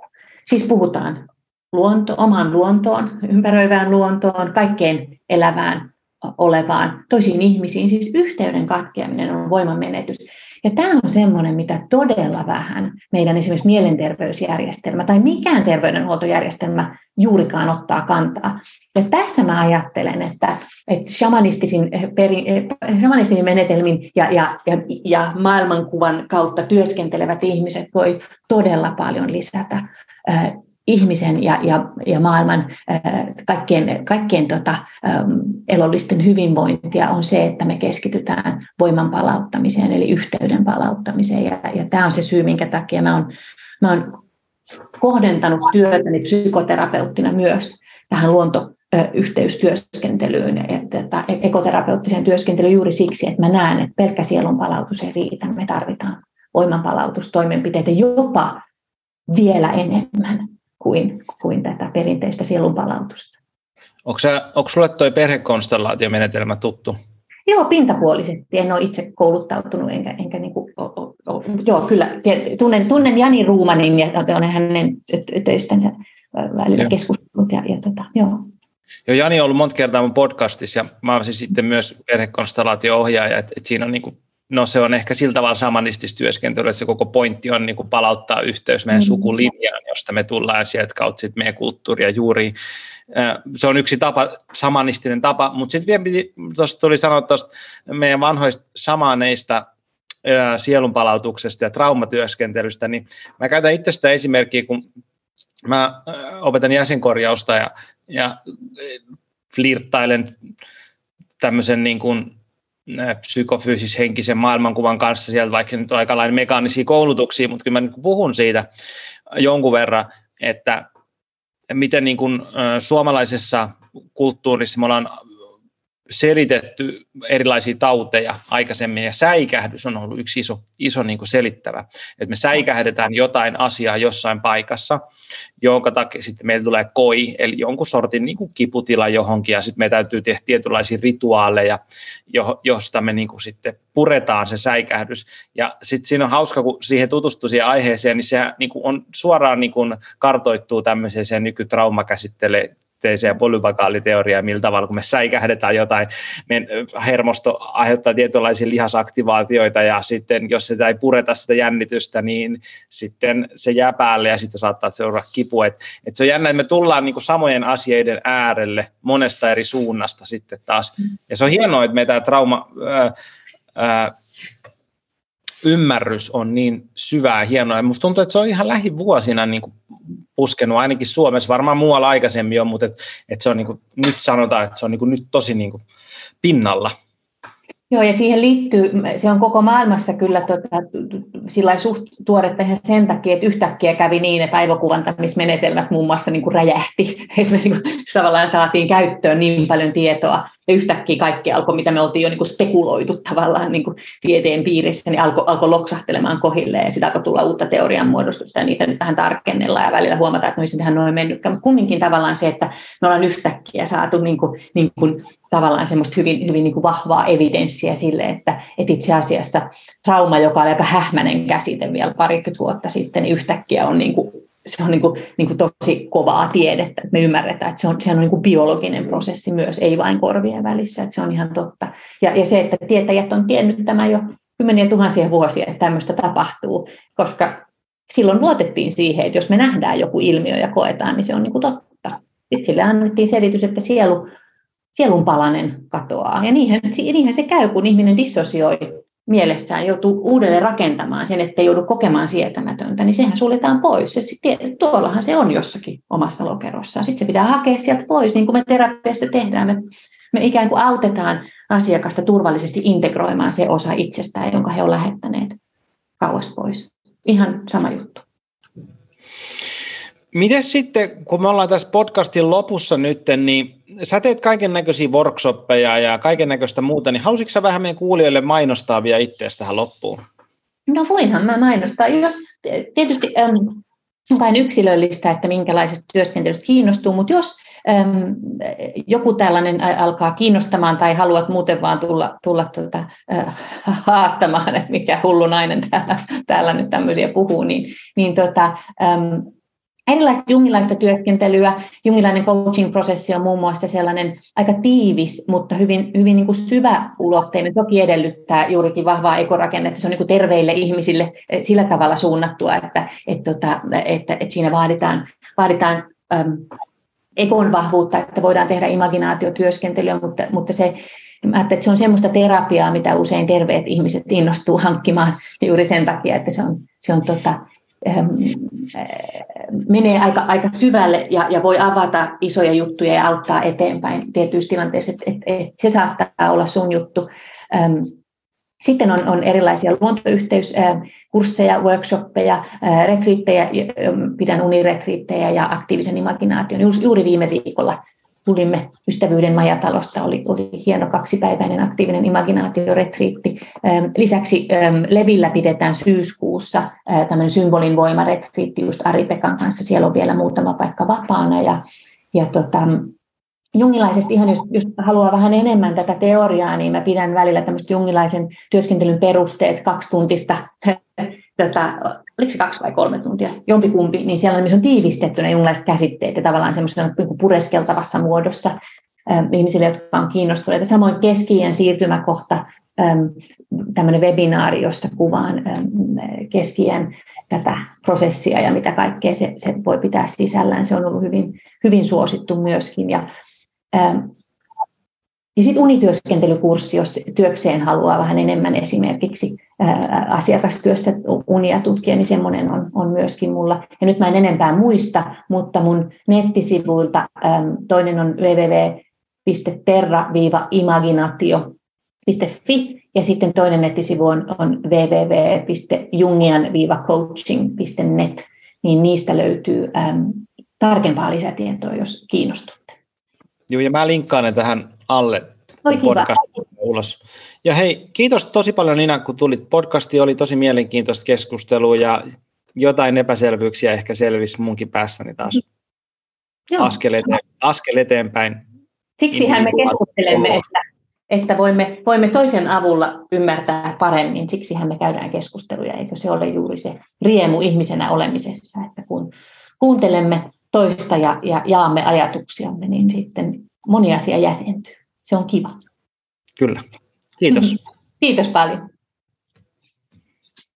Siis puhutaan luonto, omaan luontoon, ympäröivään luontoon, kaikkeen elävään olevaan, toisiin ihmisiin. Siis yhteyden katkeaminen on voimanmenetys. Ja tämä on semmoinen, mitä todella vähän meidän esimerkiksi mielenterveysjärjestelmä tai mikään terveydenhuoltojärjestelmä juurikaan ottaa kantaa. Ja tässä mä ajattelen, että, että shamanistisin, peri, shamanistisin menetelmin ja, ja, ja, ja maailmankuvan kautta työskentelevät ihmiset voi todella paljon lisätä ihmisen ja, ja, ja maailman kaikkien, kaikkien tota, elollisten hyvinvointia on se, että me keskitytään voiman palauttamiseen, eli yhteyden palauttamiseen. Ja, ja tämä on se syy, minkä takia mä oon, mä kohdentanut työtäni psykoterapeuttina myös tähän luontoyhteystyöskentelyyn ja tätä ekoterapeuttiseen työskentelyyn juuri siksi, että mä näen, että pelkkä sielun palautus ei riitä. Me tarvitaan voimanpalautustoimenpiteitä jopa vielä enemmän kuin, kuin tätä perinteistä sielunpalautusta. Onko, sä, onko sulle tuo perhekonstellaatiomenetelmä tuttu? Joo, pintapuolisesti. En ole itse kouluttautunut, enkä, enkä niin kuin, o, o, o, joo, kyllä. Tunnen, tunnen Jani Ruumanin ja olen hänen töistänsä välillä keskustellut. Ja, ja tota, joo. Joo, Jani on ollut monta kertaa mun podcastissa ja mä olisin sitten myös perhekonstellaatio-ohjaaja, että, että siinä on niin kuin no se on ehkä sillä tavalla samanistista työskentelyä, että se koko pointti on niin kuin palauttaa yhteys meidän mm. sukulinjaan, josta me tullaan sieltä kautta sitten meidän kulttuuria juuri. Se on yksi tapa, samanistinen tapa, mutta sitten vielä piti, tuosta tuli sanoa tuosta meidän vanhoista samaneista sielunpalautuksesta ja traumatyöskentelystä, niin mä käytän itse sitä esimerkkiä, kun mä opetan jäsenkorjausta ja, ja flirttailen tämmöisen niin kuin psykofyysis-henkisen maailmankuvan kanssa sieltä, vaikka nyt on aika lailla mekaanisia koulutuksia, mutta kyllä mä niin puhun siitä jonkun verran, että miten niin kuin suomalaisessa kulttuurissa me ollaan selitetty erilaisia tauteja aikaisemmin, ja säikähdys on ollut yksi iso, iso niin kuin selittävä. Että me säikähdetään jotain asiaa jossain paikassa, jonka takia sitten meillä tulee koi, eli jonkun sortin niin kuin kiputila johonkin, ja sitten me täytyy tehdä tietynlaisia rituaaleja, josta me niin kuin sitten puretaan se säikähdys. Ja sitten siinä on hauska, kun siihen tutustuu siihen aiheeseen, niin se niin kuin on suoraan niin kuin kartoittuu tämmöiseen nykytraumakäsittelee yhteiseen polyvagaaliteoriaa, millä tavalla, kun me säikähdetään jotain, meidän hermosto aiheuttaa tietynlaisia lihasaktivaatioita, ja sitten jos sitä ei pureta sitä jännitystä, niin sitten se jää päälle, ja sitten saattaa seuraa kipu. Et, et se on jännä, että me tullaan niin kuin samojen asioiden äärelle monesta eri suunnasta sitten taas. Ja se on hienoa, että meitä trauma... Ää, ää, ymmärrys on niin syvää ja hienoa. Ja musta tuntuu, että se on ihan lähivuosina niin kuin puskenut, ainakin Suomessa, varmaan muualla aikaisemmin on, mutta et, et se on niin kuin, nyt sanotaan, että se on niin kuin, nyt tosi niin kuin, pinnalla. Joo, ja siihen liittyy, se on koko maailmassa kyllä tota, sillä suht tuoretta ihan sen takia, että yhtäkkiä kävi niin, että aivokuvantamismenetelmät muun muassa niin kuin räjähti, että me niin kuin, tavallaan saatiin käyttöön niin paljon tietoa, ja yhtäkkiä kaikki alkoi, mitä me oltiin jo niin kuin spekuloitu tavallaan niin kuin tieteen piirissä, niin alkoi, alkoi loksahtelemaan kohille, ja sitä alkoi tulla uutta teorian muodostusta, ja niitä nyt vähän tarkennellaan, ja välillä huomataan, että no ei noin mennytkään, mutta kumminkin tavallaan se, että me ollaan yhtäkkiä saatu niin kuin, niin kuin tavallaan semmoista hyvin, hyvin niin kuin vahvaa evidenssiä sille, että, että itse asiassa trauma, joka oli aika hähmäinen käsite vielä parikymmentä vuotta sitten, niin yhtäkkiä on niin kuin, se on niin kuin, niin kuin tosi kovaa tiedettä, että me ymmärretään, että se on, se on niin kuin biologinen prosessi myös, ei vain korvien välissä, että se on ihan totta. Ja, ja se, että tietäjät on tiennyt tämä jo kymmeniä tuhansia vuosia, että tämmöistä tapahtuu, koska silloin luotettiin siihen, että jos me nähdään joku ilmiö ja koetaan, niin se on niin kuin totta. Sitten sille annettiin selitys, että sielu sielunpalanen katoaa. Ja niinhän, niinhän se käy, kun ihminen dissosioi mielessään, joutuu uudelleen rakentamaan sen, että joudu kokemaan sietämätöntä, niin sehän suljetaan pois. Sit, tuollahan se on jossakin omassa lokerossaan. Sitten se pitää hakea sieltä pois, niin kuin me terapiassa tehdään. Me, me ikään kuin autetaan asiakasta turvallisesti integroimaan se osa itsestään, jonka he ovat lähettäneet kauas pois. Ihan sama juttu. Miten sitten, kun me ollaan tässä podcastin lopussa nyt, niin sä teet kaiken näköisiä workshoppeja ja kaiken näköistä muuta, niin halusitko sä vähän meidän kuulijoille mainostaa vielä itseäsi tähän loppuun? No voinhan mä mainostaa. Jos, tietysti on kai yksilöllistä, että minkälaisesta työskentelystä kiinnostuu, mutta jos äm, joku tällainen alkaa kiinnostamaan tai haluat muuten vaan tulla, tulla tuota, äh, haastamaan, että mikä hullu nainen täällä, täällä nyt tämmöisiä puhuu, niin, niin tota, äm, erilaista jungilaista työskentelyä. Jungilainen coaching-prosessi on muun muassa sellainen aika tiivis, mutta hyvin, hyvin niin kuin syväulotteinen. Toki edellyttää juurikin vahvaa ekorakennetta. Se on niin kuin terveille ihmisille eh, sillä tavalla suunnattua, että, että, että, että, että siinä vaaditaan, vaaditaan äm, ekon vahvuutta, että voidaan tehdä imaginaatiotyöskentelyä, mutta, mutta se, että se on semmoista terapiaa, mitä usein terveet ihmiset innostuu hankkimaan juuri sen takia, että se on, se on tota, menee aika, aika syvälle ja, ja voi avata isoja juttuja ja auttaa eteenpäin tietyissä tilanteissa, että et, et se saattaa olla sun juttu. Ähm, sitten on, on erilaisia luontoyhteyskursseja, workshoppeja, retriittejä, pidän uniretriittejä ja aktiivisen imaginaation. Juuri viime viikolla tulimme Ystävyyden majatalosta, oli, oli hieno kaksipäiväinen aktiivinen imaginaatioretriitti. Lisäksi Levillä pidetään syyskuussa tämmöinen symbolin voimaretriitti just Ari-Pekan kanssa. Siellä on vielä muutama paikka vapaana ja, ja tota, jungilaisesti ihan jos, jos haluaa vähän enemmän tätä teoriaa, niin mä pidän välillä tämmöistä jungilaisen työskentelyn perusteet kaksi tuntista, tota, oliko se kaksi vai kolme tuntia, jompikumpi, niin siellä missä on tiivistetty ne jungilaiset käsitteet ja tavallaan semmoisessa niin pureskeltavassa muodossa ähm, ihmisille, jotka on kiinnostuneita. Samoin keski siirtymäkohta, ähm, tämmöinen webinaari, josta kuvaan ähm, keski tätä prosessia ja mitä kaikkea se, se voi pitää sisällään. Se on ollut hyvin, hyvin suosittu myöskin. Ja Ähm, ja sitten unityöskentelykurssi, jos työkseen haluaa vähän enemmän esimerkiksi asiakastyössä unia tutkia, niin semmoinen on, on myöskin mulla. Ja nyt mä en enempää muista, mutta mun nettisivuilta toinen on www.terra-imaginatio.fi ja sitten toinen nettisivu on, on www.jungian-coaching.net, niin niistä löytyy äm, tarkempaa lisätietoa, jos kiinnostuu. Joo, ja mä linkkaan ne tähän alle podcastiin ulos. Ja hei, kiitos tosi paljon Nina, kun tulit podcastiin. Oli tosi mielenkiintoista keskustelua ja jotain epäselvyyksiä ehkä selvisi munkin päässäni taas Joo. Askel, eteen, askel eteenpäin. Siksihän me keskustelemme, että, että voimme, voimme toisen avulla ymmärtää paremmin. Siksihän me käydään keskusteluja, eikö se ole juuri se riemu ihmisenä olemisessa, että kun kuuntelemme toista ja, ja jaamme ajatuksiamme, niin sitten moni asia jäsentyy. Se on kiva. Kyllä. Kiitos. Kiitos paljon.